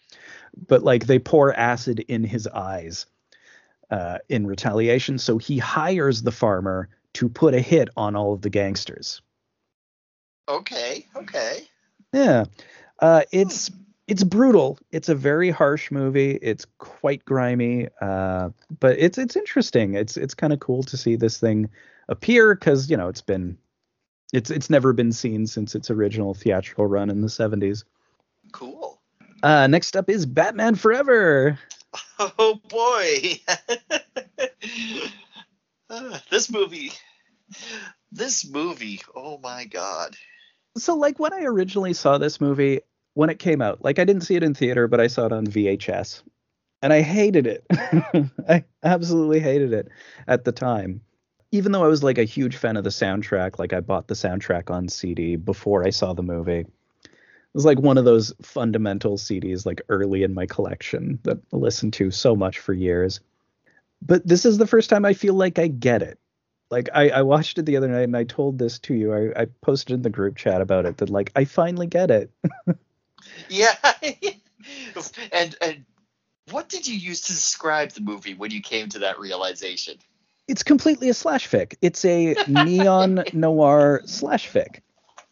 But like they pour acid in his eyes uh, in retaliation. So he hires the farmer to put a hit on all of the gangsters. okay, okay. Yeah. Uh, it's it's brutal. It's a very harsh movie. It's quite grimy, uh, but it's it's interesting. It's it's kind of cool to see this thing appear because you know it's been it's it's never been seen since its original theatrical run in the 70s. Cool. Uh, next up is Batman Forever. [LAUGHS] Oh boy. Uh, [LAUGHS] this movie this movie, oh my god. So like when I originally saw this movie when it came out, like I didn't see it in theater, but I saw it on VHS. And I hated it. [LAUGHS] I absolutely hated it at the time. Even though I was like a huge fan of the soundtrack, like I bought the soundtrack on CD before I saw the movie. It was like one of those fundamental CDs like early in my collection that I listened to so much for years. But this is the first time I feel like I get it like I, I watched it the other night and I told this to you. I, I posted in the group chat about it that like I finally get it. Yeah. [LAUGHS] [LAUGHS] and and what did you use to describe the movie when you came to that realization? It's completely a slash fic. It's a neon [LAUGHS] noir slash fic.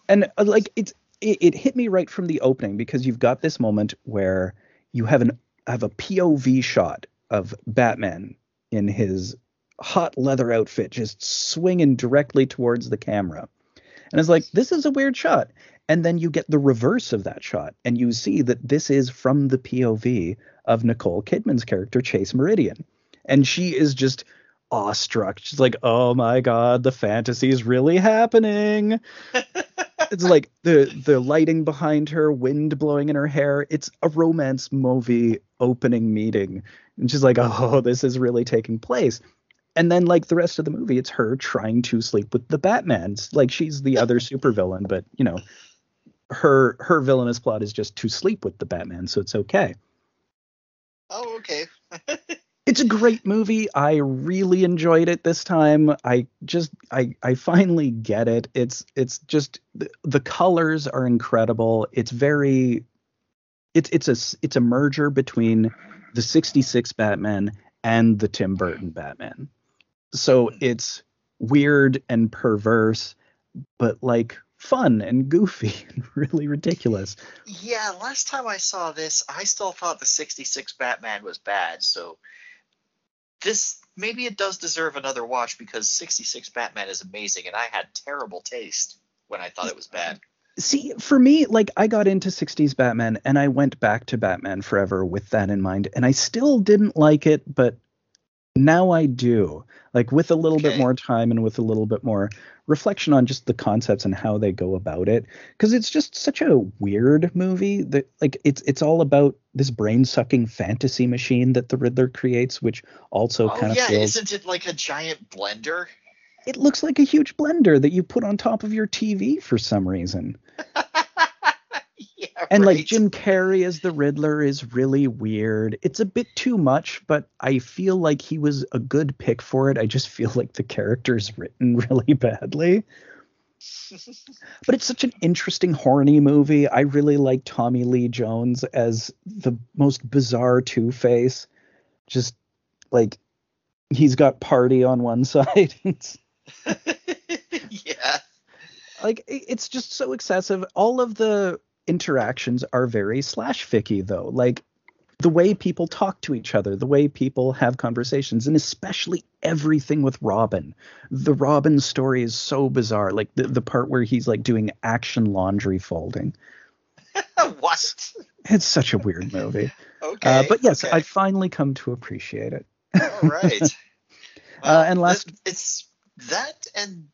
And uh, like it's it, it hit me right from the opening because you've got this moment where you have an have a POV shot of Batman in his hot leather outfit just swinging directly towards the camera. And it's like, this is a weird shot. And then you get the reverse of that shot, and you see that this is from the POV of Nicole Kidman's character, Chase Meridian. And she is just awestruck. She's like, oh my God, the fantasy is really happening. [LAUGHS] it's like the the lighting behind her, wind blowing in her hair. It's a romance movie opening meeting. And she's like, oh, this is really taking place and then like the rest of the movie it's her trying to sleep with the batman. Like she's the other [LAUGHS] supervillain but you know her her villainous plot is just to sleep with the batman so it's okay. Oh, okay. [LAUGHS] it's a great movie. I really enjoyed it this time. I just i i finally get it. It's it's just the, the colors are incredible. It's very it's it's a it's a merger between the 66 batman and the tim burton batman so it's weird and perverse but like fun and goofy [LAUGHS] and really ridiculous Yeah, last time I saw this, I still thought the 66 Batman was bad, so this maybe it does deserve another watch because 66 Batman is amazing, and I had terrible taste when I thought it was bad. See, for me, like I got into 60s Batman and I went back to Batman Forever with that in mind, and I still didn't like it, but now I do. Like with a little Okay. bit more time and with a little bit more reflection on just the concepts and how they go about it because it's just such a weird movie that like it's it's all about this brain-sucking fantasy machine that the Riddler creates which also oh kind of yeah, feels isn't it like a giant blender? it looks like a huge blender that you put on top of your TV for some reason. [LAUGHS] [LAUGHS] yeah, And like. Jim Carrey as the Riddler is really weird. It's a bit too much, but I feel like he was a good pick for it. I just feel like the character's written [LAUGHS] really badly. [LAUGHS] But it's such an interesting horny movie. I really like Tommy Lee Jones as the most bizarre Two-Face. Just like he's got party on one side. Yeah. like it's just so excessive. All of the interactions are very slash ficky though. Like the way people talk to each other, the way people have conversations, and especially everything with Robin. The Robin story is so bizarre. Like the, the part where he's like doing action laundry folding. [LAUGHS] what? It's such a weird movie. Okay. Uh, but yes, okay. I've finally come to appreciate it. All right. [LAUGHS] Uh, and last- it's that and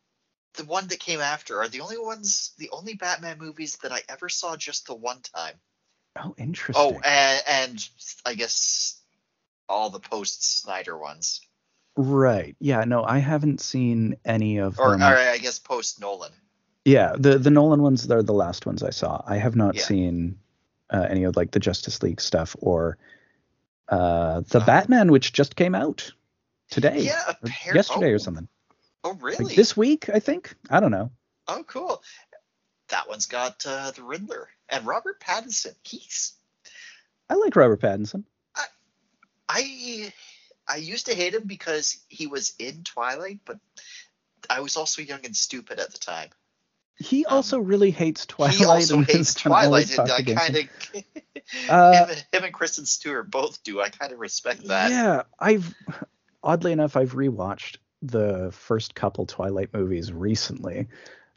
the one that came after are the only ones, the only Batman movies that I ever saw just the one time. Oh, interesting. Oh, and, and I guess all the post Snyder ones, right. Yeah, no, I haven't seen any of or, them. or I guess post Nolan. Yeah, the the Nolan ones are the last ones I saw. I have not Yeah. seen uh, any of like the Justice League stuff or uh, the Oh. Batman, which just came out today, Yeah, or yesterday oh, or something. Oh, Like really? this week, I think. I don't know. Oh, cool. That one's got uh, the Riddler and Robert Pattinson. He's I like Robert Pattinson. I I used to hate him because he was in Twilight, but I was also young and stupid at the time. He Um, also really hates Twilight. he also and hates is gonna always Twilight, and I kind him. [LAUGHS] of Uh, him, him and Kristen Stewart both do. I kind of respect that. Yeah, I've oddly enough I've rewatched the first couple Twilight movies recently.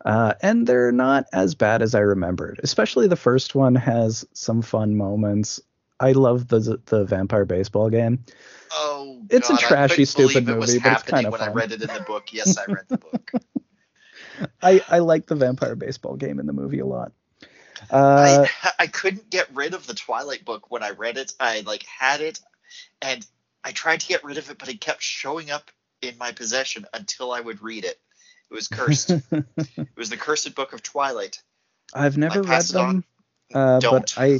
Uh, and they're not as bad as I remembered. Especially the first one has some fun moments. I love the the vampire baseball game. Oh, It's a God, I trashy, stupid believe it was movie, but it's kinda when I read it in the book. Yes, I read the book. [LAUGHS] I I like the vampire baseball game in the movie a lot. Uh, I I couldn't get rid of the Twilight book when I read it. I like had it, and I tried to get rid of it, but it kept showing up in my possession until I would read it. It was cursed. [LAUGHS] it was the cursed book of Twilight. I've never read them, uh, but Don't. I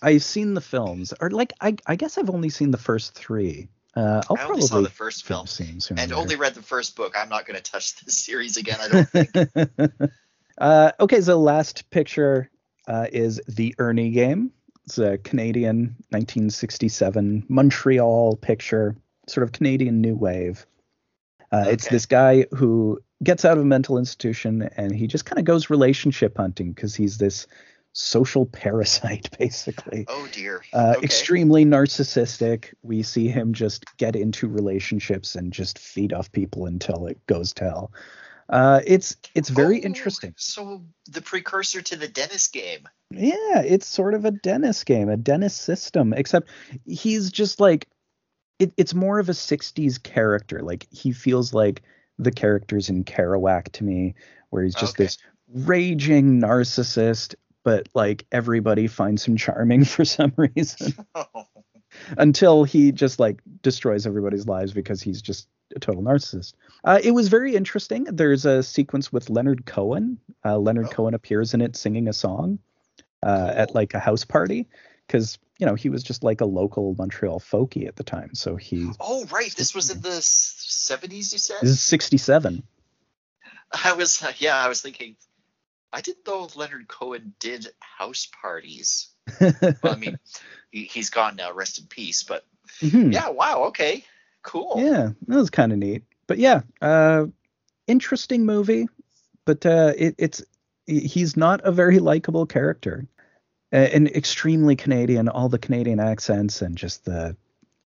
I've seen the films, or like I I guess I've only seen the first three. Uh, I'll I only saw the first film and only read the first book. I'm not going to touch this [LAUGHS] series again. I don't think. [LAUGHS] uh, okay, so the last picture uh, is the Ernie game. It's a Canadian 1967 Montreal picture, sort of Canadian new wave. Uh, It's this guy who gets out of a mental institution and he just kind of goes relationship hunting because he's this social [LAUGHS] parasite, basically. Oh dear. Uh, okay. Extremely narcissistic. We see him just get into relationships and just feed off people until it goes to hell. Uh, it's it's very Oh, interesting. So the precursor to the Dennis game. Yeah, it's sort of a Dennis game, a Dennis system, except he's just like it, it's more of a 60s character. Like he feels like the characters in Kerouac to me, where he's just Okay. this raging narcissist, but like everybody finds him charming [LAUGHS] for some reason [LAUGHS] until he just like destroys everybody's lives because he's just a total narcissist. Uh, it was very interesting. There's a sequence with Leonard Cohen. Uh, Leonard Oh. Cohen appears in it singing a song uh, at like a house party because you know he was just like a local Montreal folkie at the time. So he oh right, this was in the 70s. You said. this is 67. I was uh, yeah, I was thinking. I didn't know Leonard Cohen did house parties. [LAUGHS] Well, I mean, he, he's gone now. Rest in peace. But Mhm. yeah, wow. Okay, cool. Yeah, that was kind of neat. But yeah, uh, interesting movie. But uh, it, it's he's not a very likable character, and extremely Canadian. All the Canadian accents and just the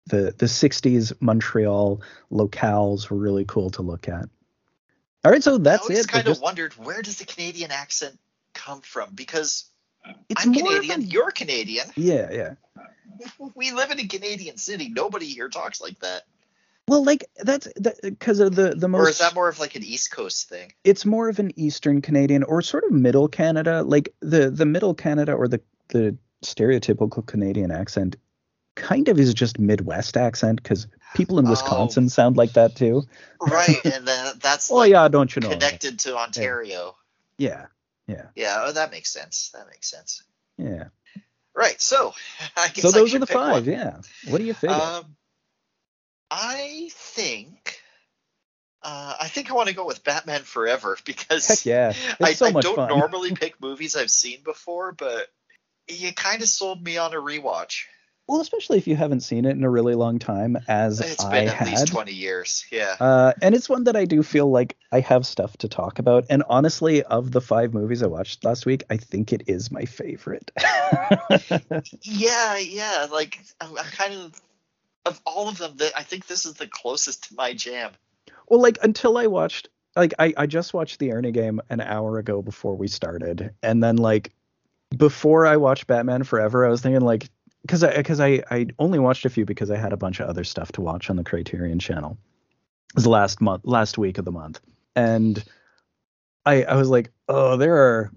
the the 60s Montreal locales were really cool to look at. All right, so that's it. I always it. kind Just- of wondered where does the Canadian accent come from? Because it's I'm Canadian, a- you're Canadian. yeah, yeah. [LAUGHS] We live in a Canadian city. Nobody here talks like that. Well, like that's because of the the most. Or is that more of like an East Coast thing? it's more of an Eastern Canadian or sort of Middle Canada, like the the Middle Canada or the the stereotypical Canadian accent, kind of is just Midwest accent because people in Oh. Wisconsin sound like that too. Right, [LAUGHS] and then that's Oh like yeah, don't you know? connected to Ontario. Yeah, yeah, Yeah, oh, that makes sense. That makes sense. yeah. Right, so [LAUGHS] I guess So those are the five. one. Yeah. What do you figure? Um, I think. Uh, I think I want to go with Batman Forever [LAUGHS] because Heck yeah, it's I, so I much don't fun. normally [LAUGHS] pick movies I've seen before, but you kind of sold me on a rewatch. Well, especially if you haven't seen it in a really long time, as It's I been at had. least 20 years. Yeah. Uh, and it's one that I do feel like I have stuff to talk about. And honestly, of the five movies I watched last week, I think it is my favorite. [LAUGHS] Yeah, yeah. Like, I'm, I'm kind of. Of all of them, that I think this is the closest to my jam. well, like until I watched, like I, I just watched the Ernie game an hour ago before we started, and then like before I watched Batman Forever, I was thinking like because I because I I only watched a few because I had a bunch of other stuff to watch on the Criterion channel. It was the last month, last week of the month, and I I was like, oh, there are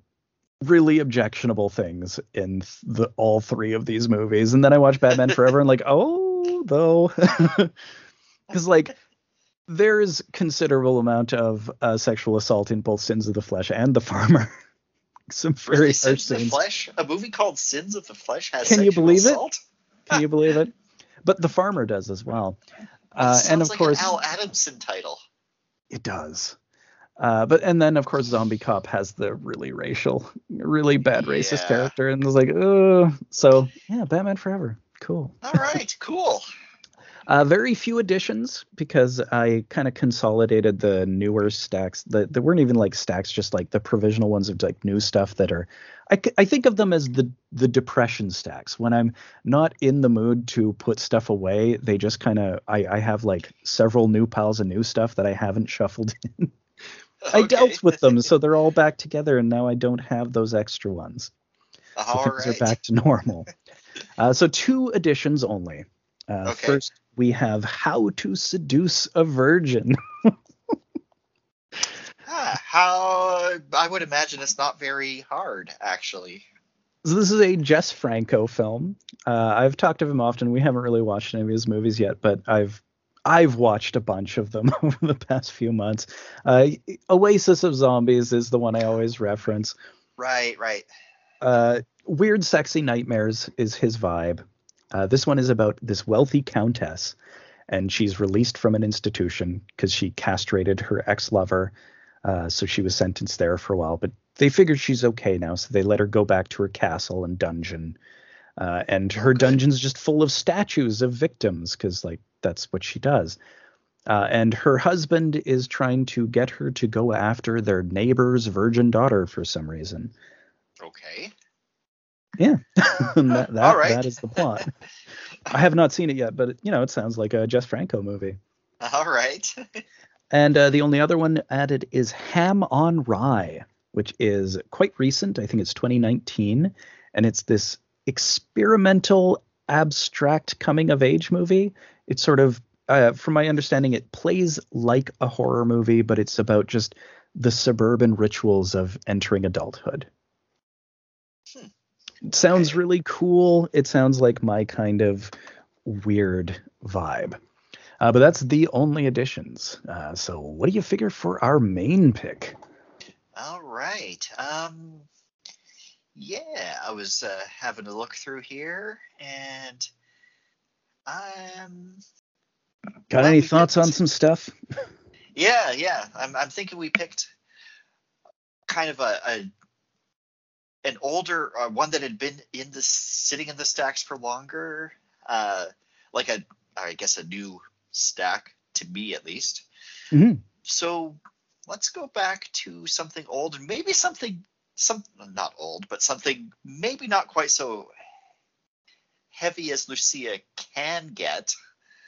really objectionable things in the all three of these movies, and then I watched Batman [LAUGHS] Forever and like, oh, though, [LAUGHS] because like there's considerable amount of uh, sexual assault in both Sins of the Flesh and The Farmer. [LAUGHS] Some very Really, harsh Sins of the. Flesh? A movie called Sins of the Flesh has Can you sexual believe it? Can you believe it? [LAUGHS] But The Farmer does as well. Uh, sounds and of like course, an Al Adamson title. it does. Uh, but and then of course Zombie Cop has the really racial, really bad racist Yeah. character, and it's like, oh, so yeah, Batman Forever, cool. All right, cool. Uh, very few additions because I kind of consolidated the newer stacks. That there weren't even like stacks, just like the provisional ones of like new stuff that are. I, I think of them as the the depression stacks. When I'm not in the mood to put stuff away, they just kind of. I I have like several new piles of new stuff that I haven't shuffled [LAUGHS] in. I Okay. dealt with them, so they're all back [LAUGHS] together, and now I don't have those extra ones. So things right. are back to normal. [LAUGHS] uh, so two additions only. Uh, Okay. First, we have How to Seduce a Virgin. [LAUGHS] Ah, how I would imagine it's not very hard, actually. So this is a Jess Franco film. Uh, I've talked of him often. We haven't really watched any of his movies yet, but I've I've watched a bunch of them [LAUGHS] over the past few months. Uh, Oasis of Zombies is the one I always reference. Right, right. Uh, Weird Sexy Nightmares is his vibe. Uh, this one is about this wealthy countess, and she's released from an institution because she castrated her ex lover. Uh, so she was sentenced there for a while, but they figured she's okay now, so they let her go back to her castle and dungeon. Uh, and her dungeon's just full of statues of victims because, like, that's what she does. Uh, and her husband is trying to get her to go after their neighbor's virgin daughter for some reason. Okay. Yeah, [LAUGHS] [LAUGHS] that, that, right. that is the plot. I have not seen it yet, but you know, it sounds like a Jess Franco movie. All right. [LAUGHS] And uh, the only other one added is Ham on Rye, which is quite recent. I think it's 2019, and it's this experimental, abstract coming of age movie. It's sort of, uh, from my understanding, it plays like a horror movie, but it's about just the suburban rituals of entering adulthood. It sounds really cool. It sounds like my kind of weird vibe. Uh, but that's the only additions. Uh, so what do you figure for our main pick? All right. Um yeah, I was uh, having a look through here and um Got any thoughts picked- on some stuff? yeah, yeah. I'm I'm thinking we picked kind of a, a an older uh, one that had been in the sitting in the stacks for longer, uh like a I guess a new stack to me at least. Mhm. So let's go back to something old and maybe something some not old, but something maybe not quite so heavy as Lucia can get.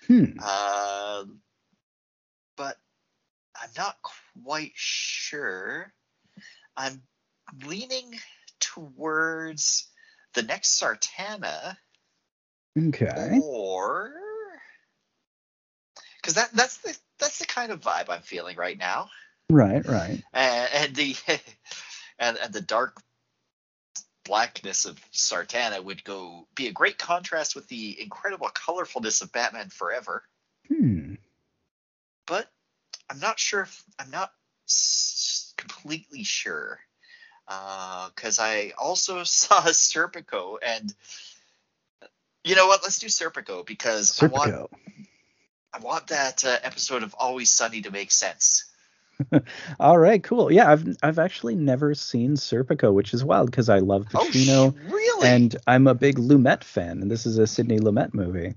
Hmm. Uh, but I'm not quite sure. I'm leaning towards the next Sartana Okay. or because that that's the that's the kind of vibe I'm feeling right now, Right, right. and, and the [LAUGHS] and, and the dark blackness of Sartana would go be a great contrast with the incredible colorfulness of Batman Forever. Hmm. But I'm not sure if I'm not completely sure because I also [LAUGHS] saw Serpico and. You know what? Let's do Serpico because I want I want that uh, episode of Always Sunny to make sense. [LAUGHS] All right, cool. Yeah, I've I've actually never seen Serpico, which is wild because I love Oh, Pacino sh- really? and I'm a big Lumet fan, and this is a Sidney Lumet movie.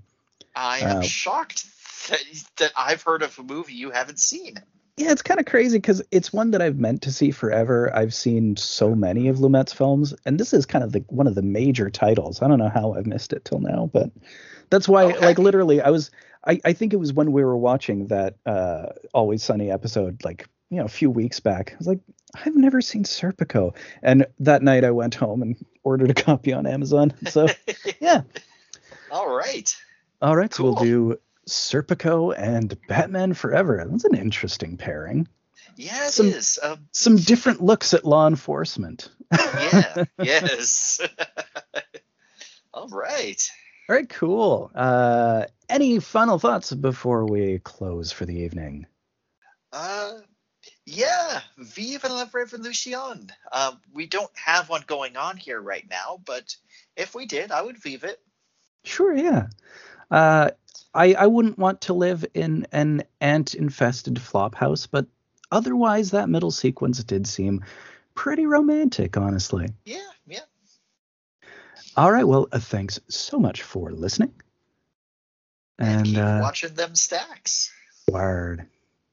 I am uh, shocked that, that I've heard of a movie you haven't seen. Yeah, it's kind of crazy because it's one that I've meant to see forever. I've seen so many of Lumet's films, and this is kind of the one of the major titles. I don't know how I've missed it till now, but that's why, Okay. like, literally, I was. I, I think it was when we were watching that uh, Always Sunny episode, like you know, a few weeks back. I was like, I've never seen Serpico, and that night I went home and [LAUGHS] ordered a copy on Amazon. So [LAUGHS] yeah, All right. all right, so we'll do Serpico and Batman Forever. That's an interesting pairing. Yeah, it Some- is. Um, some different looks at law enforcement. yeah. [LAUGHS] yes. [LAUGHS] All right. All right, cool. Uh, any final thoughts before we close for the evening? Uh, yeah. Vive la Revolution. Uh, we don't have one going on here right now, but if we did, I would vive it. Sure, yeah. Uh, I I wouldn't want to live in an ant-infested flop house, but otherwise, that middle sequence did seem pretty romantic, honestly. Yeah, yeah. All right, well, uh, thanks so much for listening. And, And keep uh, watching them stacks. word.